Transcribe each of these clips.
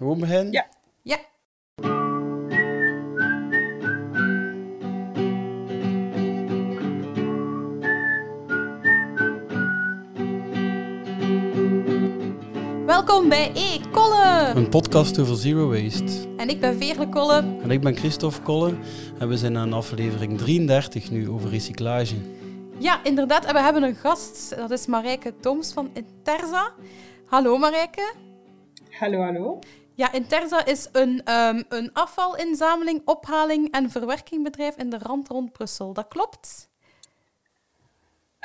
Gewoon beginnen? Ja. Ja. Welkom bij E. Kolle. Een podcast over zero waste. En ik ben Veerle Kolle. En ik ben Christophe Kolle en we zijn aan aflevering 33 nu over recyclage. Ja, inderdaad. En we hebben een gast. Dat is Marijke Toms van Interza. Hallo Marijke. Hallo, hallo. Ja, Interza is een, ehm, een afvalinzameling, ophaling en verwerkingbedrijf in de rand rond Brussel. Dat klopt?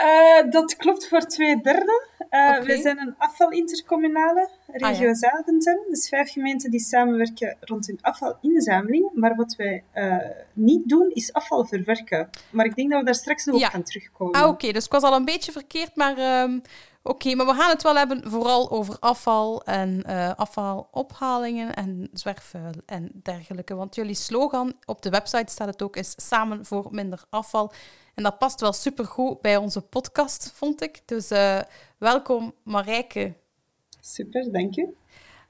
Uh, dat klopt voor twee derde. Uh, Oké. We zijn een afvalintercommunale, regio Ah, ja. Zaventem. Dus vijf gemeenten die samenwerken rond hun afvalinzameling. Maar wat wij eh, niet doen, is afval verwerken. Maar ik denk dat we daar straks nog Ja. op gaan terugkomen. Ah, oké. Dus ik was al een beetje verkeerd, maar... ehm, Oké, maar we gaan het wel hebben vooral over afval en eh, afvalophalingen en zwerfvuil en dergelijke. Want jullie slogan, op de website staat het ook, is samen voor minder afval. En dat past wel supergoed bij onze podcast, vond ik. Dus eh, welkom Marijke. Super, dank u.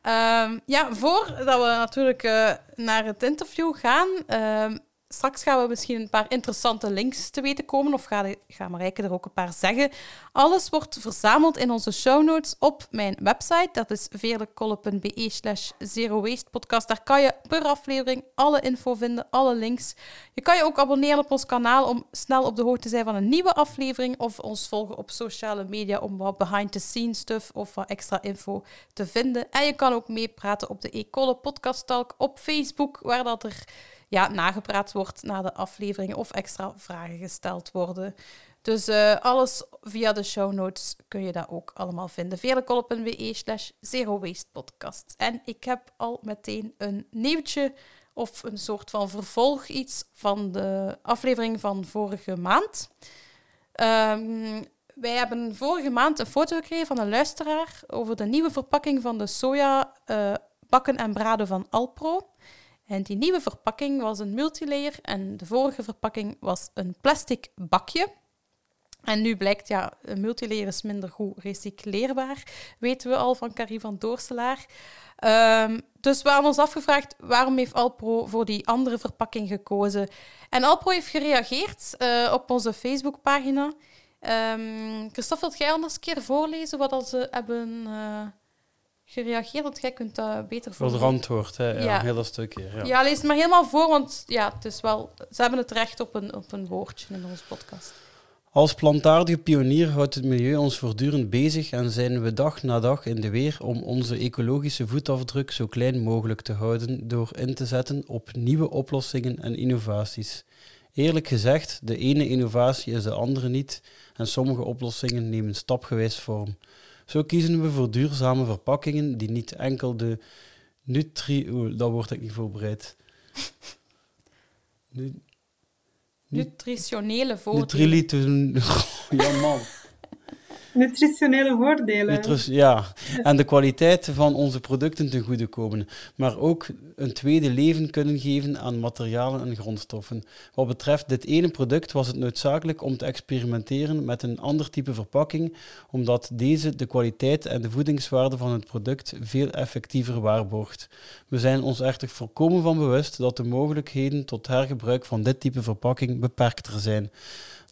Ehm, ja, voordat we natuurlijk eh, naar het interview gaan, ehm, straks gaan we misschien een paar interessante links te weten komen, of ga, ga er ook een paar zeggen. Alles wordt verzameld in onze show notes op mijn website. Dat is veerlekolle.be slash zero waste podcast. Daar kan je per aflevering alle info vinden, alle links. Je kan je ook abonneren op ons kanaal om snel op de hoogte te zijn van een nieuwe aflevering, of ons volgen op sociale media om wat behind-the-scenes stuff of wat extra info te vinden. En je kan ook meepraten op de Ecolle Podcast Talk op Facebook, waar dat er ja, nagepraat wordt na de afleveringen of extra vragen gesteld worden. Dus eh, alles via de show notes kun je dat ook allemaal vinden. veerlekolle.be slash zero waste podcast. En ik heb al meteen een nieuwtje of een soort van vervolg iets van de aflevering van vorige maand. Ehm, wij hebben vorige maand een foto gekregen van een luisteraar over de nieuwe verpakking van de soja eh, bakken en braden van Alpro. En die nieuwe verpakking was een multilayer en de vorige verpakking was een plastic bakje. En nu blijkt, ja, een multilayer is minder goed recycleerbaar, weten we al van Carrie van Doorselaar. Ehm, dus we hebben ons afgevraagd, waarom heeft Alpro voor die andere verpakking gekozen? En Alpro heeft gereageerd eh, op onze Facebookpagina. Ehm Christophe, wilt jij anders een keer voorlezen wat ze hebben eh, gereageerd? Want jij kunt dat beter Voor het antwoord, hè? Ja, Ja. heel dat stukje. Ja. Ja. lees het maar helemaal voor, want ja, het is wel, ze hebben het recht op een, op een woordje in onze podcast. Als plantaardige pionier houdt het milieu ons voortdurend bezig en zijn we dag na dag in de weer om onze ecologische voetafdruk zo klein mogelijk te houden door in te zetten op nieuwe oplossingen en innovaties. Eerlijk gezegd, de ene innovatie is de andere niet en sommige oplossingen nemen stapgewijs vorm. Zo kiezen we voor duurzame verpakkingen die niet enkel de nutri... Oeh, dat word ik niet voorbereid. Nu, Nutritionele voordelen. Nutriliten... ja, man. Nutritionele voordelen. Ja, en de kwaliteit van onze producten ten goede komen, maar ook een tweede leven kunnen geven aan materialen en grondstoffen. Wat betreft dit ene product was het noodzakelijk om te experimenteren met een ander type verpakking, omdat deze de kwaliteit en de voedingswaarde van het product veel effectiever waarborgt. We zijn ons echter volkomen van bewust dat de mogelijkheden tot hergebruik van dit type verpakking beperkter zijn.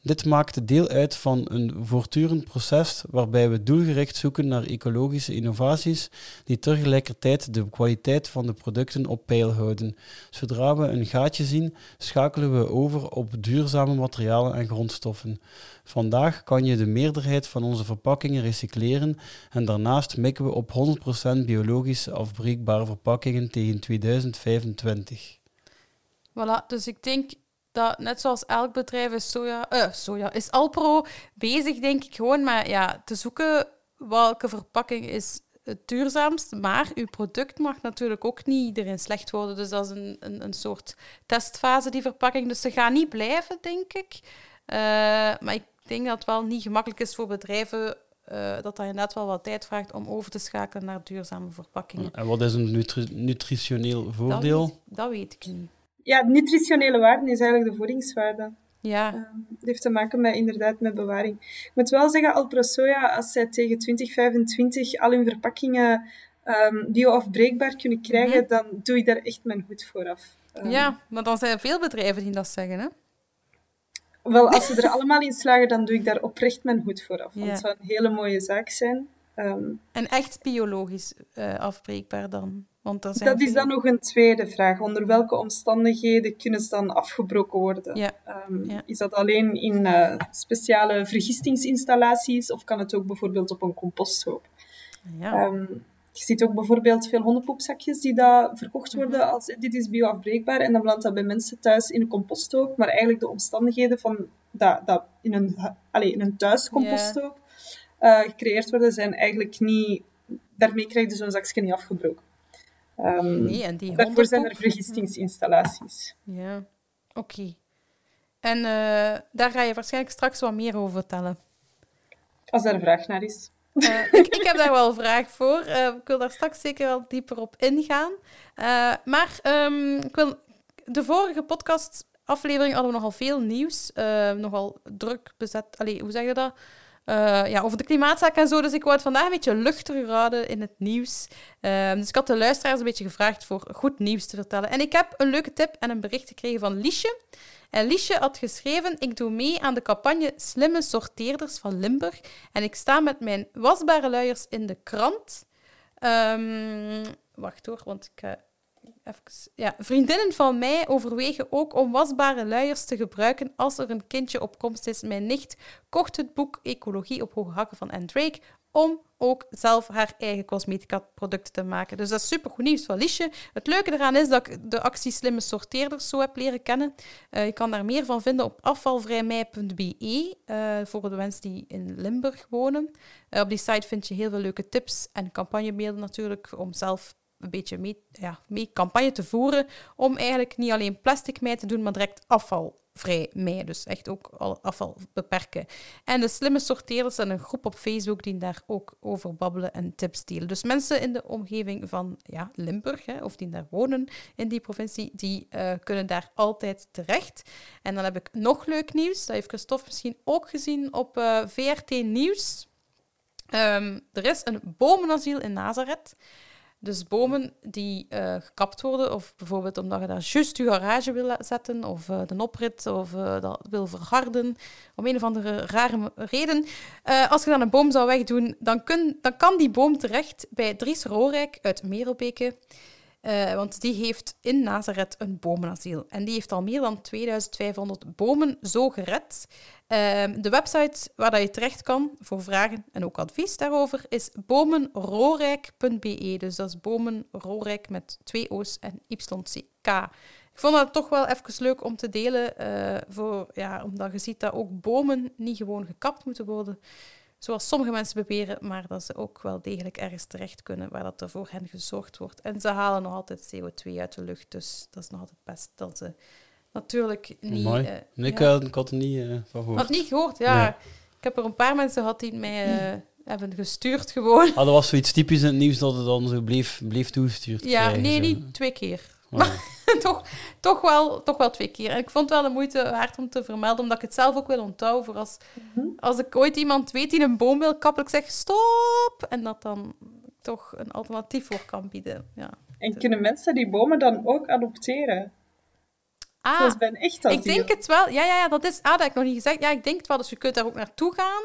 Dit maakt deel uit van een voortdurend proces waarbij we doelgericht zoeken naar ecologische innovaties die tegelijkertijd de kwaliteit van de producten op peil houden. Zodra we een gaatje zien, schakelen we over op duurzame materialen en grondstoffen. Vandaag kan je de meerderheid van onze verpakkingen recycleren en daarnaast mikken we op 100% biologisch afbreekbare verpakkingen tegen 2025. Voilà, dus ik denk dat net zoals elk bedrijf is soja, eh, soja is Alpro bezig, denk ik, gewoon maar ja, te zoeken welke verpakking is het duurzaamst. Maar uw product mag natuurlijk ook niet erin slecht worden. Dus dat is een, een, een soort testfase, die verpakking. Dus ze gaan niet blijven, denk ik. Eh, maar ik denk dat het wel niet gemakkelijk is voor bedrijven eh, dat dat inderdaad wel wat tijd vraagt om over te schakelen naar duurzame verpakkingen. En wat is een nutri- nutritioneel Dat voordeel? weet, dat weet ik niet. Ja, nutritionele waarde is eigenlijk de voedingswaarde. Ja, Uh, het heeft te maken met, inderdaad met bewaring. Ik moet wel zeggen, Alpro Soja, als zij tegen 2025 al hun verpakkingen ehm, bioafbreekbaar kunnen krijgen, Mhm. dan doe ik daar echt mijn goed voor af. Ehm, Ja, maar dan zijn er veel bedrijven die dat zeggen, hè? Wel, als ze er allemaal in slagen, dan doe ik daar oprecht mijn goed voor af. Want Ja. het zou een hele mooie zaak zijn. Ehm, En echt biologisch eh, afbreekbaar dan? Want zijn dat is dan nog een tweede vraag. Onder welke omstandigheden kunnen ze dan afgebroken worden? Ja. Ehm, Ja. Is dat alleen in eh, speciale vergistingsinstallaties of kan het ook bijvoorbeeld op een composthoop? Ja. Ehm, je ziet ook bijvoorbeeld veel hondenpoepzakjes die daar verkocht worden Mhm. als dit is bioafbreekbaar en dan belandt dat bij mensen thuis in een composthoop, maar eigenlijk de omstandigheden van dat, dat in, een, allee, in een thuiscomposthoop eh, gecreëerd worden zijn eigenlijk niet... Daarmee krijg je zo'n zakje niet afgebroken. Ehm, nee, en die Daarvoor zijn er vergistingsinstallaties. Ja, oké. En eh, daar ga je waarschijnlijk straks wat meer over vertellen. Als daar een vraag naar is. Eh, ik, ik heb daar wel een vraag voor. Eh, ik wil daar straks zeker wel dieper op ingaan. Maar ehm, ik wil... de vorige podcastaflevering hadden we nogal veel nieuws. nogal druk bezet. Allee, hoe zeg je dat? Eh, ja, over de klimaatzaak en zo. Dus ik wou het vandaag een beetje luchtiger houden in het nieuws. Ehm, dus ik had de luisteraars een beetje gevraagd voor goed nieuws te vertellen. En ik heb een leuke tip en een bericht gekregen van Liesje. En Liesje had geschreven: Ik doe mee aan de campagne Slimme Sorteerders van Limburg. En ik sta met mijn wasbare luiers in de krant. Ehm, wacht hoor, want ik ga even. Ja, vriendinnen van mij overwegen ook om wasbare luiers te gebruiken als er een kindje op komst is. Mijn nicht kocht het boek Ecologie op hoge hakken van Anne Drake om ook zelf haar eigen cosmetica-producten te maken. Dus dat is supergoed nieuws van Liesje. Het leuke eraan is dat ik de actie Slimme Sorteerders zo heb leren kennen. Eh, je kan daar meer van vinden op afvalvrijmei.be eh, voor de mensen die in Limburg wonen. Eh, op die site vind je heel veel leuke tips en campagnebeelden natuurlijk om zelf een beetje mee, ja, mee campagne te voeren om eigenlijk niet alleen plastic mee te doen, maar direct afvalvrij mee. Dus echt ook al afval beperken. En de slimme sorteerders zijn een groep op Facebook die daar ook over babbelen en tips delen. Dus mensen in de omgeving van ja, Limburg, hè, of die daar wonen in die provincie, die eh, kunnen daar altijd terecht. En dan heb ik nog leuk nieuws. Dat heeft Christophe misschien ook gezien op eh, VRT Nieuws. Ehm, er is een bomenasiel in Nazareth. Dus bomen die eh, gekapt worden, of bijvoorbeeld omdat je daar juist je garage wil zetten, of eh, de oprit, of eh, dat wil verharden, om een of andere rare reden. Als je dan een boom zou wegdoen, dan, kun, dan kan die boom terecht bij Dries Roorijk uit Merelbeke. Want die heeft in Nazareth een bomenasiel. En die heeft al meer dan 2500 bomen zo gered. Ehm, de website waar dat je terecht kan voor vragen en ook advies daarover is bomenroorijk.be. Dus dat is bomenroorijk met twee O's en YCK. Ik vond dat toch wel even leuk om te delen, eh, voor, ja, omdat je ziet dat ook bomen niet gewoon gekapt moeten worden, zoals sommige mensen beweren, maar dat ze ook wel degelijk ergens terecht kunnen waar dat er voor hen gezorgd wordt. En ze halen nog altijd CO2 uit de lucht, dus dat is nog altijd best dat ze natuurlijk niet... Mooi. eh, Nee, ik, ja. had- ik had er niet eh, van gehoord. Had niet gehoord, ja. Nee. Ik heb er een paar mensen gehad die mij eh, hebben gestuurd gewoon. Ah, dat was zoiets typisch in het nieuws dat het dan zo bleef, bleef toegestuurd Ja, krijgen, nee, zo. niet twee keer. Oh, toch, toch, wel, toch wel twee keer. En ik vond het wel de moeite waard om te vermelden, omdat ik het zelf ook wil onthouden. Voor als, Mhm. als ik ooit iemand weet die een boom wil kappen, ik zeg stop! En dat dan toch een alternatief voor kan bieden. Ja. En kunnen mensen die bomen dan ook adopteren? Ah, Zoals bij een echt ik denk het wel. Ja, ja, ja, dat is... Ah, dat heb ik nog niet gezegd. Ja, ik denk het wel. Dus je kunt daar ook naartoe gaan,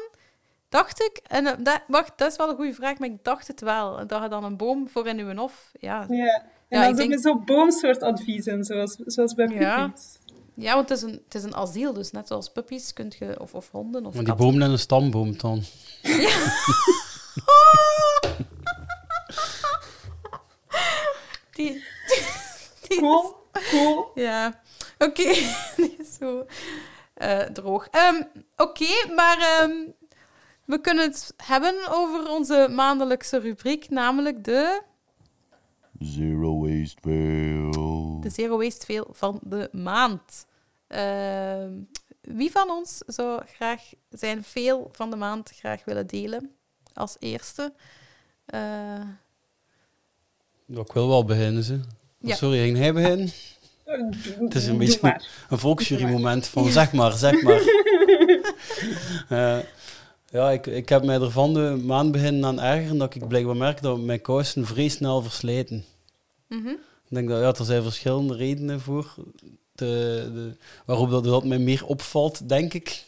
dacht ik. En eh, dat, wacht, dat is wel een goede vraag, maar ik dacht het wel. Dat je dan een boom voor in je hof... Ja, Ja. En Ja, dan ik zo denk- met zo'n boomsoortadviezen, zoals, zoals bij Ja. puppies. ja want het is, een, het is een asiel, dus net zoals puppies kunt je... Of, of honden, of Maar die boom en een stamboom dan. Die, die Cool, cool. Ja, oké. Is zo eh, droog. Ehm, oké, maar ehm, we kunnen het hebben over onze maandelijkse rubriek, namelijk de, Zero waste fail. de Zero Waste Fail van de maand. Ehm, wie van ons zou graag zijn veel van de maand graag willen delen? Als eerste. Eh, ik wil wel beginnen, ze. Ja. Sorry, ging hij beginnen? Het is een Doe beetje- maar. Een volksjury-moment van zeg maar, zeg maar. Eh, Ja, ik, ik heb mij er van de maand beginnen aan ergeren dat ik blijkbaar merk dat mijn kousen vrij snel verslijten. Mhm. Ik denk dat ja, er zijn verschillende redenen voor de, de, waarop dat, dat mij meer opvalt, denk ik.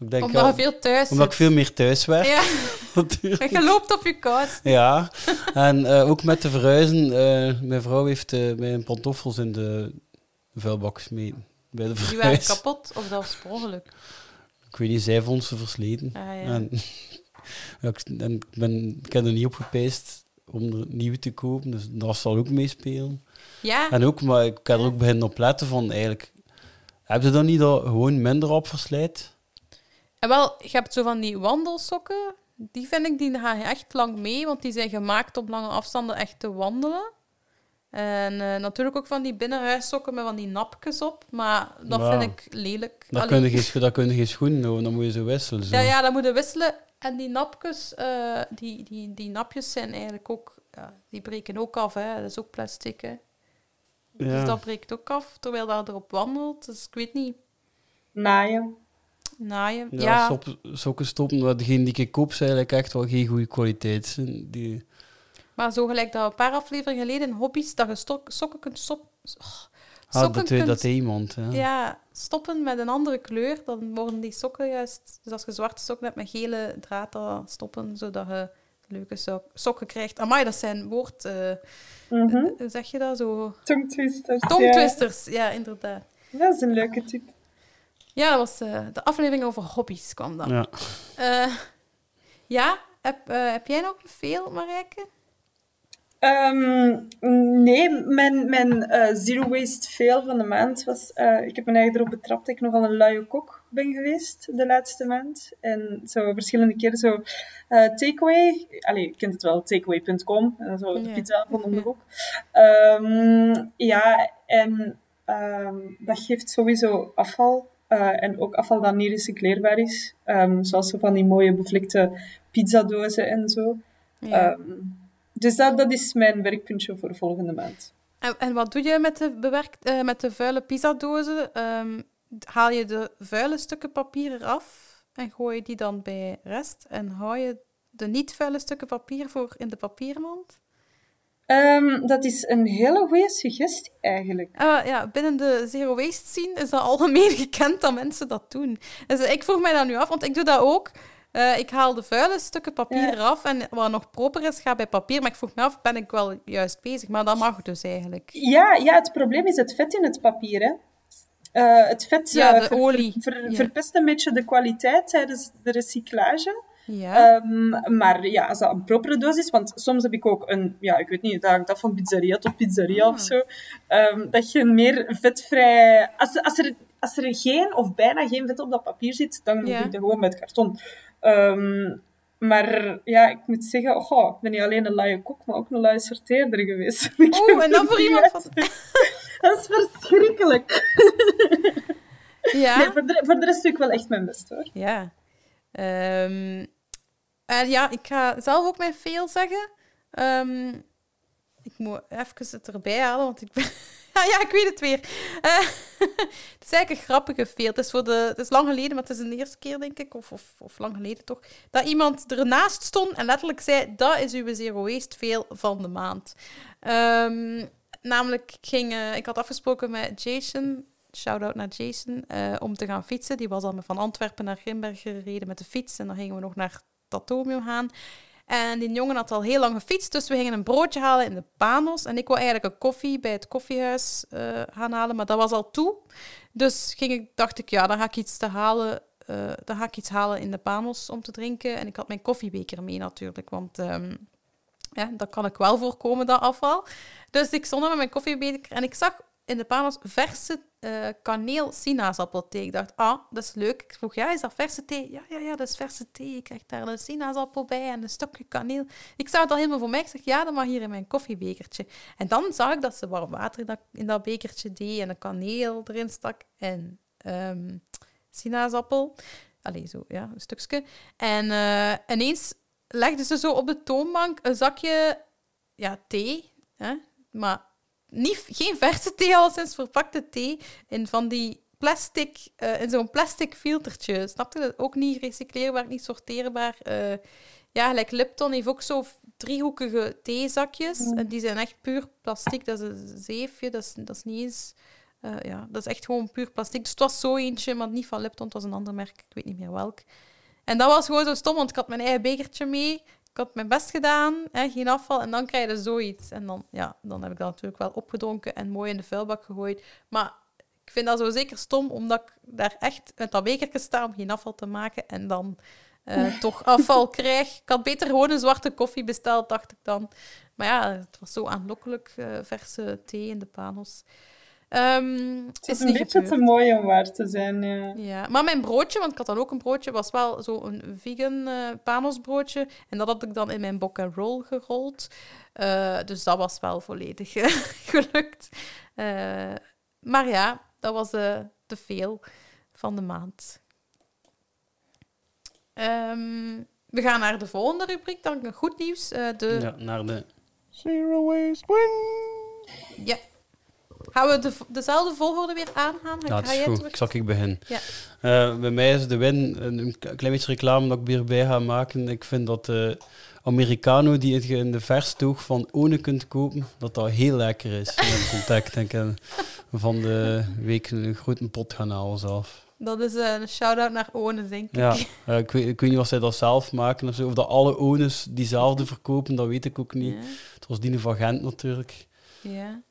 Ik denk, Omdat ja, je veel thuis omdat ik veel meer thuis werk, Ja, natuurlijk. en je loopt op je kous. Ja, en eh, ook met de verhuizen. eh, mijn vrouw heeft eh, mijn pantoffels in de vuilbak gesmeten. Bij de Die waren kapot of zelfs per ongeluk. Ik weet niet, zij vond ze versleten. Ah, ja. En, ik, en ik, ben, ik heb er niet op gepijst om er nieuwe te kopen, dus dat zal ook meespelen. ja, En ook, maar ik heb er ook beginnen op letten van, eigenlijk, heb je dan niet dat gewoon minder op verslijt? en wel, je hebt zo van die wandelsokken. Die vind ik, die gaan echt lang mee, want die zijn gemaakt om lange afstanden echt te wandelen. En eh, natuurlijk ook van die binnenhuissokken met van die napjes op, maar dat Ja. vind ik lelijk. Daar Allee. kun je geen, daar kun je geen schoenen houden, dan moet je zo wisselen. Zo. Ja, ja, dat moet je wisselen. En die napjes, eh, die, die, die napjes zijn eigenlijk ook, ja, die breken ook af, hè. Dat is ook plastic, hè. Dus Ja. dat breekt ook af, terwijl dat erop wandelt. Dus ik weet niet, Naaien. naaien. Ja, sokken stoppen, maar degene die ik koop, zijn eigenlijk echt wel geen goede kwaliteit. zijn. Die, maar zo gelijk dat we een paar afleveringen geleden in hobby's, dat je stok, sokken kunt stop, oh, ah, sokken dat, weet- kunt dat iemand. Ja. ja, stoppen met een andere kleur, dan worden die sokken juist... Dus als je zwarte sokken hebt met gele draad, dan stoppen, zodat je leuke sok- sokken krijgt. Amai, dat zijn woord... eh, Mhm. Hoe zeg je dat zo? Tongtwisters. Tongtwisters, ja, inderdaad. Dat is een leuke tip. Ja, dat was eh, de aflevering over hobby's kwam dan. Ja. Eh, ja, heb, eh, heb jij nog veel, Marijke? Ehm, nee, mijn, mijn eh, zero waste fail van de maand was... eh, ik heb me eigenlijk erop betrapt dat ik nogal een luie kok ben geweest de laatste maand. En zo verschillende keren zo... eh, takeaway... Allee, je kent het wel, takeaway.com. En zo de pizza van om de hoek. Ehm, ja, en ehm, dat geeft sowieso afval. en ook afval dat niet recycleerbaar is. Zoals zo van die mooie bevlekte pizzadozen en zo. Ja. Dus dat, dat is mijn werkpuntje voor volgende maand. en, en wat doe je met de, bewerkt, eh, met de vuile pizzadozen? Ehm, haal je de vuile stukken papier eraf en gooi je die dan bij rest? En hou je de niet vuile stukken papier voor in de papiermand? Ehm, dat is een hele goede suggestie eigenlijk. Ah, ja, binnen de zero waste scene is dat algemeen gekend dat mensen dat doen. Dus ik vroeg mij dat nu af, want ik doe dat ook. Eh, ik haal de vuile stukken papier Ja. eraf en wat nog proper is, gaat bij papier. Maar ik vroeg me af, ben ik wel juist bezig? Maar dat mag dus eigenlijk. Ja, ja, het probleem is het vet in het papier. Hè. Eh, het vet Ja, eh, de ver- olie. ver- Ja. verpest een beetje de kwaliteit tijdens de recyclage. Ja. Ehm, maar ja, als dat een propere doos is, want soms heb ik ook een, ja, ik weet niet, dat hangt af van pizzeria tot pizzeria Ah. of zo, ehm, dat je meer vetvrij... Als, als, er, als er geen of bijna geen vet op dat papier zit, dan doe ik dat gewoon met karton. Ehm, maar ja, ik moet zeggen, oh, ik ben niet alleen een luie kok, maar ook een luie sorteerder geweest. Oeh, en dan voor iemand van... Dat is verschrikkelijk. Ja. Nee, voor, de, voor de rest doe ik wel echt mijn best, hoor. Ja. En ja, ik ga zelf ook mijn fail zeggen. Ehm, ik moet even het erbij halen, want ik ben... ja, ja, ik weet het weer. Eh, het is eigenlijk een grappige fail. Het is, voor de... het is lang geleden, maar het is de eerste keer, denk ik, of, of, of lang geleden toch, dat iemand ernaast stond en letterlijk zei, dat is uw zero waste fail van de maand. Ehm, namelijk, ik, ging, eh, ik had afgesproken met Jason, shout-out naar Jason, eh, om te gaan fietsen. Die was al van Antwerpen naar Grimberg gereden met de fiets. En dan gingen we nog naar Tatomium gaan. En die jongen had al heel lang gefietst, dus we gingen een broodje halen in de Panos. En ik wou eigenlijk een koffie bij het koffiehuis eh, gaan halen, maar dat was al toe. Dus ging ik, dacht ik, ja, dan ga ik iets te halen. eh, dan ga ik iets halen in de Panos om te drinken. En ik had mijn koffiebeker mee natuurlijk, want ehm, ja, dat kan ik wel voorkomen, dat afval. Dus ik stond met mijn koffiebeker en ik zag in de Panos verse eh kaneel sinaasappelthee. Ik dacht, ah, dat is leuk. Ik vroeg, ja, is dat verse thee? Ja, ja, ja, dat is verse thee. Ik krijg daar een sinaasappel bij en een stokje kaneel. Ik zag het al helemaal voor mij. Ik zeg, ja, dat mag hier in mijn koffiebekertje. En dan zag ik dat ze warm water in dat, bekertje deed en een kaneel erin stak en ehm, sinaasappel. Allee, zo, ja, een stukje. En eh, ineens legde ze zo op de toonbank een zakje ja, thee, hè? maar niet, geen verse thee, al sinds verpakte thee in van die plastic, eh, in zo'n plastic filtertje. Snap je dat? Ook niet recycleerbaar, niet sorteerbaar. Eh, ja, gelijk Lipton heeft ook zo driehoekige theezakjes. En die zijn echt puur plastic. Dat is een zeefje, dat is, dat is niet eens... eh, ja, dat is echt gewoon puur plastic. Dus het was zo eentje, maar niet van Lipton. Het was een ander merk, ik weet niet meer welk. En dat was gewoon zo stom, want ik had mijn eigen bekertje mee. Ik had mijn best gedaan, hè, geen afval. En dan krijg je zoiets. En dan, ja, dan heb ik dat natuurlijk wel opgedronken en mooi in de vuilbak gegooid. Maar ik vind dat zo zeker stom, omdat ik daar echt met dat bekertje sta om geen afval te maken. En dan eh, toch afval krijg. Ik had beter gewoon een zwarte koffie besteld, dacht ik dan. Maar ja, het was zo aanlokkelijk, eh, verse thee in de panos. Ehm, Het is is een niet beetje gebeurd. te mooi om waar te zijn, ja. Ja, maar mijn broodje, want ik had dan ook een broodje, was wel zo een vegan eh panosbroodje. En dat had ik dan in mijn bok en roll gerold. Eh, dus dat was wel volledig eh, gelukt. Eh, maar ja, dat was te veel van de maand. Ehm, we gaan naar de volgende rubriek, dan goed nieuws. Eh, de, Ja, naar de... Zero waste win. ja. Gaan we de, dezelfde volgorde weer aangaan? Ja, het Ga is goed. Ik zal ik beginnen. Ja. Eh, bij mij is de win een klein beetje reclame dat ik hierbij ga maken. Ik vind dat de Americano die je in de verstoog van One kunt kopen, dat dat heel lekker is. In het contact. En ik van de week een grote pot gaan halen zelf. Dat is een shout-out naar One, denk ik. Ja, eh, ik, weet, ik weet niet of zij dat zelf maken of zo. Of dat alle Ones diezelfde verkopen, dat weet ik ook niet. Ja. Het was die van Gent natuurlijk. Ja.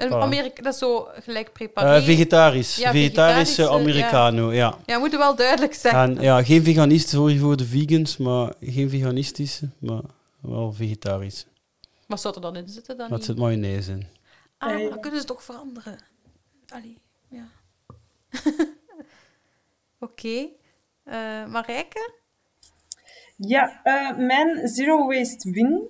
Een Voilà. Amerika dat is zo gelijk. Eh, vegetarisch. Ja, Vegetarische Americano, ja. ja, we moeten wel duidelijk zeggen. En, ja, geen veganist, sorry voor de vegans, maar geen veganistische, maar wel vegetarisch. Wat zou er dan in zitten dan niet? zit mayonaise in. Ah, maar Ja, ja. dan kunnen ze toch veranderen. Allee, ja. Oké. Eh, Marijke? Ja, eh, mijn zero waste win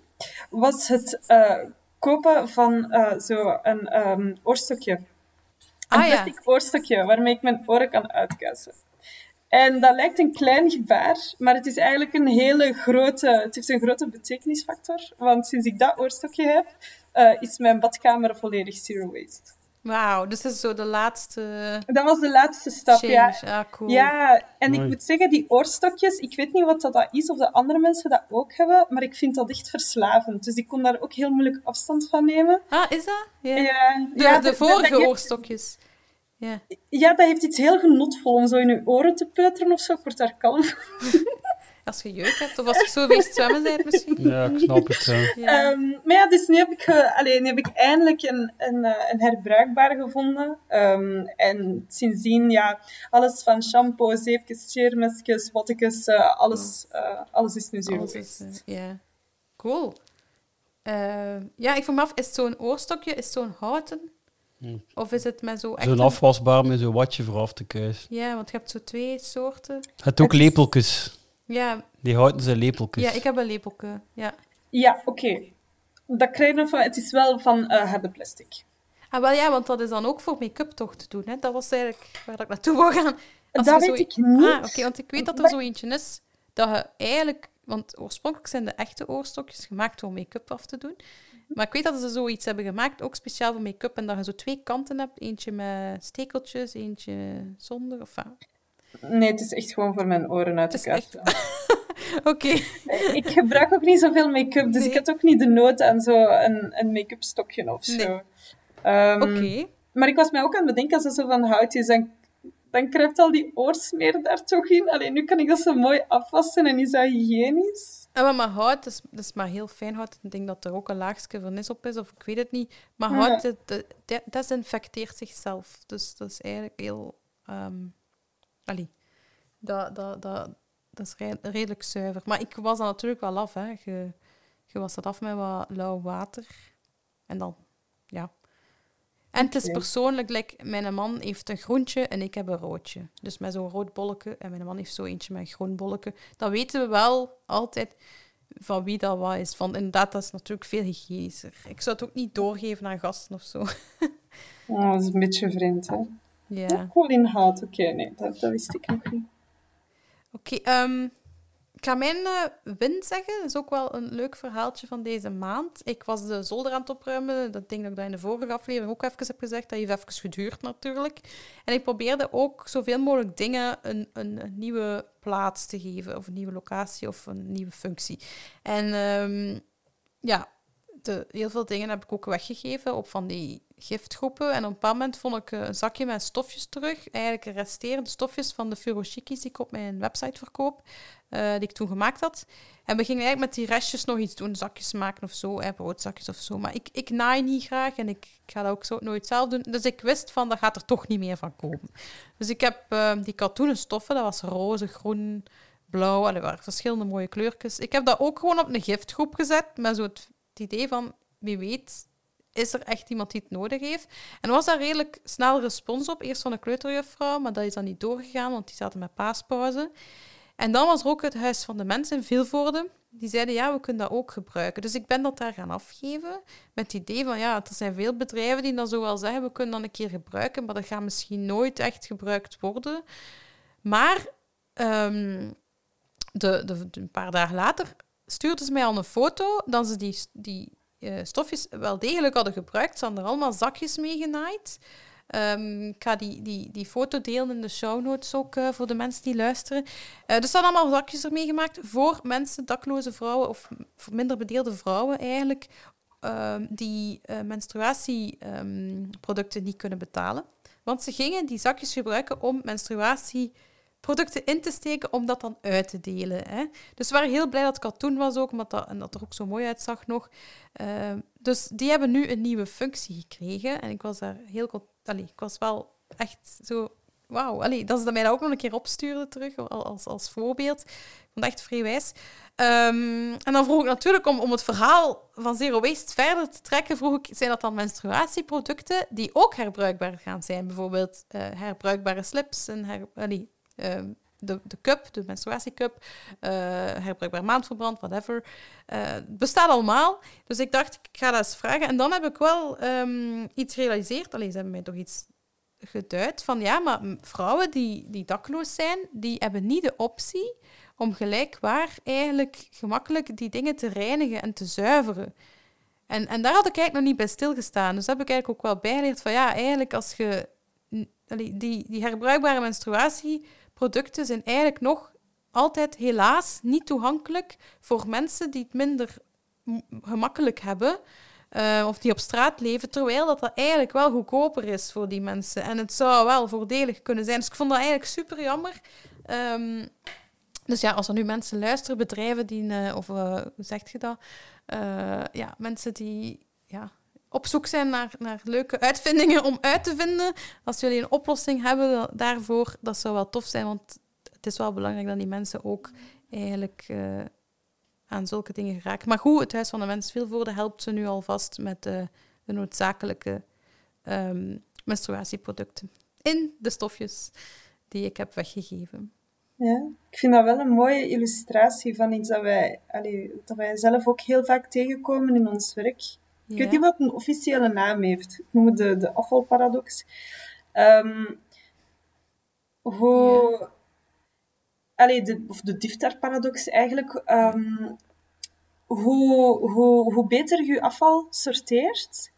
was het eh, kopen van eh, zo een ehm, oorstokje. Een Ah ja. plastic oorstokje waarmee ik mijn oren kan uitkuisen. En dat lijkt een klein gebaar, maar het is eigenlijk een hele grote, het heeft een grote betekenisfactor. Want sinds ik dat oorstokje heb, eh, is mijn badkamer volledig zero waste. Wauw, dus dat is zo de laatste Dat was de laatste stap, change. ja. Ah, cool. Ja, en Mooi. ik moet zeggen, die oorstokjes, ik weet niet wat dat is of de andere mensen dat ook hebben, maar ik vind dat echt verslavend. Dus ik kon daar ook heel moeilijk afstand van nemen. Ah, is dat? Ja. Ja, De, ja, de vorige dat oorstokjes. Ja. Ja, dat heeft iets heel genotvol om zo in je oren te peuteren of zo. Ik word daar kalm van. Als je jeuk hebt, of als je zo wees zwemmen bent misschien. Ja, ik snap het. ja. Ehm, maar ja, dus nu heb ik, ge- allee, nu heb ik eindelijk een, een, eh, een herbruikbaar gevonden. Ehm, en sindsdien, ja, alles van shampoo, zeepjes, scheermesjes, wattekes, eh, alles, eh, alles is nu zero waste. ja. Cool. Eh, ja, ik vroeg me af, is zo'n oorstokje, is zo'n houten? Hm. Of is het met zo echt... Zo'n een- afwasbaar met zo'n watje voor af te kuisen. Ja, want je hebt zo twee soorten. Het ook Het lepeltjes. Ja, Die houden ze lepeltjes. ja ik heb een lepelke. Ja. Ja, oké. Dat krijg je van, het is wel van eh harde plastic. Ah, wel ja, want dat is dan ook voor make-up toch te doen. Hè? Dat was eigenlijk waar ik naartoe wou gaan. Als dat weet zo- ik niet. Ah, oké, want ik weet dat er Maar- zo eentje is dat je eigenlijk... Want oorspronkelijk zijn de echte oorstokjes gemaakt om make-up af te doen. Maar ik weet dat ze zoiets hebben gemaakt, ook speciaal voor make-up, en dat je zo twee kanten hebt. Eentje met stekeltjes, eentje zonder. Of, ah. Nee, het is echt gewoon voor mijn oren uit Het is echt-. Oké. Ik gebruik ook niet zoveel make-up, dus Nee. ik had ook niet de nood aan zo'n een make-up stokje of zo. Nee. Ehm, Oké. Maar ik was mij ook aan het bedenken, als het zo van hout is, dan, dan kruipt al die oorsmeer daar toch in. Alleen nu kan ik dat zo mooi afwassen en is dat hygiënisch. En wat maar hout, dat is, dat is maar heel fijn hout. Ik denk dat er ook een laagje vernis op is, of ik weet het niet. Maar Ja. hout, dat, dat, dat desinfecteert zichzelf. Dus dat is eigenlijk heel... ehm allee, dat, dat, dat, dat is re- redelijk zuiver. Maar ik was dat natuurlijk wel af. Hè. Je, je was dat af met wat lauw water. En dan, ja. En het is persoonlijk, like, mijn man heeft een groentje en ik heb een roodje. Dus met zo'n rood bolletje. En mijn man heeft zo eentje met een groen bolletje. Dan weten we wel altijd van wie dat wat is. Van, inderdaad, dat is natuurlijk veel hygiënischer. Ik zou het ook niet doorgeven aan gasten of zo. Oh, dat is een beetje vreemd, hè? Ja. Gewoon in hout, oké, nee, dat, dat wist ik nog niet. Oké, ehm, ik ga mijn uh, win zeggen. Dat is ook wel een leuk verhaaltje van deze maand. Ik was de zolder aan het opruimen. Dat ding dat ik dat in de vorige aflevering ook even heb gezegd. Dat heeft even geduurd natuurlijk. En ik probeerde ook zoveel mogelijk dingen een, een, een nieuwe plaats te geven. Of een nieuwe locatie of een nieuwe functie. En um, ja, de, heel veel dingen heb ik ook weggegeven op van die giftgroepen. En op een bepaald moment vond ik een zakje met stofjes terug. Eigenlijk resterende stofjes van de furoshikis die ik op mijn website verkoop. Uh, die ik toen gemaakt had. En we gingen eigenlijk met die restjes nog iets doen. Zakjes maken of zo, hè, broodzakjes of zo. Maar ik, ik naai niet graag en ik, ga dat ook zo nooit zelf doen. Dus ik wist van, dat gaat er toch niet meer van komen. Dus ik heb uh, die katoenen stoffen, dat was roze, groen, blauw. Er waren verschillende mooie kleurtjes. Ik heb dat ook gewoon op een giftgroep gezet. Met zo het, het idee van, wie weet is er echt iemand die het nodig heeft? En was daar redelijk snel respons op. Eerst van een kleuterjuffrouw, maar dat is dan niet doorgegaan, want die zaten met paaspauze. En dan was er ook het Huis van de Mensen in Vilvoorde. Die zeiden, ja, we kunnen dat ook gebruiken. Dus ik ben dat daar gaan afgeven met het idee van, ja, er zijn veel bedrijven die dan zo wel zeggen, we kunnen dat een keer gebruiken, maar dat gaat misschien nooit echt gebruikt worden. Maar um, de, de, een paar dagen later stuurden ze mij al een foto dat ze die, die stofjes wel degelijk hadden gebruikt. Ze hadden er allemaal zakjes mee genaaid. Um, ik ga die, die, die foto delen in de show notes ook uh, voor de mensen die luisteren. Uh, dus er allemaal zakjes ermee gemaakt voor mensen, dakloze vrouwen of minder bedeelde vrouwen eigenlijk, uh, die menstruatieproducten um, niet kunnen betalen. Want ze gingen die zakjes gebruiken om menstruatie producten in te steken om dat dan uit te delen. Hè. Dus we waren heel blij dat katoen was ook, omdat dat, en dat er ook zo mooi uitzag nog. Uh, dus die hebben nu een nieuwe functie gekregen. En ik was daar heel... Allee, ik was wel echt zo... Wauw, allee, dat ze mij dat ook nog een keer opstuurde terug, als, als voorbeeld. Ik vond echt vrij wijs. Um, en dan vroeg ik natuurlijk, om, om het verhaal van Zero Waste verder te trekken, vroeg ik, zijn dat dan menstruatieproducten die ook herbruikbaar gaan zijn? Bijvoorbeeld uh, herbruikbare slips en allee, Ehm, de, de cup, de menstruatiecup, uh, herbruikbaar maandverband, whatever. Het bestaat allemaal. Dus ik dacht, ik ga dat eens vragen. En dan heb ik wel um, iets gerealiseerd. Alleen ze hebben mij toch iets geduid van ja, maar vrouwen die, die dakloos zijn, die hebben niet de optie om gelijkwaar eigenlijk gemakkelijk die dingen te reinigen en te zuiveren. En, en daar had ik eigenlijk nog niet bij stilgestaan. Dus heb ik eigenlijk ook wel bijgeleerd van ja, eigenlijk als je die, die herbruikbare menstruatie producten zijn eigenlijk nog altijd helaas niet toegankelijk voor mensen die het minder gemakkelijk hebben. Uh, of die op straat leven, terwijl dat, eigenlijk wel goedkoper is voor die mensen. En het zou wel voordelig kunnen zijn. Dus ik vond dat eigenlijk super jammer. Um, dus ja, als er nu mensen luisteren, bedrijven die, uh, of uh, hoe zeg je dat? ja, mensen die ja, op zoek zijn naar, naar leuke uitvindingen om uit te vinden. Als jullie een oplossing hebben daarvoor, dat zou wel tof zijn, want het is wel belangrijk dat die mensen ook eigenlijk uh, aan zulke dingen geraken. Maar goed, het Huis van de Mens Vilvoorde helpt ze nu alvast met uh, de noodzakelijke um, menstruatieproducten in de stofjes die ik heb weggegeven. Ja, ik vind dat wel een mooie illustratie van iets dat wij, dat wij zelf ook heel vaak tegenkomen in ons werk. Ik weet niet wat een officiële naam heeft. Ik noem het de, de afvalparadox. Um, hoe... Allee, de, of de diftarparadox eigenlijk. Um, hoe, hoe, hoe beter je afval sorteert,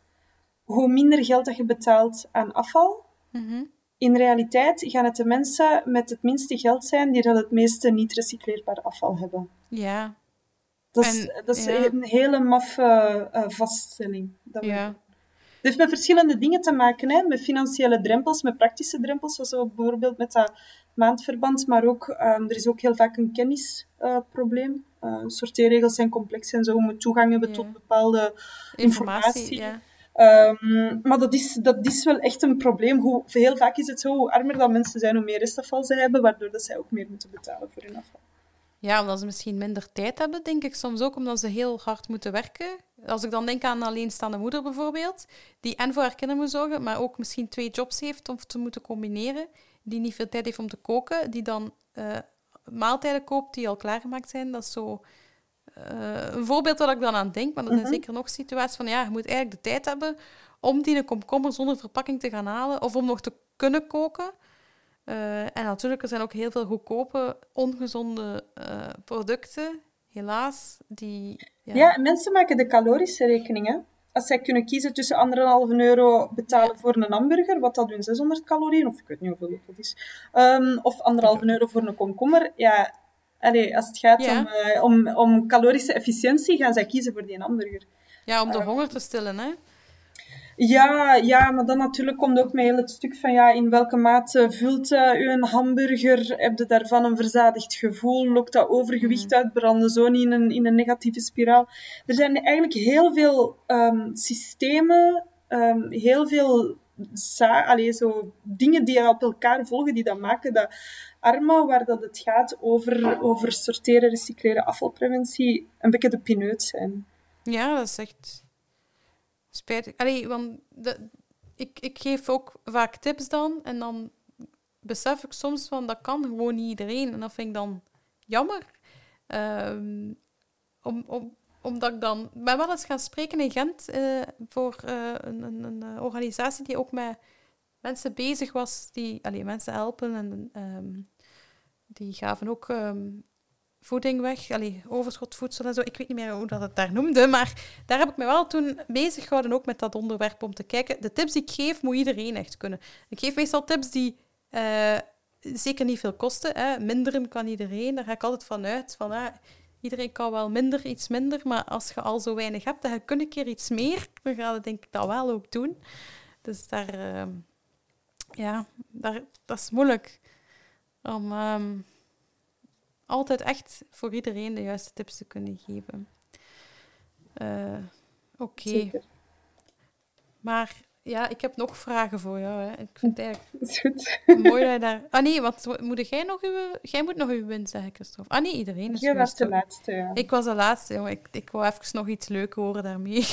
hoe minder geld dat je betaalt aan afval. Mhm. In realiteit gaan het de mensen met het minste geld zijn die er het meeste niet recycleerbaar afval hebben. Ja, dat is, dat is een hele maffe uh, vaststelling. Dat ja. Het heeft met verschillende dingen te maken, hè? met financiële drempels, met praktische drempels, zoals bijvoorbeeld met dat maandverband, maar ook, um, er is ook heel vaak een kennisprobleem. Uh, uh, sorteerregels zijn complex en zo, je moet toegang hebben ja. tot bepaalde informatie. informatie. Um, maar dat is, dat is wel echt een probleem. Hoe, heel vaak is het zo, hoe armer dat mensen zijn, hoe meer restafval ze hebben, waardoor dat zij ook meer moeten betalen voor hun afval. Ja, omdat ze misschien minder tijd hebben, denk ik soms ook, omdat ze heel hard moeten werken. Als ik dan denk aan een alleenstaande moeder bijvoorbeeld, die en voor haar kinderen moet zorgen, maar ook misschien twee jobs heeft om te moeten combineren, die niet veel tijd heeft om te koken, die dan uh, maaltijden koopt die al klaargemaakt zijn. Dat is zo uh, een voorbeeld wat ik dan aan denk, maar zijn mm -hmm. zeker nog situaties van, ja, je moet eigenlijk de tijd hebben om die een komkommer zonder verpakking te gaan halen, of om nog te kunnen koken. Eh, en natuurlijk, er zijn ook heel veel goedkope, ongezonde eh, producten, helaas, die... Ja. mensen maken de calorische rekeningen. Als zij kunnen kiezen tussen anderhalve euro betalen voor een hamburger, wat dat hun 600 calorieën, of ik weet niet hoeveel dat is, um, of anderhalve euro voor een komkommer, ja, allee, als het gaat Ja. om, eh, om, om calorische efficiëntie, gaan zij kiezen voor die hamburger. Ja, om de Eh, honger te stillen, hè. Ja, ja, maar dan natuurlijk komt ook heel het stuk van ja, in welke mate vult uh, u een hamburger? Heb je daarvan een verzadigd gevoel? Lokt dat overgewicht uit? Branden zo niet in een, in een negatieve spiraal? Er zijn eigenlijk heel veel um, systemen, um, heel veel allee, zo dingen die op elkaar volgen, die dat maken dat armen, waar dat het gaat over, over sorteren, recycleren, afvalpreventie, een beetje de pineut zijn. Ja, dat is echt spijtig. Allee, want de, ik, ik geef ook vaak tips dan en dan besef ik soms van dat kan gewoon niet iedereen. En dat vind ik dan jammer. Um, om, om, omdat ik dan... Ik ben wel eens gaan spreken in Gent uh, voor uh, een, een, een, organisatie die ook met mensen bezig was, die allee, mensen helpen en um, die gaven ook um, voeding weg, allee, overschotvoedsel en zo. Ik weet niet meer hoe dat het daar noemde, maar daar heb ik me wel toen bezig gehouden, ook met dat onderwerp, om te kijken. De tips die ik geef, moet iedereen echt kunnen. Ik geef meestal tips die uh, zeker niet veel kosten. Hè. Minderen kan iedereen, daar ga ik altijd van uit. Van, ah, iedereen kan wel minder, iets minder, maar als je al zo weinig hebt en je kunt een keer iets meer, dan ga je denk ik dat wel ook doen. Dus daar, uh, ja, daar, dat is moeilijk. Om... Um, altijd echt voor iedereen de juiste tips te kunnen geven. Uh, Oké. Okay. Maar ja, ik heb nog vragen voor jou. Hè. Ik vind het eigenlijk is goed. mooi dat je daar... Ah nee, wat moet jij nog uw... Jij moet nog uw win zeggen, Christophe. Ah nee, iedereen is Jij was de laatste, ja. Ik was de laatste, jongen. Ik, ik wou even nog iets leuk horen daarmee.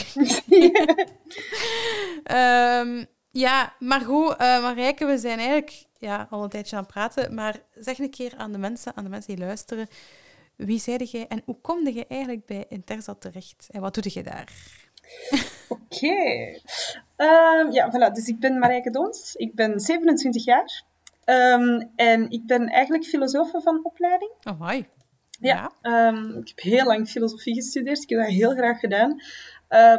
um, ja, maar goed, uh, Marijke, we zijn eigenlijk ja, al een tijdje aan het praten, maar zeg een keer aan de mensen, aan de mensen die luisteren, wie zeide jij en hoe komde je eigenlijk bij Interza terecht en wat doe je daar? Oké. Okay. Um, ja, voilà. Dus ik ben Marijke Dons, ik ben 27 jaar um, en ik ben eigenlijk filosoof van opleiding. Oh, mooi. Ja, ja. Um, ik heb heel lang filosofie gestudeerd, ik heb dat heel graag gedaan, uh,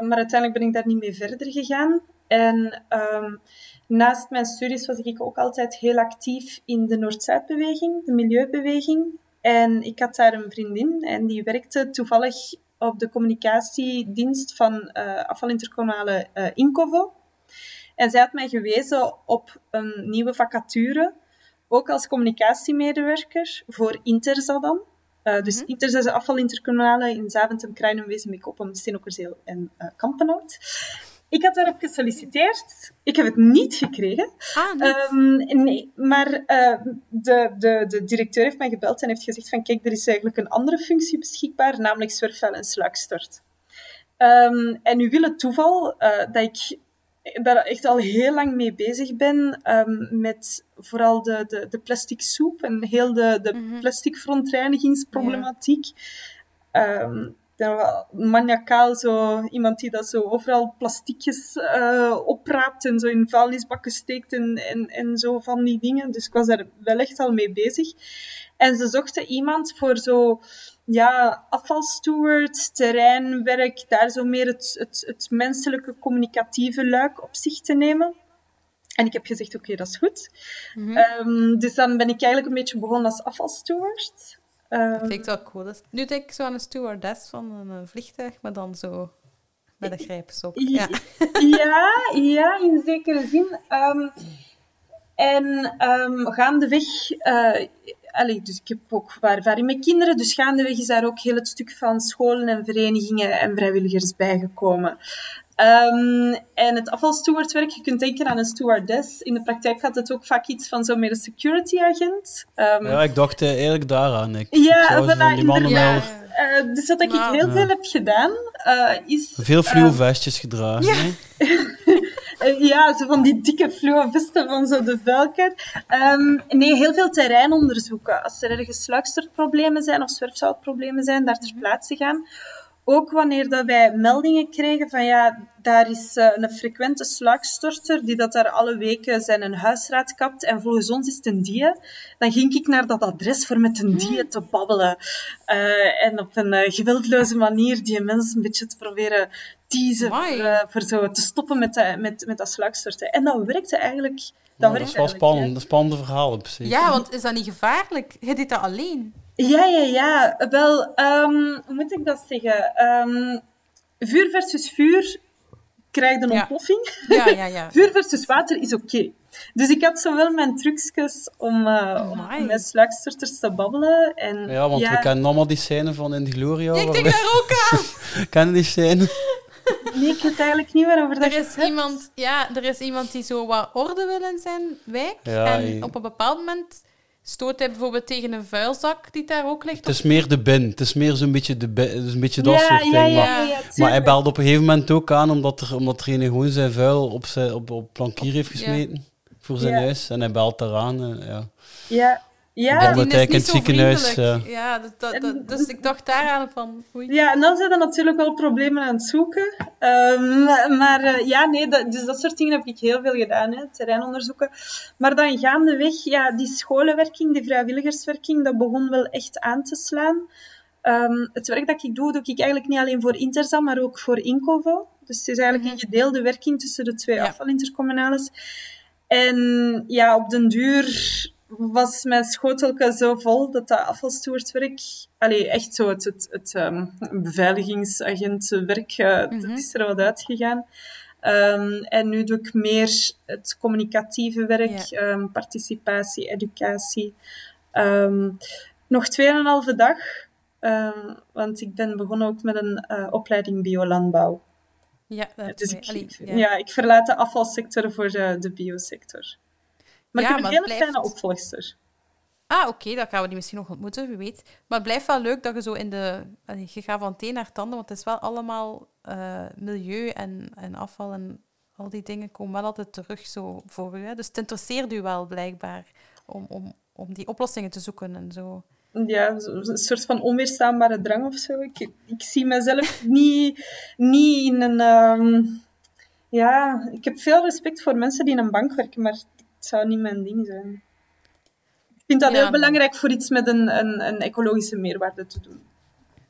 maar uiteindelijk ben ik daar niet mee verder gegaan. En um, naast mijn studies was ik ook altijd heel actief in de Noord-Zuid-beweging, de milieubeweging. En ik had daar een vriendin en die werkte toevallig op de communicatiedienst van uh, afvalinterkommunale uh, Incovo. En zij had mij gewezen op een nieuwe vacature, ook als communicatiemedewerker voor Interza dan. Uh, dus mm -hmm. Interza is afvalinterkommunale in Zaventem, Kruinen, Wezenbeek, Oppem, Steenokkerzeel en Kampenhout. Ik had daarop gesolliciteerd. Ik heb het niet gekregen. Ah, niet. Um, nee, maar uh, de, de, de directeur heeft mij gebeld en heeft gezegd van kijk, er is eigenlijk een andere functie beschikbaar, namelijk zwerfvuil en sluikstort. Um, en nu wil het toeval uh, dat ik daar echt al heel lang mee bezig ben um, met vooral de, de, de plastic soep en heel de, de mm -hmm. plastic verontreinigingsproblematiek. Ja. Um, maniacaal zo iemand die dat zo overal plastiekjes uh, opraapt en zo in vuilnisbakken steekt en, en, en zo van die dingen. Dus ik was daar wel echt al mee bezig. En ze zochten iemand voor zo, ja, afvalsteward, terreinwerk, daar zo meer het, het, het menselijke communicatieve luik op zich te nemen. En ik heb gezegd, oké, okay, dat is goed. Mm -hmm. um, dus dan ben ik eigenlijk een beetje begonnen als afvalsteward. Um, dat klinkt wel cool. Nu denk ik zo aan een stewardess van een vliegtuig, maar dan zo met een grijpsop. Ja. ja, ja, in zekere zin. Um, en um, gaandeweg... Uh, allee, dus ik heb ook ervaring met kinderen, dus gaandeweg is daar ook heel het stuk van scholen en verenigingen en vrijwilligers bijgekomen. Um, en het afvalstewardwerk, je kunt denken aan een stewardess. In de praktijk gaat het ook vaak iets van zo meer een security agent. Um, ja, ik dacht uh, eigenlijk daaraan. Ik, ja, ik zou voilà, van die mannen wel... uh, dus wat ik heel veel heb gedaan, uh, is... Veel fluo vestjes gedragen, ja. ja, zo van die dikke fluo vesten van zo de vuilkheid. Um, nee, heel veel terrein onderzoeken. Als er ergens sluikstertproblemen zijn of zwerfzoutproblemen zijn, daar ter plaatse gaan ook wanneer dat wij meldingen kregen van ja, daar is uh, een frequente sluikstorter die dat daar alle weken zijn een huisraad kapt en volgens ons is het een die, dan ging ik naar dat adres voor met een die te babbelen. Uh, en op een uh, geweldloze manier die mensen een beetje te proberen teasen voor, voor, zo te stoppen met, de, met, met dat sluikstorten. En dat werkte eigenlijk... Dat, dat is wel spannend, een spannende verhaal precies. Ja, want is dat niet gevaarlijk? Je deed dat alleen. Ja, ja, ja. Wel, um, hoe moet ik dat zeggen? Um, vuur versus vuur krijgt een ontploffing. Ja, ja, ja. vuur versus water is oké. Dus ik had zo wel mijn trucjes om, uh, oh om met sluikstorters te babbelen. En, ja, want we kennen allemaal die scène van In the Gloria. ik denk daar ook aan. kennen die scène? Nee, ik weet eigenlijk niet waarover dat er is iemand, Ja, er is iemand die zo wat orde wil in zijn wijk. Ja, en op een bepaald moment stoot hij bijvoorbeeld tegen een vuilzak die daar ook ligt? Het is meer de bin. Het is meer zo'n beetje, de bin, dus een beetje dat soort ja, ding. maar, maar hij belde op een gegeven moment ook aan omdat er, omdat er een gewoon zijn vuil op, zijn, op, op plankier heeft gesmeten voor zijn huis. En hij belt eraan. En, ja. ja, ja, die is in het ziekenhuis. Ja, ja dat, dat, dus ik dacht daaraan van... Oei. Ja, en dan zijn er natuurlijk wel problemen aan het zoeken. Um, maar uh, ja, nee, dat, dus dat soort dingen heb ik heel veel gedaan, hè, terreinonderzoeken. Maar dan gaandeweg, ja, die scholenwerking, die vrijwilligerswerking, dat begon wel echt aan te slaan. Um, het werk dat ik doe, doe ik eigenlijk niet alleen voor Interza, maar ook voor Incovo. Dus het is eigenlijk mhm. een gedeelde werking tussen de twee ja. afvalintercommunales. En ja, op den duur was mijn schotelke zo vol dat dat afvalstoertwerk, allee, echt zo het, het, het um, beveiligingsagentwerk, uh, mm dat is er wat uitgegaan. Um, en nu doe ik meer het communicatieve werk, ja. um, participatie, educatie. Nog 2,5 dag, want ik ben begonnen ook met een uh, opleiding biolandbouw. Ja, dat dus ik, Allee, ja. ja. ik verlaat de afvalsector voor de, de biosector. Maar ja, ik heb een hele blijft... fijne opvolgster. Ah, oké, dan gaan we die misschien nog ontmoeten, wie weet. Maar het blijft wel leuk dat je zo in de... Je gaat van teen naar tanden, want het is wel allemaal uh, milieu en, en afval en al die dingen komen wel altijd terug zo voor u. Hè? Dus het interesseert u wel, blijkbaar, om, om, om die oplossingen te zoeken en zo. Ja, een soort van onweerstaanbare drang of zo. Ik, ik zie mezelf niet, niet in een... Um... Ja, ik heb veel respect voor mensen die in een bank werken, maar het zou niet mijn ding zijn. Ik vind dat heel belangrijk voor iets met een, een, een, ecologische meerwaarde te doen.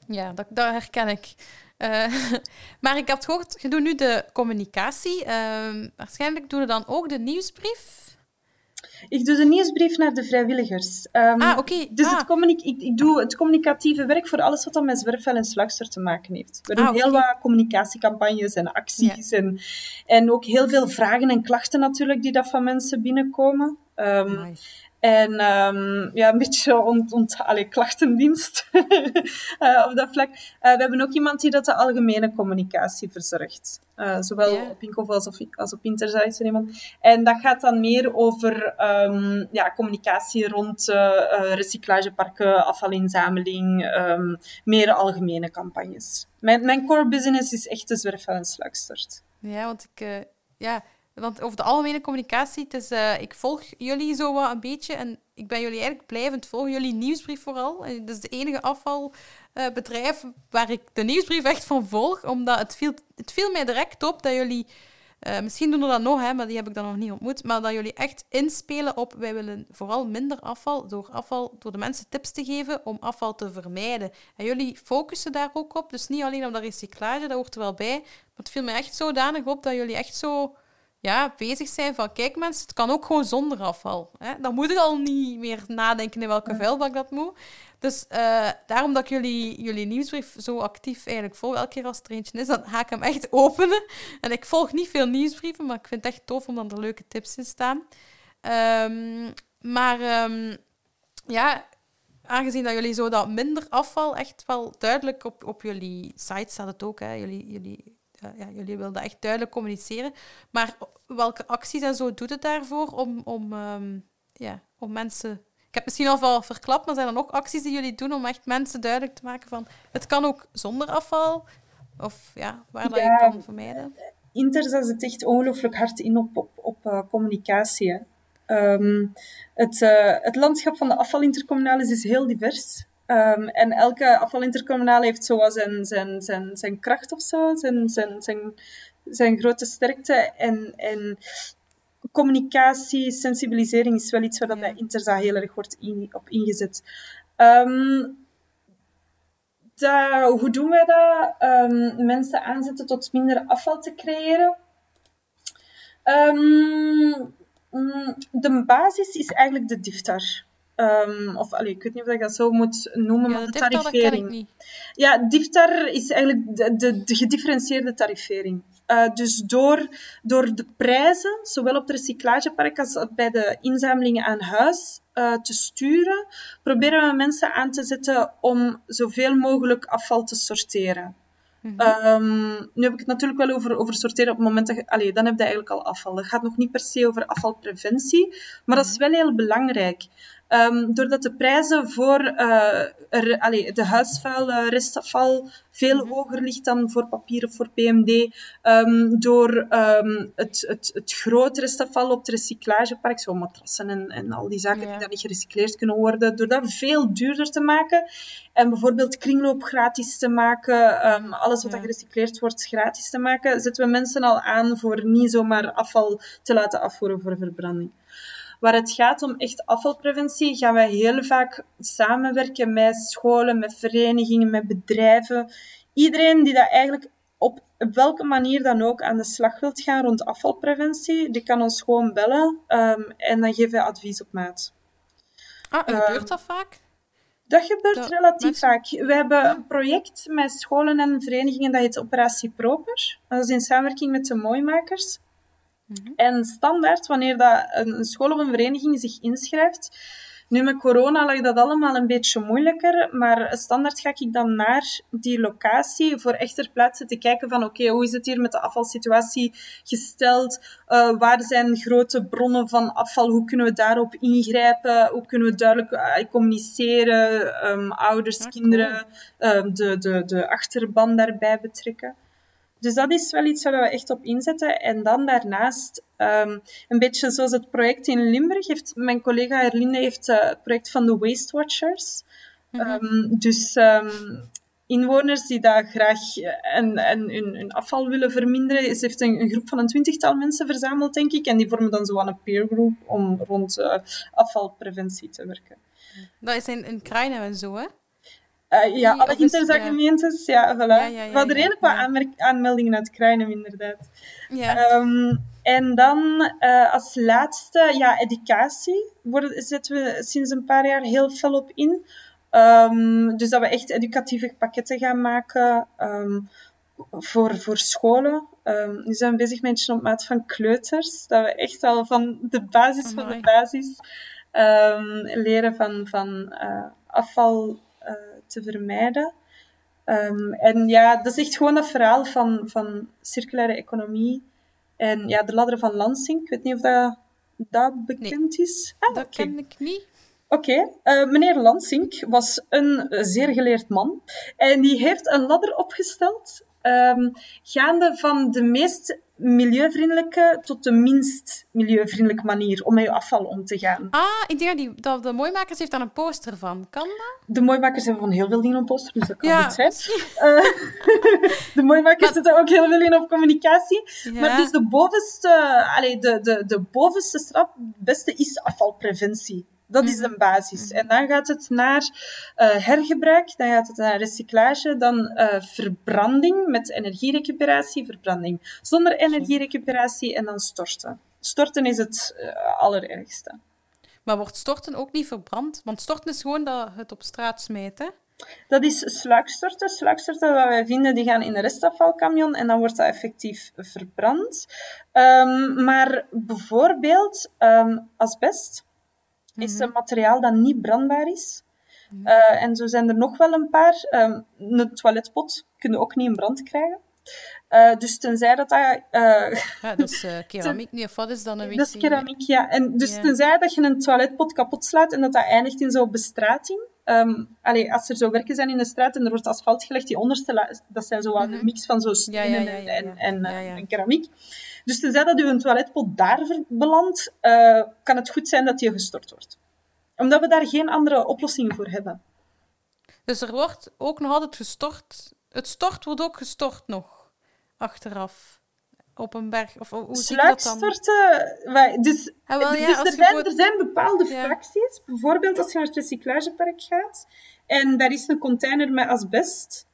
Ja, dat, dat herken ik. Uh, maar ik had gehoord, je doet nu de communicatie. Uh, waarschijnlijk doe je dan ook de nieuwsbrief. Ik doe de nieuwsbrief naar de vrijwilligers. Um, ah, oké. Dus ah. het ik, ik, doe het communicatieve werk voor alles wat dan met zwerfvuil en slagster te maken heeft. We doen ah, heel wat communicatiecampagnes en acties en, en ook heel veel vragen en klachten natuurlijk die dat van mensen binnenkomen. Um, en um, ja, een beetje ont, ont, allee, klachtendienst uh, op dat vlak. Uh, we hebben ook iemand die dat de algemene communicatie verzorgt. Uh, zowel yeah. op Inkovo als op, als op iemand. En dat gaat dan meer over um, ja, communicatie rond recyclageparken, afvalinzameling, um, meer algemene campagnes. Mijn, mijn core business is echt de zwerfvuil en slagstort. Ja, want ik... ja want over de algemene communicatie, het uh, ik volg jullie zo wat een beetje en ik ben jullie eigenlijk blijvend volgen. Jullie nieuwsbrief vooral. Dat is de enige afvalbedrijf uh, waar ik de nieuwsbrief echt van volg, omdat het viel, het viel mij direct op dat jullie... Misschien doen we dat nog, hè, maar die heb ik dan nog niet ontmoet. Maar dat jullie echt inspelen op wij willen vooral minder afval door, afval, door de mensen tips te geven om afval te vermijden. En jullie focussen daar ook op. Dus niet alleen op dat recyclage, dat hoort er wel bij. Maar het viel me echt zodanig op dat jullie echt zo ja, bezig zijn van kijk mensen, het kan ook gewoon zonder afval. Hè? Dan moet ik al niet meer nadenken in welke vuilbak dat moet. Dus uh, daarom dat ik jullie, jullie nieuwsbrief zo actief eigenlijk volg, elke keer als er eentje is, dan ga ik hem echt openen. En ik volg niet veel nieuwsbrieven, maar ik vind het echt tof om dan er leuke tips in staan. Um, maar um, ja, aangezien dat jullie zo dat minder afval echt wel duidelijk op, op jullie site staat het ook, hè, jullie, jullie ja, jullie willen dat echt duidelijk communiceren. Maar welke acties en zo doet het daarvoor om, om, um, ja, om mensen... Ik heb misschien al wel verklapt, maar zijn er nog acties die jullie doen om echt mensen duidelijk te maken van het kan ook zonder afval? Of ja, waar dat je kan vermijden? Interza zit echt ongelooflijk hard in op, op, op uh, communicatie. Um, het, uh, het landschap van de afvalintercommunales is heel divers. Ehm, en elke afvalintercommunale heeft zo zijn, zijn, zijn, zijn kracht of zo, zijn, zijn, zijn, zijn grote sterkte. En, en communicatie, sensibilisering is wel iets waar dat bij Interza heel erg wordt in, op ingezet. Ehm, hoe doen wij dat? Ehm, mensen aanzetten tot minder afval te creëren. Mm, de basis is eigenlijk de DIFTAR. Um, of allee, ik weet niet of ik dat zo moet noemen, Ja, maar de tarifering. Ja, DIFTAR is eigenlijk de, de, de gedifferentieerde tarifering. Eh, dus door, door de prijzen, zowel op het recyclagepark als bij de inzamelingen aan huis, eh, te sturen, proberen we mensen aan te zetten om zoveel mogelijk afval te sorteren. Ehm, nu heb ik het natuurlijk wel over, over sorteren op het moment dat je... Allee, dan heb je eigenlijk al afval. Het gaat nog niet per se over afvalpreventie, maar dat is wel heel belangrijk. Ehm, doordat de prijzen voor er, allee, de huisvuil, eh, restafval veel hoger ligt dan voor papier of voor PMD. ehm, door ehm, het, het, het grote restafval op het recyclagepark, zo matrassen en, en al die zaken Ja. die dan niet gerecycleerd kunnen worden, door dat veel duurder te maken en bijvoorbeeld kringloop gratis te maken, alles wat Ja. gerecycleerd wordt gratis te maken, zetten we mensen al aan voor niet zomaar afval te laten afvoeren voor verbranding. Waar het gaat om echt afvalpreventie, gaan wij heel vaak samenwerken met scholen, met verenigingen, met bedrijven. Iedereen die dat eigenlijk op welke manier dan ook aan de slag wilt gaan rond afvalpreventie, die kan ons gewoon bellen ehm, en dan geven we advies op maat. Ah, gebeurt dat vaak? Dat gebeurt Dat relatief mensen- vaak. We hebben een project met scholen en verenigingen dat heet Operatie Proper. Dat is in samenwerking met de mooimakers. Mhm. En standaard, wanneer dat een een school of een vereniging zich inschrijft, nu met corona lag dat allemaal een beetje moeilijker, maar standaard ga ik dan naar die locatie voor echt ter plaatse te kijken van oké, hoe is het hier met de afvalsituatie gesteld? Eh, waar zijn grote bronnen van afval? Hoe kunnen we daarop ingrijpen? Hoe kunnen we duidelijk eh, communiceren? Ehm, ouders, Ja, cool. kinderen, ehm, de, de, de achterban daarbij betrekken. Dus dat is wel iets waar we echt op inzetten. En dan daarnaast, ehm, een beetje zoals het project in Limburg, heeft mijn collega Erlinde heeft eh, het project van de Waste Watchers. Ehm, dus ehm, inwoners die daar graag eh, en, en hun, hun afval willen verminderen. Ze heeft een, een groep van een twintigtal mensen verzameld, denk ik. En die vormen dan zo aan een peer group om rond eh, afvalpreventie te werken. Dat is in, in Kruinen en zo, hè? Eh, ja, alle is- interza-gemeentes, ja, voilà. Ja, ja, ja, we hadden ja, redelijk wat ja. aanmeldingen uit Kruinen, inderdaad. Ja. Ehm, en dan eh, als laatste, ja, educatie. Worden, zetten we sinds een paar jaar heel fel op in. Ehm, dus dat we echt educatieve pakketten gaan maken ehm, voor, voor scholen. Nu zijn we bezig met een op maat van kleuters. Dat we echt al van de basis van de basis leren van, van eh, afval te vermijden. Ehm, en ja, dat is echt gewoon dat verhaal van, van circulaire economie. En ja, de ladder van Lansing. Ik weet niet of dat, dat bekend is. Ah, dat ken ik niet. Oké, eh, meneer Lansink was een zeer geleerd man. En die heeft een ladder opgesteld, ehm, gaande van de meest milieuvriendelijke tot de minst milieuvriendelijke manier om met je afval om te gaan. Ah, ik denk dat, die, dat de Mooimakers heeft daar een poster van. Kan dat? De mooimakers hebben van heel veel dingen op poster, dus dat kan Ja. goed zijn. Eh, de mooimakers Maar- zetten ook heel veel in op communicatie. Ja. Maar dus de bovenste, allee, de, de, de bovenste het beste is afvalpreventie. Dat is de basis. En dan gaat het naar eh, hergebruik, dan gaat het naar recyclage, dan eh, verbranding met energierecuperatie, verbranding zonder energierecuperatie en dan storten. Storten is het eh, allerergste. Maar wordt storten ook niet verbrand? Want storten is gewoon dat het op straat smijten. Dat is sluikstorten. Sluikstorten wat wij vinden, die gaan in een restafvalcamion en dan wordt dat effectief verbrand. Ehm, maar bijvoorbeeld ehm, asbest is een materiaal dat niet brandbaar is. Eh, en zo zijn er nog wel een paar. Ehm, een toiletpot kun je ook niet in brand krijgen. Eh, dus tenzij dat dat... eh, Ja, dat is keramiek. Nee, of wat is dan een dat is keramiek, ja. En dus tenzij dat je een toiletpot kapot slaat en dat dat eindigt in zo'n bestrating. Ehm allee, als er zo werken zijn in de straat en er wordt asfalt gelegd, die onderste, dat zijn zo een mix van zo stenen Mhm. ja, ja, ja, en, en, keramiek. Dus tenzij dat uw toiletpot daar belandt, eh, kan het goed zijn dat die gestort wordt. Omdat we daar geen andere oplossingen voor hebben. Dus er wordt ook nog altijd gestort. Het stort wordt ook gestort nog, achteraf. Op een berg. Of hoe je dat Dus, Ah, wel, ja, dus er, zijn, voor- er zijn bepaalde Ja. fracties. Bijvoorbeeld als je naar het recyclagepark gaat en daar is een container met asbest.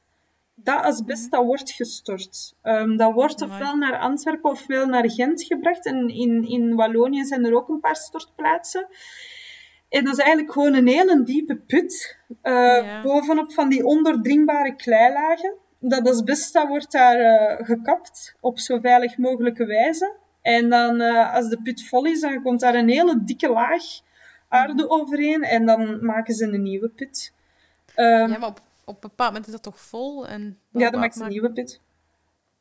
Dat asbest dat wordt gestort. Ehm, dat wordt Mhm. Amai. ofwel naar Antwerpen ofwel naar Gent gebracht. En in, in Wallonië zijn er ook een paar stortplaatsen. En dat is eigenlijk gewoon een hele diepe put. eh, Ja. Bovenop van die ondoordringbare kleilagen. Dat asbest dat wordt daar eh, gekapt op zo veilig mogelijke wijze. En dan, eh, als de put vol is, dan komt daar een hele dikke laag aarde overheen. En dan maken ze een nieuwe put. Ehm, Ja, maar op, op een bepaald moment is dat toch vol? En ja, dan maakt ze een nieuwe put.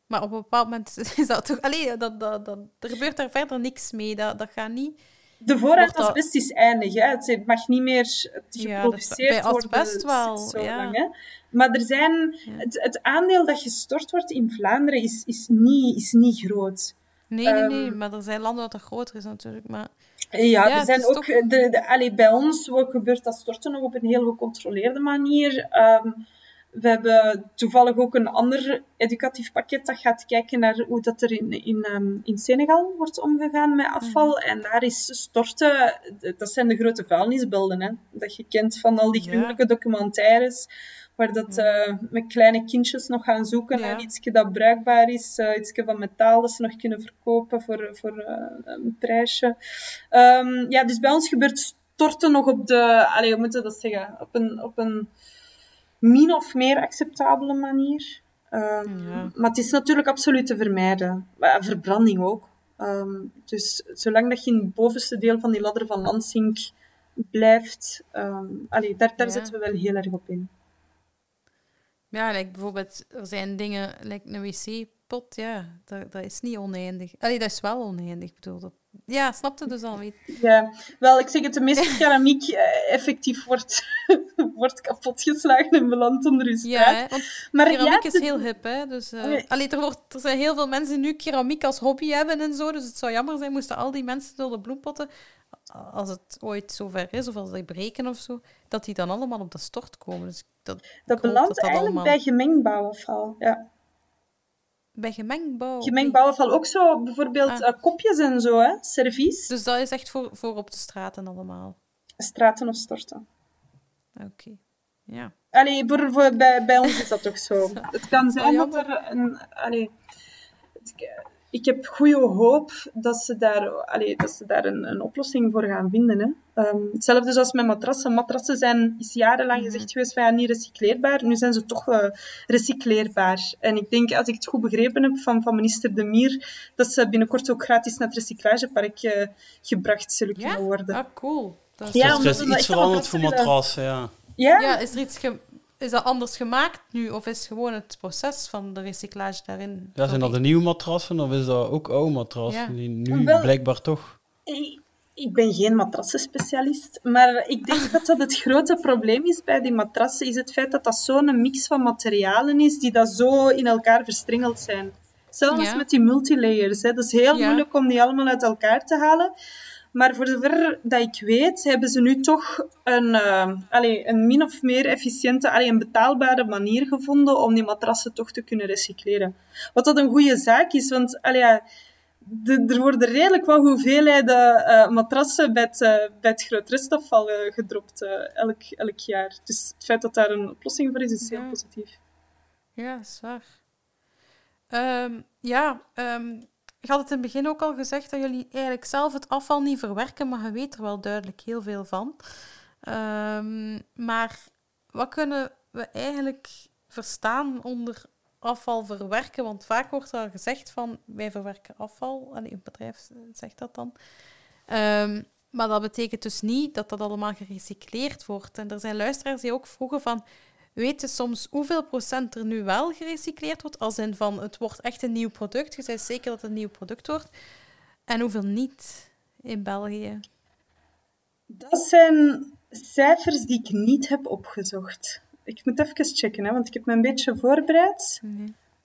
Maar op een bepaald moment is dat toch... Allee, dat, dat, dat, er gebeurt daar verder niks mee. Dat, dat gaat niet... De voorraad dat- asbest is eindig. Hè. Het mag niet meer geproduceerd dus bij worden asbest wel, zo ja. lang. Hè. Maar er zijn, het, het aandeel dat gestort wordt in Vlaanderen is, is, niet, is niet groot. Nee, nee, nee. Ehm. Maar er zijn landen waar dat groter is natuurlijk. Maar Ja, Ja, er zijn ook... toch- De, de, allee, bij ons gebeurt dat storten nog op een heel gecontroleerde manier. Ehm, we hebben toevallig ook een ander educatief pakket dat gaat kijken naar hoe dat er in, in, ehm, in Senegal wordt omgegaan met afval. Mhm. En daar is storten... Dat zijn de grote vuilnisbeelden, hè. Dat je kent van al die gruwelijke documentaires. Waar dat eh, met kleine kindjes nog gaan zoeken naar iets dat bruikbaar is. eh iets van metaal dat ze nog kunnen verkopen voor, voor eh, een prijsje. Ehm, ja, dus bij ons gebeurt storten nog op de... Allee, hoe moet je dat zeggen? Op een, op een min of meer acceptabele manier. Ehm, Ja. Maar het is natuurlijk absoluut te vermijden. Verbranding ook. Ehm, dus zolang dat je in het bovenste deel van die ladder van Lansing blijft... ehm allee, daar, daar Ja. zetten we wel heel erg op in. ja, like bijvoorbeeld, er zijn dingen, like een wc-pot, ja, dat, dat is niet oneindig. Allee, dat is wel oneindig, bedoel. Dat, ja, snap je dus al? Weet. Ja, wel, ik zeg het, de meeste keramiek eh, effectief wordt, wordt kapotgeslagen en belandt onder Ja, straat. want maar keramiek ja, is heel hip, hè. Dus, eh, Nee. allee, er, wordt, er zijn heel veel mensen die nu keramiek als hobby hebben en zo, dus het zou jammer zijn moesten al die mensen door de bloempotten, als het ooit zover is, of als die breken of zo, dat die dan allemaal op de stort komen. Dus dat, dat belandt dat dat eigenlijk allemaal- bij gemengd bouwafval. Ja. Bij gemengd bouw. Gemengd oké. bouwafval ook zo, bijvoorbeeld Ah. eh, kopjes en zo, hè, servies, Dus dat is echt voor, voor op de straten allemaal. straten of storten. Oké. Ja. Allee, voor, voor, bij, bij ons is dat toch zo. Het kan zijn Oh, dat er een... Allee, ik heb goede hoop dat ze daar, allee, dat ze daar een, een oplossing voor gaan vinden. Hè. Ehm, hetzelfde zoals met matrassen. Matrassen zijn is jarenlang Mhm. gezegd geweest van ja, niet recycleerbaar. Nu zijn ze toch eh, recycleerbaar. En ik denk, als ik het goed begrepen heb van, van minister De Mier, dat ze binnenkort ook gratis naar het recyclagepark eh, gebracht zullen Ja? kunnen worden. Ah, cool. Dat is Ja, dus er omdat is iets veranderd voor matrassen matrassen, ja. Ja, Ja, is er iets ge- is dat anders gemaakt nu? Of is gewoon het proces van de recyclage daarin? Ja, zijn dat de nieuwe matrassen of is dat ook oude matrassen? Ja. Die nu Wel- blijkbaar toch. Ik, ik ben geen matrassenspecialist, maar ik denk dat dat het grote probleem is bij die matrassen, is het feit dat dat zo'n mix van materialen is die dat zo in elkaar verstrengeld zijn. Zelfs Ja. met die multilayers. Hè. Dat is heel Ja. moeilijk om die allemaal uit elkaar te halen. Maar voor zover dat ik weet, hebben ze nu toch een, eh, allee, een min of meer efficiënte, allee, een betaalbare manier gevonden om die matrassen toch te kunnen recycleren. Wat dat een goede zaak is, want allee, de- er worden redelijk wat hoeveelheden eh, matrassen bij het, eh, bij het groot restafval eh, gedropt elk, elk jaar. Dus het feit dat daar een oplossing voor is, is heel Ja. positief. Ja, dat is waar. Ehm, ja, ehm, je had het in het begin ook al gezegd dat jullie eigenlijk zelf het afval niet verwerken, maar je weet er wel duidelijk heel veel van. Ehm, maar wat kunnen we eigenlijk verstaan onder afval verwerken? Want vaak wordt er gezegd van wij verwerken afval. Allee, een bedrijf zegt dat dan. Ehm, maar dat betekent dus niet dat dat allemaal gerecycleerd wordt. En er zijn luisteraars die ook vroegen van weet je soms hoeveel procent er nu wel gerecycleerd wordt? Als in van, het wordt echt een nieuw product. Je bent zeker dat het een nieuw product wordt. En hoeveel niet in België? Dat zijn cijfers die ik niet heb opgezocht. Ik moet even checken, hè, want ik heb me een beetje voorbereid.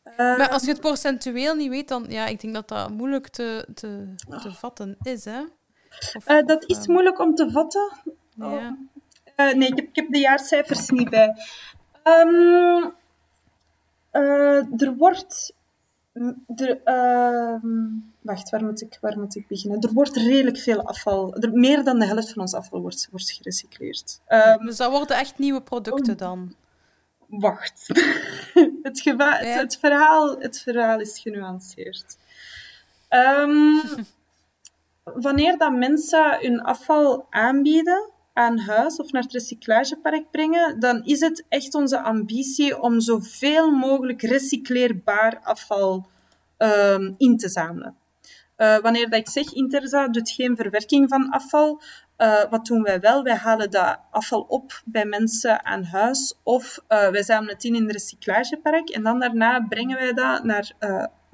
Eh, Maar als je het procentueel niet weet, dan... Ja, ik denk dat dat moeilijk te, te, te vatten is, hè? Of- eh, dat is eh, moeilijk om te vatten. Ja. Eh, nee, ik heb, ik heb de jaarcijfers niet bij. Ehm, eh, er wordt... Er, ehm, wacht, waar moet, ik, waar moet ik beginnen? Er wordt redelijk veel afval... Er, meer dan de helft van ons afval wordt, wordt gerecycleerd. Ehm, Dus dat worden echt nieuwe producten dan. wacht. het, geva- het, Ja. het, verhaal, het verhaal is genuanceerd. Wanneer dat mensen hun afval aanbieden aan huis of naar het recyclagepark brengen, dan is het echt onze ambitie om zoveel mogelijk recycleerbaar afval ehm, in te zamelen. Eh, wanneer dat ik zeg Interza doet geen verwerking van afval, eh, wat doen wij wel? Wij halen dat afval op bij mensen aan huis of eh, wij zamelen het in in het recyclagepark en dan daarna brengen wij dat naar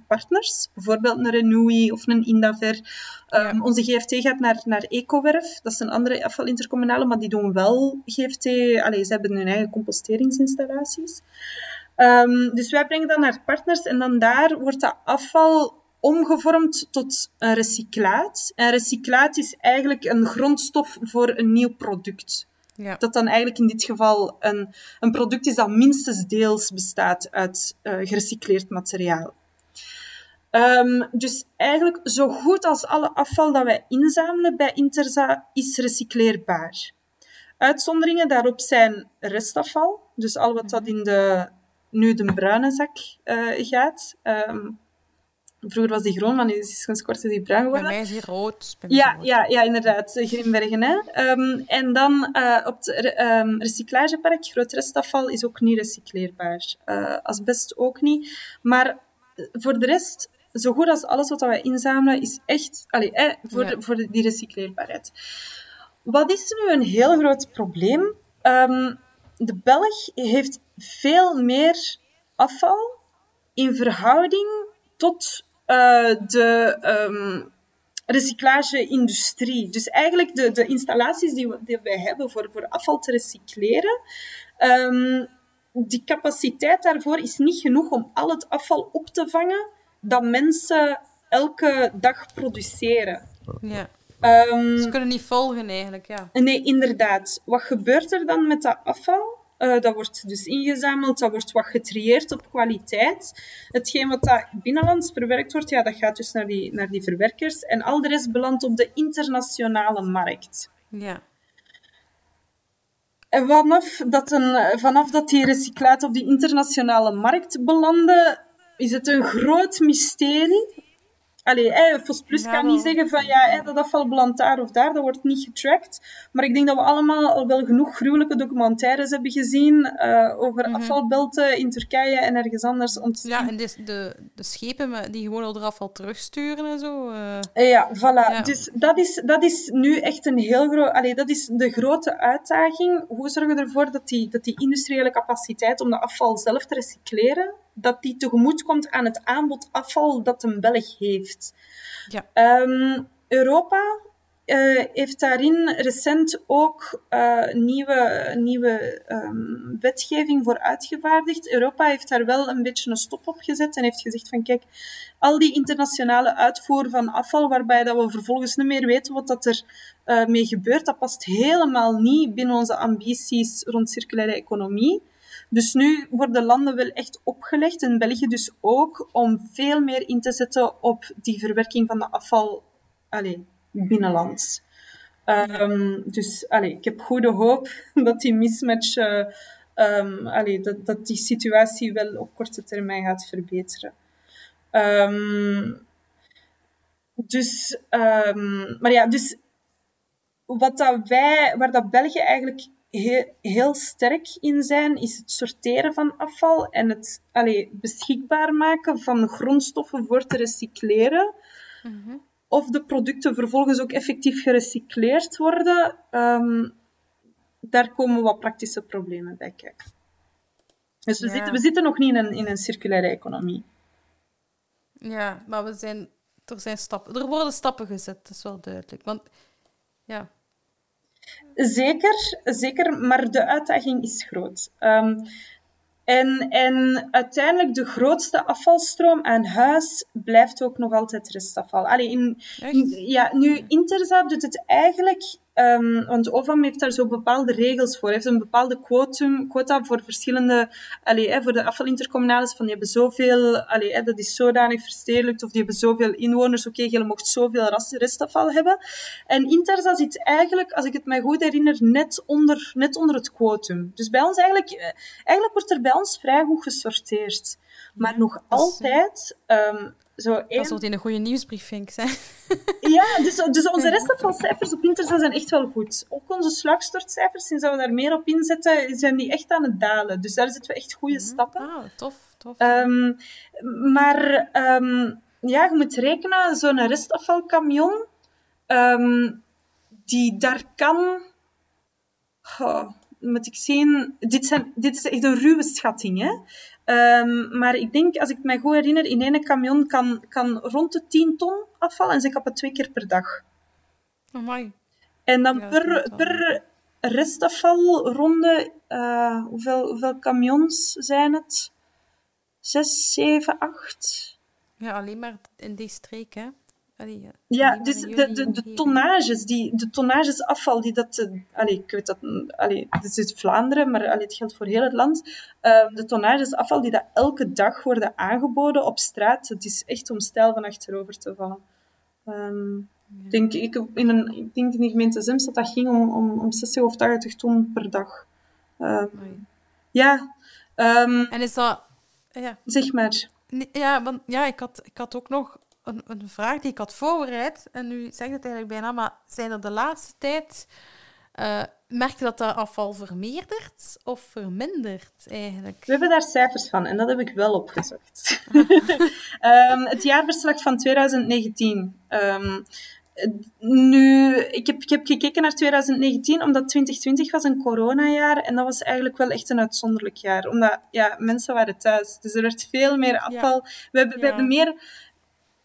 partners, bijvoorbeeld een Renewi of een Indaver. Ehm. Onze GFT gaat naar, naar Ecowerf, dat is een andere afvalintercommunale, maar die doen wel GFT, allee, ze hebben hun eigen composteringsinstallaties. Ehm, dus wij brengen dat naar partners en dan daar wordt dat afval omgevormd tot een recyclaat. En recyclaat is eigenlijk een grondstof voor een nieuw product. Ja. Dat dan eigenlijk in dit geval een, een product is dat minstens deels bestaat uit eh, gerecycleerd materiaal. Ehm, dus eigenlijk zo goed als alle afval dat wij inzamelen bij Interza is recycleerbaar. Uitzonderingen daarop zijn restafval, dus al wat dat in de, nu de bruine zak eh, gaat. Ehm, vroeger was die groen, maar nu is het sinds kort is die bruin Bij geworden. mij is hier rood. bij mij is Ja, hier rood. ja, ja, inderdaad. eh, Grimbergen. Hè. Ehm, en dan eh, op het re- recyclagepark, groot restafval is ook niet recycleerbaar. Eh asbest ook niet. Maar voor de rest, zo goed als alles wat wij inzamelen, is echt allee, eh, voor, Ja. de- voor de- die recycleerbaarheid. Wat is nu een heel groot probleem? Ehm, de Belg heeft veel meer afval in verhouding tot eh, de ehm, recyclageindustrie. Dus eigenlijk de, de installaties die, we, die wij hebben voor, voor afval te recycleren, ehm, die capaciteit daarvoor is niet genoeg om al het afval op te vangen dat mensen elke dag produceren. Ja. Ehm, Ze kunnen niet volgen eigenlijk, ja. Nee, inderdaad. Wat gebeurt er dan met dat afval? Eh, dat wordt dus ingezameld, dat wordt wat getrieerd op kwaliteit. Hetgeen wat dat binnenlands verwerkt wordt, ja, dat gaat dus naar die, naar die verwerkers. En al de rest belandt op de internationale markt. Ja. En vanaf dat, een, vanaf dat die recyclaten op die internationale markt belanden, is het een groot mysterie. Allee, eh, Ja, kan niet zeggen van ja, eh, dat afval belandt daar of daar, dat wordt niet getracked. Maar ik denk dat we allemaal al wel genoeg gruwelijke documentaires hebben gezien eh, over afvalbelten in Turkije en ergens anders. Om te Mhm. Ja, en dus de, de schepen die gewoon al eraf al terugsturen en zo. eh, Eh, Ja, voilà. Ja. Dus dat is, dat is nu echt een heel groot... Allee, dat is de grote uitdaging. Hoe zorgen we ervoor dat die, dat die industriële capaciteit om de afval zelf te recycleren, dat die tegemoet komt aan het aanbod afval dat een Belg heeft. Ja. Ehm, Europa eh, heeft daarin recent ook eh, nieuwe, nieuwe ehm, wetgeving voor uitgevaardigd. Europa heeft daar wel een beetje een stop op gezet en heeft gezegd van kijk, al die internationale uitvoer van afval, waarbij dat we vervolgens niet meer weten wat dat er eh, mee gebeurt, dat past helemaal niet binnen onze ambities rond circulaire economie. Dus nu worden landen wel echt opgelegd, en België dus ook, om veel meer in te zetten op die verwerking van de afval allee, binnenlands. Ehm, dus allee, ik heb goede hoop dat die mismatch, allee, dat, die situatie wel op korte termijn gaat verbeteren. Ehm, dus, maar ja, dus wat dat wij, waar dat België eigenlijk heel, heel sterk in zijn, is het sorteren van afval en het allee, beschikbaar maken van grondstoffen voor te recycleren. Of de producten vervolgens ook effectief gerecycleerd worden. Ehm, daar komen wat praktische problemen bij kijken. Dus we, Ja. zitten, we zitten nog niet in een, in een circulaire economie. ja, maar we zijn, er zijn stappen. Er worden stappen gezet, dat is wel duidelijk. Want ja, Zeker, zeker, maar de uitdaging is groot. Ehm, en, en uiteindelijk de grootste afvalstroom aan huis blijft ook nog altijd restafval. Allee, in, ja, nu, Interza doet het eigenlijk ehm, want OVAM heeft daar zo bepaalde regels voor. Hij heeft een bepaalde quotum, quota voor verschillende, allee, hè, voor de afvalintercommunales, van die hebben zoveel, allee, hè, dat is zodanig verstedelijkt, of die hebben zoveel inwoners, oké, je mocht zoveel restafval hebben. En Interza zit eigenlijk, als ik het mij goed herinner, net onder, net onder het quotum. Dus bij ons eigenlijk, eh, eigenlijk wordt er bij ons vrij goed gesorteerd. Maar nog altijd, ehm, zo één... Dat zou in een goede nieuwsbrief, vind ik. Ja, dus, dus onze restafvalcijfers op Interza zijn echt wel goed. Ook onze sluikstortcijfers, sinds we daar meer op inzetten, zijn die echt aan het dalen. Dus daar zitten we echt goede stappen. Ah, tof, tof. Ehm, maar ehm, ja, je moet rekenen, zo'n restafvalcamion, ehm, die daar kan... Moet ik zien... Dit, zijn, dit is echt een ruwe schatting, hè. Ehm, maar ik denk, als ik me goed herinner, in één camion kan, kan rond de 10 ton afval en ze kappen twee keer per dag. Amai. En dan Ja, per, per restafvalronde, eh, hoeveel, hoeveel camions zijn het? Zes, zeven, acht? Ja, alleen maar in die streek, hè. Allee, ja, dus de, de, de tonnages, die, de tonnages afval die dat... eh, Allee, ik weet dat... mm, Allee, dit is Vlaanderen, maar allee, het geldt voor heel het land. Eh, de tonnages afval die dat elke dag worden aangeboden op straat, het is echt om stijl van achterover te vallen. Ehm, ik, denk, ik, in een, ik denk in de gemeente Zems dat dat ging om, om, om 60 of 80 ton per dag. Amai. ja, ehm, En is dat... Ja, zeg maar. Ja, want ja, ik had, ik had ook nog een, een vraag die ik had voorbereid. En nu zegt het eigenlijk bijna, maar zijn er de laatste tijd... eh merk je dat dat afval vermeerdert of vermindert, eigenlijk? We hebben daar cijfers van en dat heb ik wel opgezocht. Ehm, het jaarverslag van 2019. Ehm, nu, ik heb, ik heb gekeken naar 2019 omdat 2020 was een coronajaar en dat was eigenlijk wel echt een uitzonderlijk jaar. Omdat ja, mensen waren thuis, dus er werd veel meer afval. We, hebben, we, hebben meer,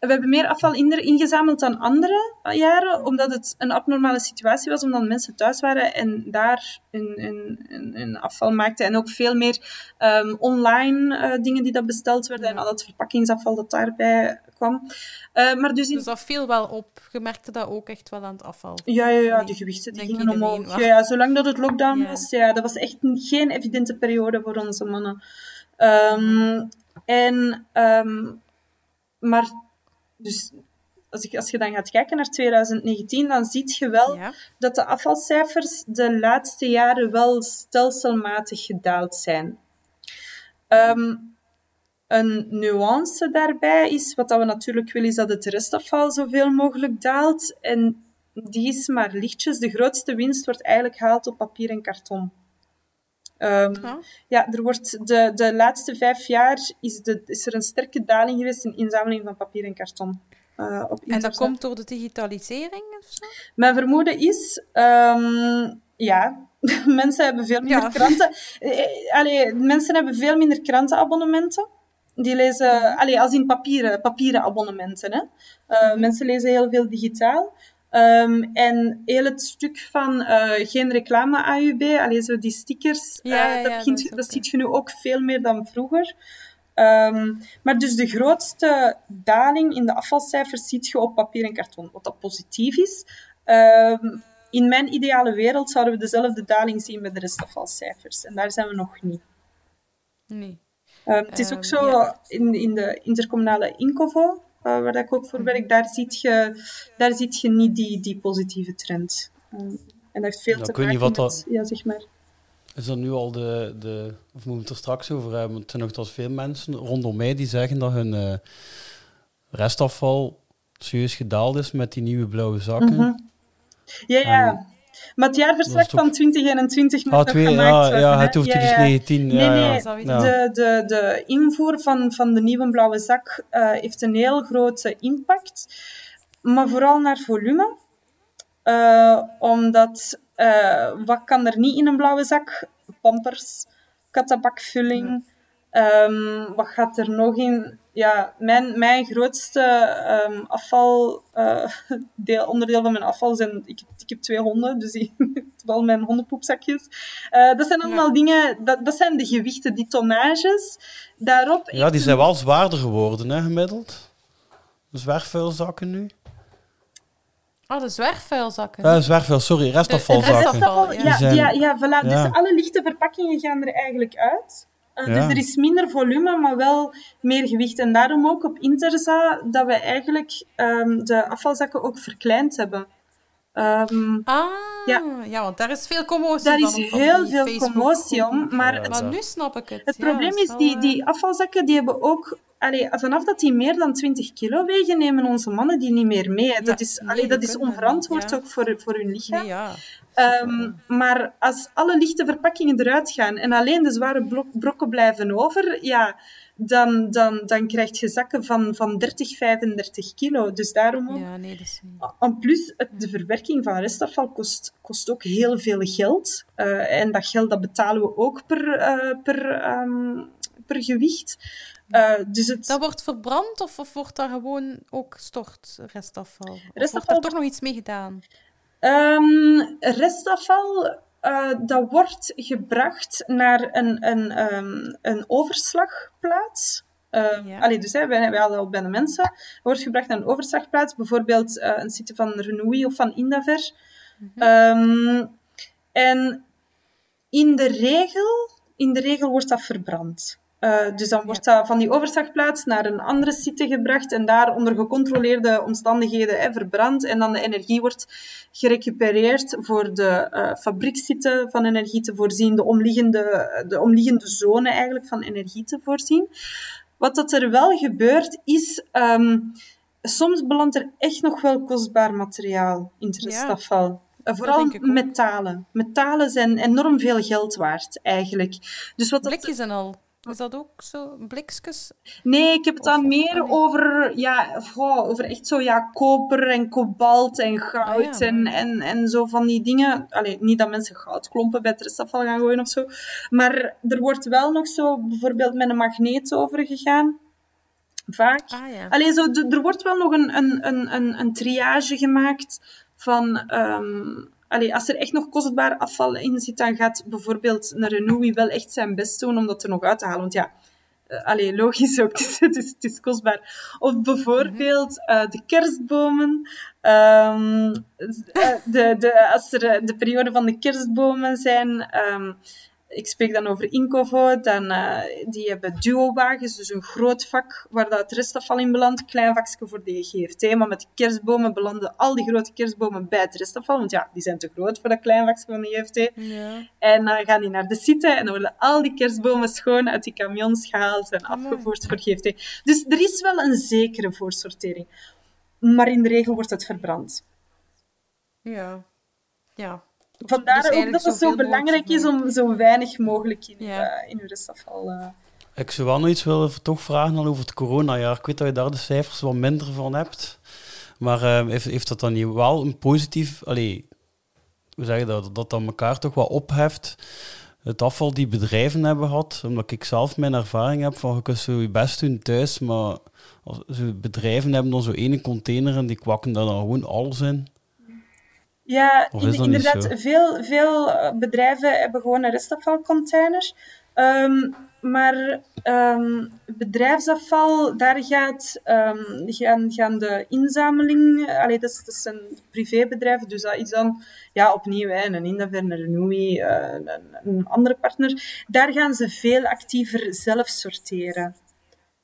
we hebben meer afval in- ingezameld dan andere jaren, omdat het een abnormale situatie was, omdat mensen thuis waren en daar hun, hun, hun, hun afval maakten. En ook veel meer ehm, online eh, dingen die dat besteld werden en al het verpakkingsafval dat daarbij kwam. Eh, maar dus in, Dus dat viel wel op. Je merkte dat ook echt wel aan het afval. ja, ja, ja, de gewichten die gingen omhoog. Ja, ja, zolang dat het lockdown Ja. was, ja, dat was echt een- geen evidente periode voor onze mannen. Ehm, en, ehm, maar, dus als, ik, als je dan gaat kijken naar 2019, dan zie je wel Ja. dat de afvalcijfers de laatste jaren wel stelselmatig gedaald zijn. Ehm, een nuance daarbij is, wat dat we natuurlijk willen, is dat het restafval zoveel mogelijk daalt. En die is maar lichtjes. De grootste winst wordt eigenlijk gehaald op papier en karton. Ehm, Ja. ja, er wordt de, de laatste vijf jaar is, de, is er een sterke daling geweest in inzameling van papier en karton. eh, op En dat komt door de digitalisering of zo? Mijn vermoeden is, ehm, ja, mensen hebben veel minder Ja. kranten. Eh, eh, Allee, mensen hebben veel minder krantenabonnementen. Die lezen, allee, als in papieren, papieren abonnementen. Hè. Eh, Mensen lezen heel veel digitaal. Ehm, en heel het stuk van eh, geen reclame AUB, allee, zo die stickers, Ja, eh, dat, begint, dat ziet je nu ook veel meer dan vroeger. Ehm, maar dus de grootste daling in de afvalcijfers ziet je op papier en karton, wat dat positief is. Ehm, in mijn ideale wereld zouden we dezelfde daling zien bij de restafvalcijfers. En daar zijn we nog niet. Nee. Het is ook zo ja. in, in de intercommunale Incovo, waar dat ik ook voor werk, daar zie je, daar ziet je niet die, die positieve trend. Ehm, en dat heeft veel Ja, te maken met... Ja, zeg maar. Is dat nu al de, de... Of moeten we het er straks over hebben? Want er zijn nogthans veel mensen rondom mij die zeggen dat hun eh, restafval serieus gedaald is met die nieuwe blauwe zakken. Mhm. Ja, ja. En- maar het jaarverslag van 2021 moet Ah, nog twee, gemaakt ja, worden. ja, het hoeft Ja, dus ja. 19. Nee, ja, nee. Ja. De, de, de invoer van, van de nieuwe blauwe zak eh, heeft een heel grote impact. Maar vooral naar volume. Eh, omdat, eh, wat kan er niet in een blauwe zak? Pampers, kattenbakvulling. Ehm, wat gaat er nog in? Ja, mijn, mijn grootste ehm, afval, eh, deel, onderdeel van mijn afval zijn... Ik, ik heb twee honden, dus die, wel mijn hondenpoepzakjes. Eh, dat zijn allemaal dingen... Dat, dat zijn de gewichten, die tonnages. Daarop... ja, die zijn wel zwaarder geworden, hè, gemiddeld. Zwerfvuilzakken nu. Ah, de zwerfvuilzakken. Uh, zwerfvuil, sorry, restafvalzakken. Restafval, ja. ja, zijn- ja, ja, voilà. Ja. Dus alle lichte verpakkingen gaan er eigenlijk uit. Uh, Ja. Dus er is minder volume, maar wel meer gewicht. En daarom ook op Interza dat we eigenlijk ehm, de afvalzakken ook verkleind hebben. Ehm, Ah, Ja. ja. want daar is veel commotie daar is heel die veel commotie om, maar Ja, het Maar nu snap ik het. Het Ja, probleem is, wel, die, eh, die afvalzakken die hebben ook... Allee, vanaf dat die meer dan 20 kilo wegen, nemen onze mannen die niet meer mee. Dat is, nee, allee, dat die is onverantwoord ook voor, voor hun lichaam. Nee, Ehm, maar als alle lichte verpakkingen eruit gaan en alleen de zware blok- brokken blijven over, ja, dan, dan, dan krijg je zakken van, van 30, 35 kilo. Dus daarom ook Ja, nee, dat is niet. en plus, het- de verwerking van restafval kost, kost ook heel veel geld. Eh, en dat geld dat betalen we ook per, eh, per, ehm, per gewicht. Eh, dus het, Dat wordt verbrand of, of wordt daar gewoon ook gestort, restafval? Of wordt er toch nog iets mee gedaan? Ehm, restafval, eh, dat wordt gebracht naar een, een, ehm, een overslagplaats. Ja. allee, dus hè, wij, wij hadden al bij de mensen. Het wordt gebracht naar een overslagplaats, bijvoorbeeld eh, een site van Renoui of van Indaver. Ehm, en in de, regel, in de regel wordt dat verbrand. Eh, dus dan wordt dat van die overslagplaats naar een andere site gebracht en daar onder gecontroleerde omstandigheden hè, verbrand. En dan de energie wordt gerecupereerd voor de eh fabrieksite van energie te voorzien, de omliggende, de omliggende zone eigenlijk van energie te voorzien. Wat dat er wel gebeurt, is... ehm, soms belandt er echt nog wel kostbaar materiaal in het restafval. Eh, Vooral metalen. Metalen zijn enorm veel geld waard, eigenlijk. Dus wat dat- Blikjes en al. Is dat ook zo? Blikjes? Nee, ik heb het dan meer over, ja, over echt zo ja, koper en kobalt en goud Ah, ja, en, en, en zo van die dingen. Allee, niet dat mensen goudklompen bij het restafval gaan gooien of zo. Maar er wordt wel nog zo bijvoorbeeld met een magneet over gegaan. Vaak. Ah ja. Zo, er wordt wel nog een, een, een, een, een triage gemaakt van. ehm, allee, als er echt nog kostbaar afval in zit, dan gaat bijvoorbeeld een Renault wel echt zijn best doen om dat er nog uit te halen. Want ja, eh, allee, logisch ook, het is, het is, het is kostbaar. Of bijvoorbeeld eh, de kerstbomen. Ehm, eh, de, de, als er de periode van de kerstbomen zijn. ehm, ik spreek dan over Incovo, dan, eh, die hebben duowagens, dus een groot vak waar dat het restafval in belandt, klein vakje voor de GFT, maar met de kerstbomen belanden al die grote kerstbomen bij het restafval, want ja, die zijn te groot voor dat klein vakje van de GFT. Ja. En dan gaan die naar de site en dan worden al die kerstbomen schoon uit die camions gehaald en afgevoerd voor GFT. Dus er is wel een zekere voorsortering. Maar in de regel wordt het verbrand. Ja. Ja. Vandaar Dus ook dat het zo belangrijk is om zo weinig mogelijk in, Ja. eh, in uw restafval... eh, Ik zou wel nog iets willen toch vragen dan over het coronajaar. Ik weet dat je daar de cijfers wat minder van hebt. Maar eh, heeft, heeft dat dan niet wel een positief... Allee, hoe zeg je dat? Dat dat elkaar toch wat opheft. Het afval die bedrijven hebben gehad. Omdat ik zelf mijn ervaring heb van je kunt zo je best doen thuis. Maar als, bedrijven hebben dan zo ene container en die kwakken daar dan gewoon alles in. Ja, in- inderdaad. Veel, veel eh, bedrijven hebben gewoon een restafvalcontainer. Ehm, maar ehm, bedrijfsafval, daar gaat, ehm, gaan, gaan de inzameling... Allee, dat, is, dat zijn privébedrijven, dus dat is dan ja, opnieuw hè, een Indaver, een Renewi, eh, een, een andere partner. Daar gaan ze veel actiever zelf sorteren.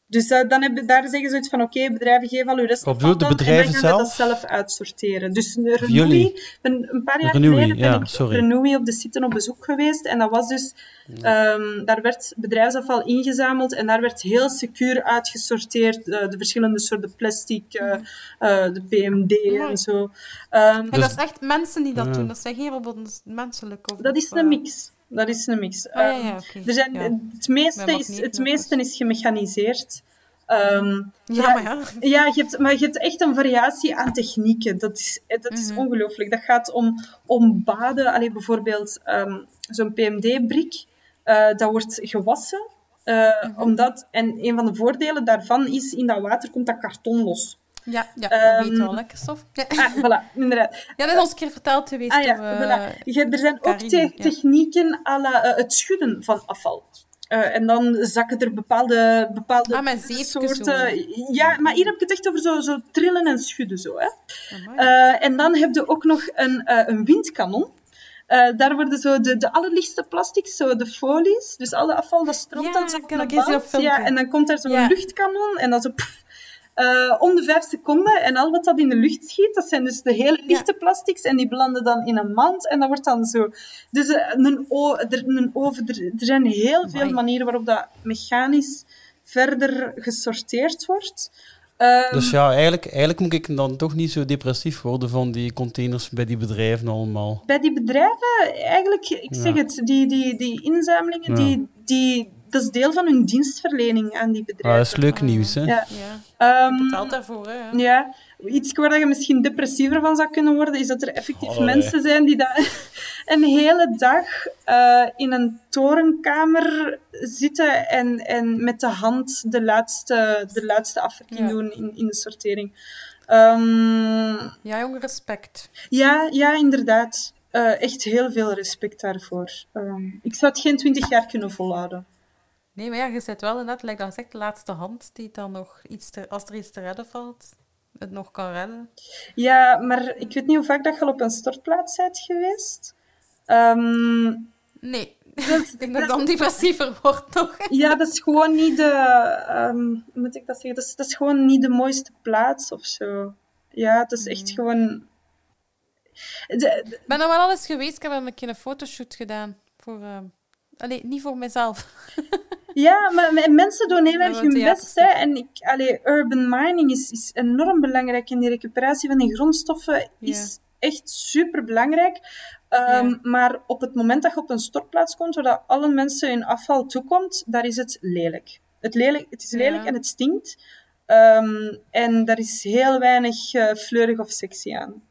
Dus eh, dan hebben, daar zeggen ze iets van, oké, bedrijven geven al uw restafval bedoel, de bedrijven dan gaan ze dat zelf? zelf uitsorteren. Dus een jullie? Renewi, een, een paar jaar geleden ben ik sorry. Op de site op bezoek geweest. En dat was dus, ehm, daar werd bedrijfsafval ingezameld en daar werd heel secuur uitgesorteerd. eh, de verschillende soorten plastic, eh, de PMD en zo. Ehm, En Dus- dat is echt mensen die dat Ja. doen. Dat zijn geen robots, menselijk. Of, dat is een mix. Dat is een mix. Ah, ja, Ehm, ja, er zijn, het, meeste is, het meeste is gemechaniseerd. Ehm, Ja, maar ja. Ja, je hebt, maar je hebt echt een variatie aan technieken. Dat is, eh, dat is Mhm. ongelooflijk. Dat gaat om, om baden. Allee, bijvoorbeeld ehm, zo'n PMD-brik, eh, dat wordt gewassen. eh, Mhm. omdat, en een van de voordelen daarvan is, in dat water komt dat karton los. Ja, ja Ehm, dat weten we al lekker stof. Ja. Ah, voilà, inderdaad. ja, dat is ons een keer verteld geweest. Ah ja, door, eh, voilà. Er zijn ook te- ja. technieken à la, eh, het schudden van afval. Eh, en dan zakken er bepaalde, bepaalde Ah, soorten... Ja, maar hier heb ik het echt over zo, zo trillen en schudden. Zo, hè. En dan heb je ook nog een, een windkanon. Daar worden zo de, de allerlichtste plastics, zo de folies. Dus alle afval, dat stroomt Ja, dan zo op. Ja, en dan komt daar zo'n Ja. luchtkanon en dan zo... pff, eh, om de vijf seconden. En al wat dat in de lucht schiet, dat zijn dus de hele lichte plastics. En die belanden dan in een mand. En dat wordt dan zo... Dus eh, een, er, een oven... Er, er zijn heel veel manieren waarop dat mechanisch verder gesorteerd wordt. Ehm, Dus ja, eigenlijk, eigenlijk moet ik dan toch niet zo depressief worden van die containers bij die bedrijven allemaal. bij die bedrijven, eigenlijk, ik zeg Ja. het, die, die, die inzamelingen, Ja. die, die, dat is deel van hun dienstverlening aan die Ah, bedrijven. dat is leuk nieuws, hè? Ja. Ja, Ehm, betaalt daarvoor, hè. ja. iets waar je misschien depressiever van zou kunnen worden, is dat er effectief Allee. mensen zijn die dat een hele dag eh, in een torenkamer zitten en, en met de hand de laatste, de laatste afwerking Ja. doen in, in de sortering. Ehm, Ja, jongen, respect. Ja, ja, inderdaad. Eh, echt heel veel respect daarvoor. Ehm, ik zou het geen twintig jaar kunnen volhouden. Nee, maar ja, je zit wel net, lijkt dat zegt, de laatste hand die dan nog iets te, als er iets te redden valt, het nog kan redden. Ja, maar ik weet niet hoe vaak dat je al op een stortplaats bent geweest. Ehm, Nee, Dus- ik denk dat ik dan depressiever word nog. ja, dat is gewoon niet de... ehm, hoe moet ik dat zeggen? Dat is, dat is gewoon niet de mooiste plaats of zo. Ja, het is echt gewoon... De- de- Ik ben er wel al eens geweest, ik heb dan een keer een fotoshoot gedaan. Voor, Allee, niet voor mezelf. Ja, maar mensen doen heel erg hun best. Hè. En ik, allee, urban mining is, is enorm belangrijk. En die recuperatie van die grondstoffen is echt super belangrijk. Ja. Maar op het moment dat je op een stortplaats komt, waar dat alle mensen hun afval toekomt, daar is het lelijk. Het, lelijk, het is lelijk Ja. en het stinkt. Ehm, en daar is heel weinig eh, fleurig of sexy aan.